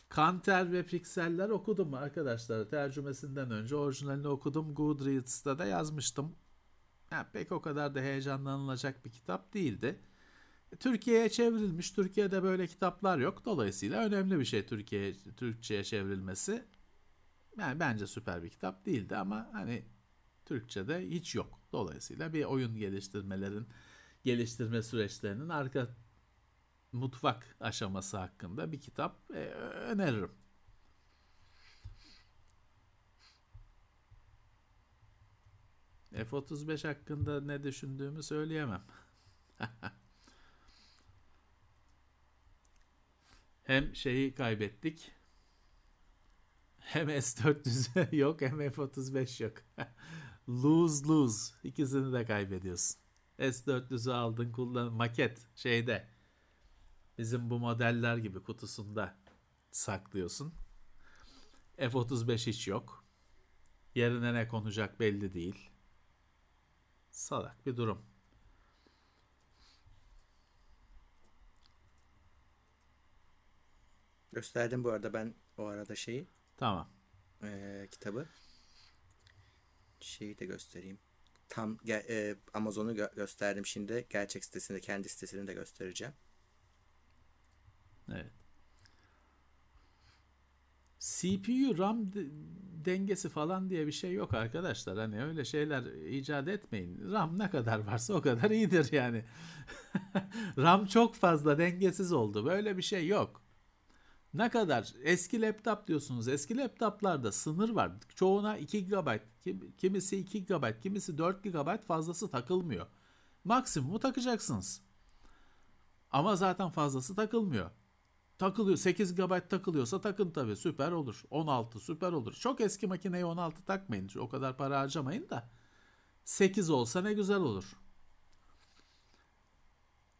Kanter ve Pikseller okudum arkadaşlar. Tercümesinden önce orijinalini okudum. Goodreads'ta da yazmıştım. Ha, pek o kadar da heyecanlanılacak bir kitap değildi. Türkiye'ye çevrilmiş. Türkiye'de böyle kitaplar yok. Dolayısıyla önemli bir şey Türkiye Türkçe'ye çevrilmesi. Yani bence süper bir kitap değildi ama hani Türkçe'de hiç yok. Dolayısıyla bir oyun geliştirmelerin geliştirme süreçlerinin arka mutfak aşaması hakkında bir kitap e, öneririm. F-35 hakkında ne düşündüğümü söyleyemem. Hem şeyi kaybettik. Hem S-400 yok hem F-35 yok. lose lose. İkisini de kaybediyorsun. S-400'ü aldın kullan maket şeyde. Bizim bu modeller gibi kutusunda saklıyorsun. F-35 hiç yok. Yerine ne konacak belli değil. Salak bir durum. Gösterdim bu arada ben o arada şeyi, Tamam. e, kitabı. Şeyi de göstereyim. Tam e, Amazon'u gö- gösterdim şimdi. Gerçek sitesinde kendi sitesini de göstereceğim. Evet. CPU RAM de- dengesi falan diye bir şey yok arkadaşlar. Hani öyle şeyler icat etmeyin. RAM ne kadar varsa o kadar iyidir yani. RAM çok fazla dengesiz oldu. Böyle bir şey yok. Ne kadar eski laptop diyorsunuz. Eski laptoplarda sınır var. Çoğuna 2 GB, kim- kimisi 2 GB, kimisi 4 GB fazlası takılmıyor. Maksimumu takacaksınız. Ama zaten fazlası takılmıyor. Takılıyor 8 GB takılıyorsa takın tabii süper olur. 16 süper olur. Çok eski makineye 16 takmayın. O kadar para harcamayın da. 8 olsa ne güzel olur.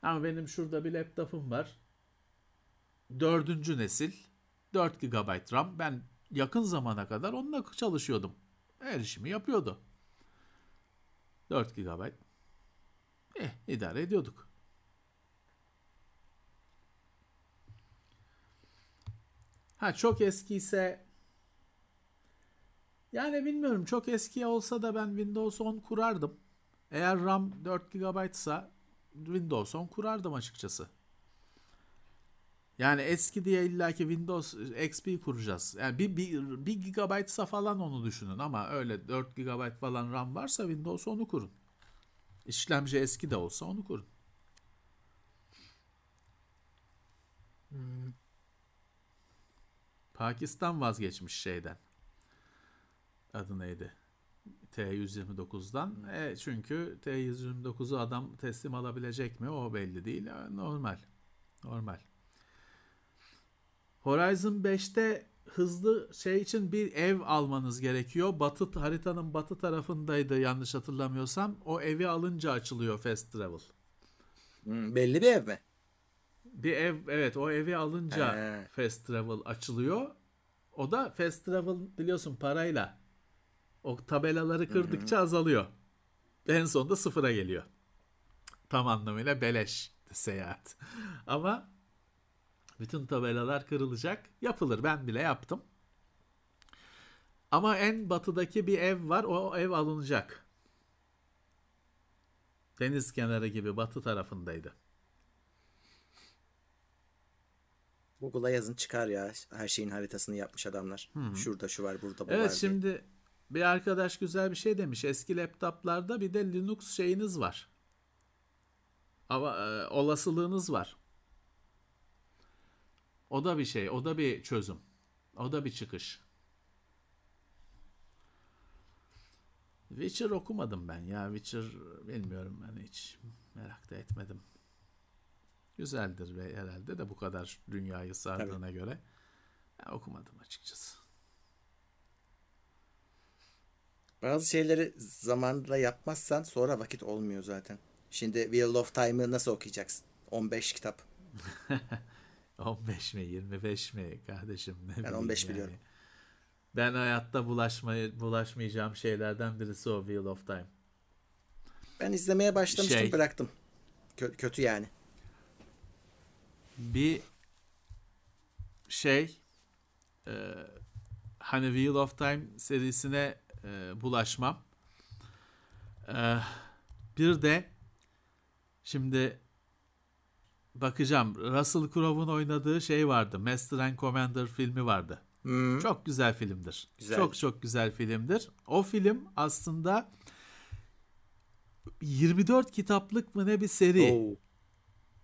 Ama benim şurada bir laptopum var. Dördüncü nesil. 4 GB RAM. Ben yakın zamana kadar onunla çalışıyordum. Her işimi yapıyordu. 4 GB. Eh idare ediyorduk. Ha çok eskiyse yani bilmiyorum çok eski olsa da ben Windows 10 kurardım. Eğer RAM 4 GB ise Windows 10 kurardım açıkçası. Yani eski diye illaki Windows XP kuracağız. Yani bir, bir, bir gigabaytsa falan onu düşünün ama öyle 4 GB falan RAM varsa Windows onu kurun. İşlemci eski de olsa onu kurun. Pakistan vazgeçmiş şeyden. Adı neydi? T129'dan. E, çünkü T129'u adam teslim alabilecek mi? O belli değil. E, Normal. Normal. Horizon 5'te hızlı şey için bir ev almanız gerekiyor. Batı haritanın batı tarafındaydı yanlış hatırlamıyorsam. O evi alınca açılıyor Fast Travel. Hmm, belli bir ev mi? Bir ev evet o evi alınca He. Fast Travel açılıyor. O da Fast Travel biliyorsun parayla. O tabelaları kırdıkça azalıyor. En sonunda sıfıra geliyor. Tam anlamıyla beleş seyahat. Ama bütün tabelalar kırılacak. Yapılır. Ben bile yaptım. Ama en batıdaki bir ev var. O ev alınacak. Deniz kenarı gibi batı tarafındaydı. Google'a yazın çıkar ya. Her şeyin haritasını yapmış adamlar. Şurada şu var, burada bu var Evet diye. şimdi bir arkadaş güzel bir şey demiş. Eski laptoplarda bir de Linux şeyiniz var. Ama e, olasılığınız var. O da bir şey, o da bir çözüm. O da bir çıkış. Witcher okumadım ben ya. Witcher bilmiyorum ben hiç merak da etmedim. Güzeldir ve herhalde de bu kadar dünyayı sardığına Tabii. göre ben okumadım açıkçası. Bazı şeyleri zamanla yapmazsan sonra vakit olmuyor zaten. Şimdi Wheel of Time'ı nasıl okuyacaksın? 15 kitap. 15 mi 25 mi kardeşim ne Ben 15 yani. biliyorum. Ben hayatta bulaşmayı, bulaşmayacağım şeylerden birisi o Wheel of Time. Ben izlemeye başlamıştım şey, bıraktım. Kö- kötü yani. Bir şey e, hani Wheel of Time serisine e, bulaşmam. E, bir de şimdi bakacağım Russell Crowe'un oynadığı şey vardı. Master and Commander filmi vardı. Hmm. Çok güzel filmdir. Güzel. Çok çok güzel filmdir. O film aslında 24 kitaplık mı ne bir seri. Oh.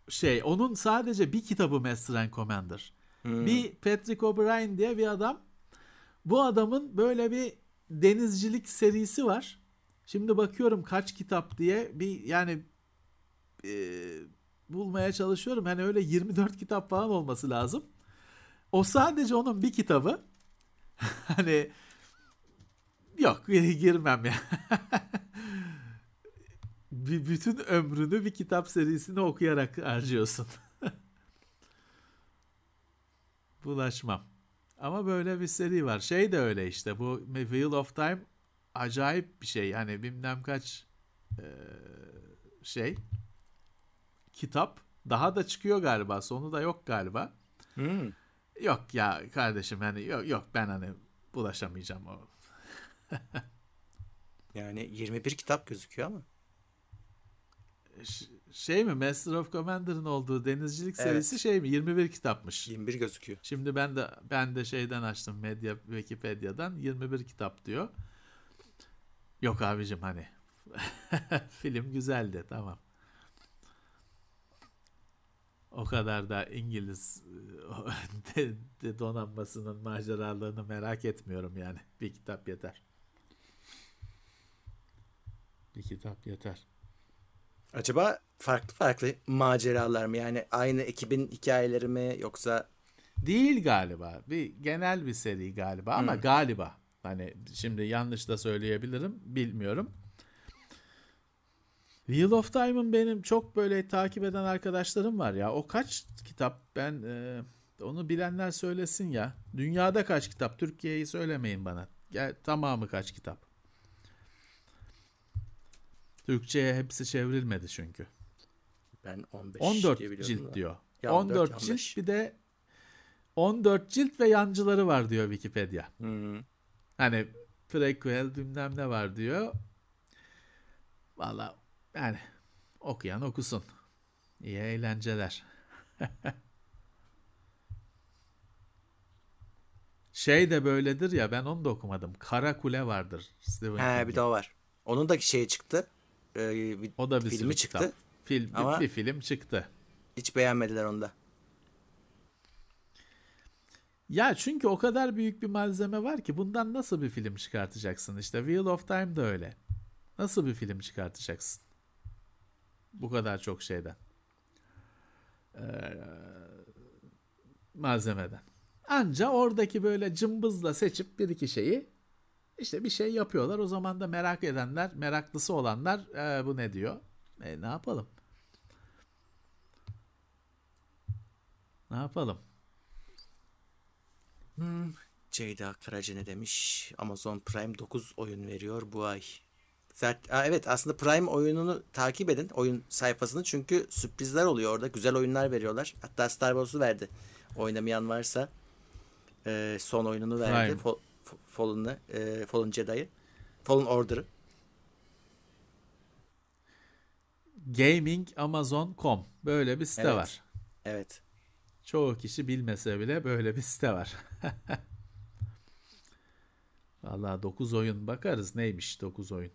Şey onun sadece bir kitabı Master and Commander. Hmm. Bir Patrick O'Brien diye bir adam. Bu adamın böyle bir denizcilik serisi var. Şimdi bakıyorum kaç kitap diye bir yani e, bulmaya çalışıyorum. Hani öyle 24 kitap falan olması lazım. O sadece onun bir kitabı. hani yok girmem ya. bir bütün ömrünü bir kitap serisini okuyarak harcıyorsun. Bulaşmam. Ama böyle bir seri var. Şey de öyle işte bu Wheel of Time acayip bir şey. Yani bilmem kaç e, şey kitap daha da çıkıyor galiba. Sonu da yok galiba. Hmm. Yok ya kardeşim hani yok yok ben hani bulaşamayacağım o. yani 21 kitap gözüküyor ama. şey mi Master of Commander'ın olduğu denizcilik evet. serisi şey mi 21 kitapmış. 21 gözüküyor. Şimdi ben de ben de şeyden açtım medya Wikipedia'dan 21 kitap diyor. Yok abicim hani film güzeldi tamam. O kadar da İngiliz de, de donanmasının maceralarını merak etmiyorum yani. Bir kitap yeter. Bir kitap yeter. Acaba farklı farklı maceralar mı? Yani aynı ekibin hikayeleri mi yoksa Değil galiba. Bir genel bir seri galiba ama hmm. galiba. Hani şimdi yanlış da söyleyebilirim. Bilmiyorum. Wheel of Time'ın benim çok böyle takip eden arkadaşlarım var ya. O kaç kitap? Ben e, onu bilenler söylesin ya. Dünyada kaç kitap? Türkiye'yi söylemeyin bana. Gel, tamamı kaç kitap? Türkçe'ye hepsi çevrilmedi çünkü. Ben 15 14 cilt da. diyor. Ya 14 4, cilt bir de 14 cilt ve yancıları var diyor Wikipedia. Hı-hı. Hani prequel bilmem ne var diyor. Valla yani okuyan okusun. İyi eğlenceler. şey de böyledir ya ben onu da okumadım. Kara Kule vardır. Stephen He bir daha var. Onun da şey çıktı. Ee, bir o da bir filmi çıktı. Kitap. Film, Ama bir film çıktı. Hiç beğenmediler onu da. Ya çünkü o kadar büyük bir malzeme var ki bundan nasıl bir film çıkartacaksın? İşte Wheel of Time de öyle. Nasıl bir film çıkartacaksın? Bu kadar çok şeyden. Ee, malzemeden. Anca oradaki böyle cımbızla seçip bir iki şeyi işte bir şey yapıyorlar. O zaman da merak edenler, meraklısı olanlar e, bu ne diyor? E, ne yapalım? Ne yapalım? Hmm, Ceyda Karaca ne demiş? Amazon Prime 9 oyun veriyor bu ay. Zaten, evet aslında Prime oyununu takip edin. Oyun sayfasını çünkü sürprizler oluyor orada. Güzel oyunlar veriyorlar. Hatta Star Wars'u verdi. Oynamayan varsa e, son oyununu verdi. Fo, Fallen'ı, e, Fallen Jedi'yi. Fallen Order'ı. Gamingamazon.com böyle bir site evet. var. Evet. Çoğu kişi bilmese bile böyle bir site var. Vallahi 9 oyun bakarız neymiş 9 oyun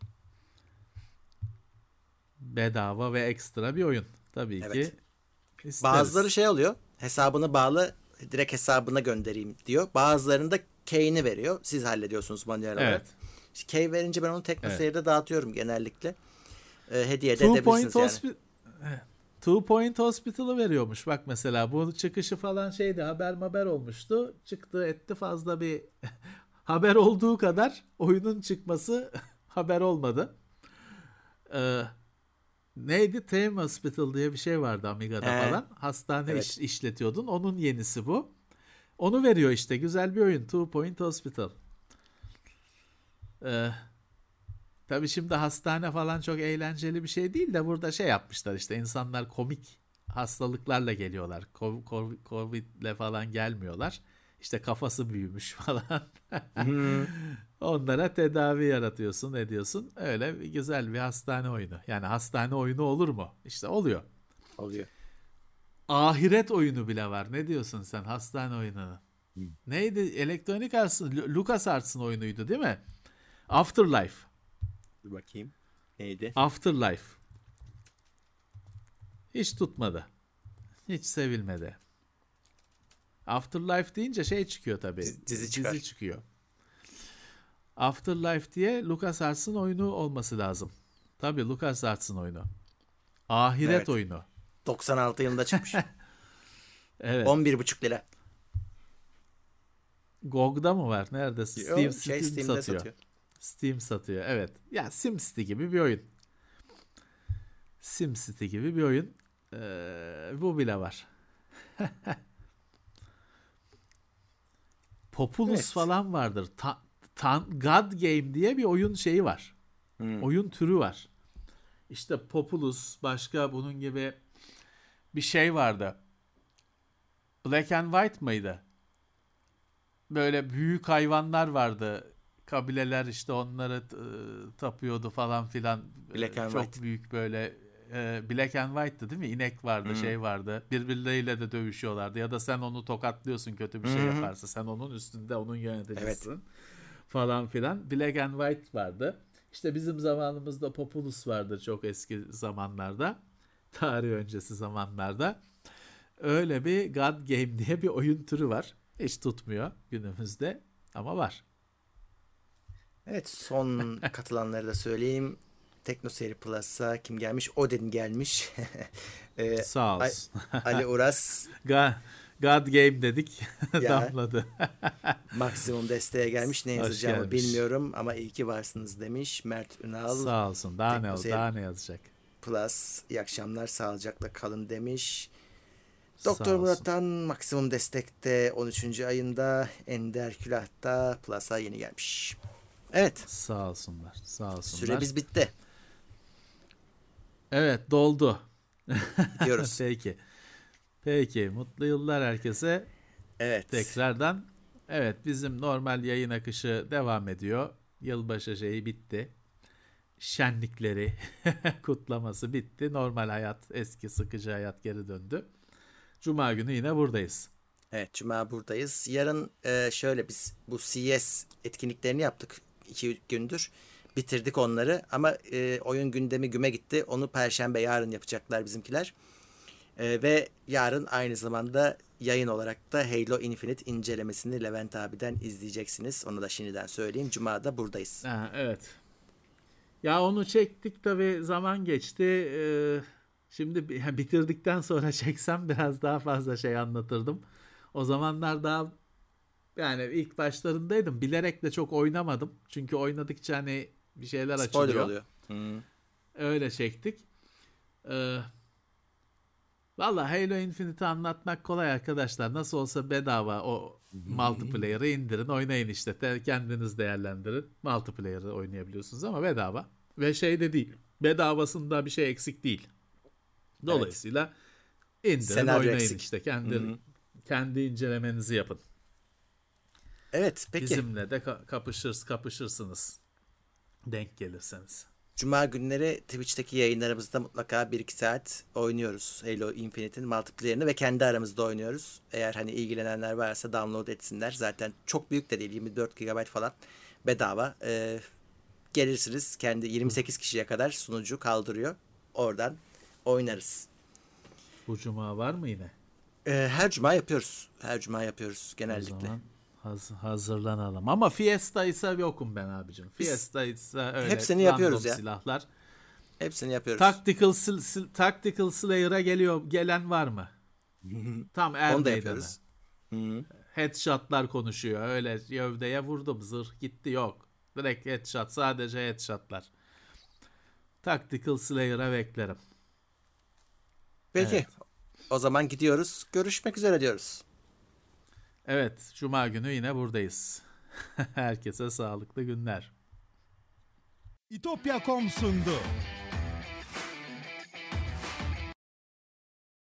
bedava ve ekstra bir oyun. tabii Evet. ki isteriz. Bazıları şey oluyor. Hesabını bağlı direkt hesabına göndereyim diyor. Bazılarında key'ini veriyor. Siz hallediyorsunuz manuel olarak. Evet. İşte Key verince ben onu tekno Evet. seyirde dağıtıyorum genellikle. Ee, hediye de Two edebilirsiniz yani. Hospital Two Point Hospital'ı veriyormuş. Bak mesela bu çıkışı falan şeydi haber haber olmuştu. Çıktı etti fazla bir haber olduğu kadar oyunun çıkması haber olmadı. Ee, neydi? Theme Hospital diye bir şey vardı Amiga'da He. falan. Hastane Evet. iş- işletiyordun. Onun yenisi bu. Onu veriyor işte. Güzel bir oyun. Two Point Hospital. Ee, tabii şimdi hastane falan çok eğlenceli bir şey değil de burada şey yapmışlar işte insanlar komik hastalıklarla geliyorlar. Covid'le falan gelmiyorlar. İşte kafası büyümüş falan. Onlara tedavi yaratıyorsun, ediyorsun. Öyle bir güzel bir hastane oyunu. Yani hastane oyunu olur mu? İşte oluyor. Oluyor. Ahiret oyunu bile var. Ne diyorsun sen hastane oyununu? Neydi? Electronic Arts'ın, Lu- Lucas Arts'ın oyunuydu değil mi? Afterlife. Dur bakayım. Neydi? Afterlife. Hiç tutmadı. Hiç sevilmedi. Afterlife deyince şey çıkıyor tabii. Dizi- dizi çıkar. çıkıyor. Afterlife diye LucasArts'ın oyunu olması lazım. Tabii LucasArts'ın oyunu. Ahiret Evet. oyunu. 96 yılında çıkmış. Evet. 11,5 lira. GOG'da mı var? Nerede? Yo, Steam, şey, Steam Steam'de satıyor. satıyor. Steam satıyor. Evet. Ya SimCity gibi bir oyun. SimCity gibi bir oyun. Ee, bu bile var. Populus Evet. falan vardır. Ta- Tan- God Game diye bir oyun şeyi var. Hmm. Oyun türü var. İşte Populus başka bunun gibi bir şey vardı. Black and White mıydı? Böyle büyük hayvanlar vardı. Kabileler işte onları e, tapıyordu falan filan. Black and Çok White. büyük böyle e, Black and White'tı değil mi? İnek vardı, Hmm. şey vardı. Birbirleriyle de dövüşüyorlardı. Ya da sen onu tokatlıyorsun kötü bir şey Hı hı. yaparsa. Sen onun üstünde onun yöneticisisin. Falan filan. Black and White vardı. İşte bizim zamanımızda Populus vardı çok eski zamanlarda. Tarih öncesi zamanlarda. Öyle bir God Game diye bir oyun türü var. Hiç tutmuyor günümüzde ama var. Evet son katılanları da söyleyeyim. Tekno Seyir Plus'a kim gelmiş? Odin gelmiş. Ee, Sağ olsun. Ali Uras God, God Game dedik. Damladı. maksimum desteğe gelmiş. Ne yazacağımı gelmiş. bilmiyorum ama iyi ki varsınız demiş. Mert Ünal Sağ olsun. Daha ne, Teknoseyir- daha ne yazacak? Plus iyi akşamlar sağlıcakla kalın demiş. Doktor. Murat'tan maksimum destekte 13. ayında Ender Külah'ta Plus'a yeni gelmiş. Evet Sağ olsunlar. Sağ olsunlar. süremiz bitti. Evet doldu. Gidiyoruz. Peki. Peki. Mutlu yıllar herkese. evet. Tekrardan evet bizim normal yayın akışı devam ediyor. Yılbaşı şeyi bitti. Şenlikleri kutlaması bitti. Normal hayat, eski sıkıcı hayat geri döndü. Cuma günü yine buradayız. Evet Cuma buradayız. Yarın e, şöyle biz bu CES etkinliklerini yaptık iki gündür. Bitirdik onları ama e, oyun gündemi güme gitti. Onu Perşembe yarın yapacaklar bizimkiler. E, ve yarın aynı zamanda yayın olarak da Halo Infinite incelemesini Levent abiden izleyeceksiniz. Onu da şimdiden söyleyeyim. Cuma'da buradayız. Ha, evet. Ya onu çektik tabii zaman geçti. Ee, şimdi bitirdikten sonra çeksem biraz daha fazla şey anlatırdım. O zamanlar daha yani ilk başlarındaydım. Bilerek de çok oynamadım. Çünkü oynadıkça hani bir şeyler Spoiler açılıyor. oluyor. Hı. Öyle çektik. Ee, Valla Halo Infinite'i anlatmak kolay arkadaşlar. Nasıl olsa bedava o multiplayer'ı indirin oynayın işte. Te- Kendiniz değerlendirin. Multiplayer'ı oynayabiliyorsunuz ama bedava. Ve şey de değil. Bedavasında bir şey eksik değil. Dolayısıyla indirin Senaryo oynayın eksik. işte. Kendi, kendi incelemenizi yapın. Evet peki. Bizimle de ka- kapışır, kapışırsınız. Denk gelirseniz. Cuma günleri Twitch'teki yayınlarımızda mutlaka 1-2 saat oynuyoruz. Halo Infinite'in multiplayer'ını ve kendi aramızda oynuyoruz. Eğer hani ilgilenenler varsa download etsinler. Zaten çok büyük de değil 24 GB falan bedava. Ee, gelirsiniz kendi 28 kişiye kadar sunucu kaldırıyor. Oradan oynarız. Bu cuma var mı yine? Ee, her cuma yapıyoruz. Her cuma yapıyoruz O genellikle. zaman haz- hazırlanalım. Ama Fiesta ise yokum ben abicim. Fiesta ise öyle hepsini yapıyoruz ya. silahlar. Hepsini yapıyoruz. Tactical, sil- Tactical Slayer'a geliyor. Gelen var mı? Tam er Onu da yapıyoruz. Headshot'lar konuşuyor. Öyle gövdeye vurdum zırh gitti yok. Direkt headshot sadece headshot'lar. Tactical Slayer'a beklerim. Peki. Evet. O zaman gidiyoruz. Görüşmek üzere diyoruz. Evet, Cuma günü yine buradayız. Herkese sağlıklı günler. İtopya.com sundu.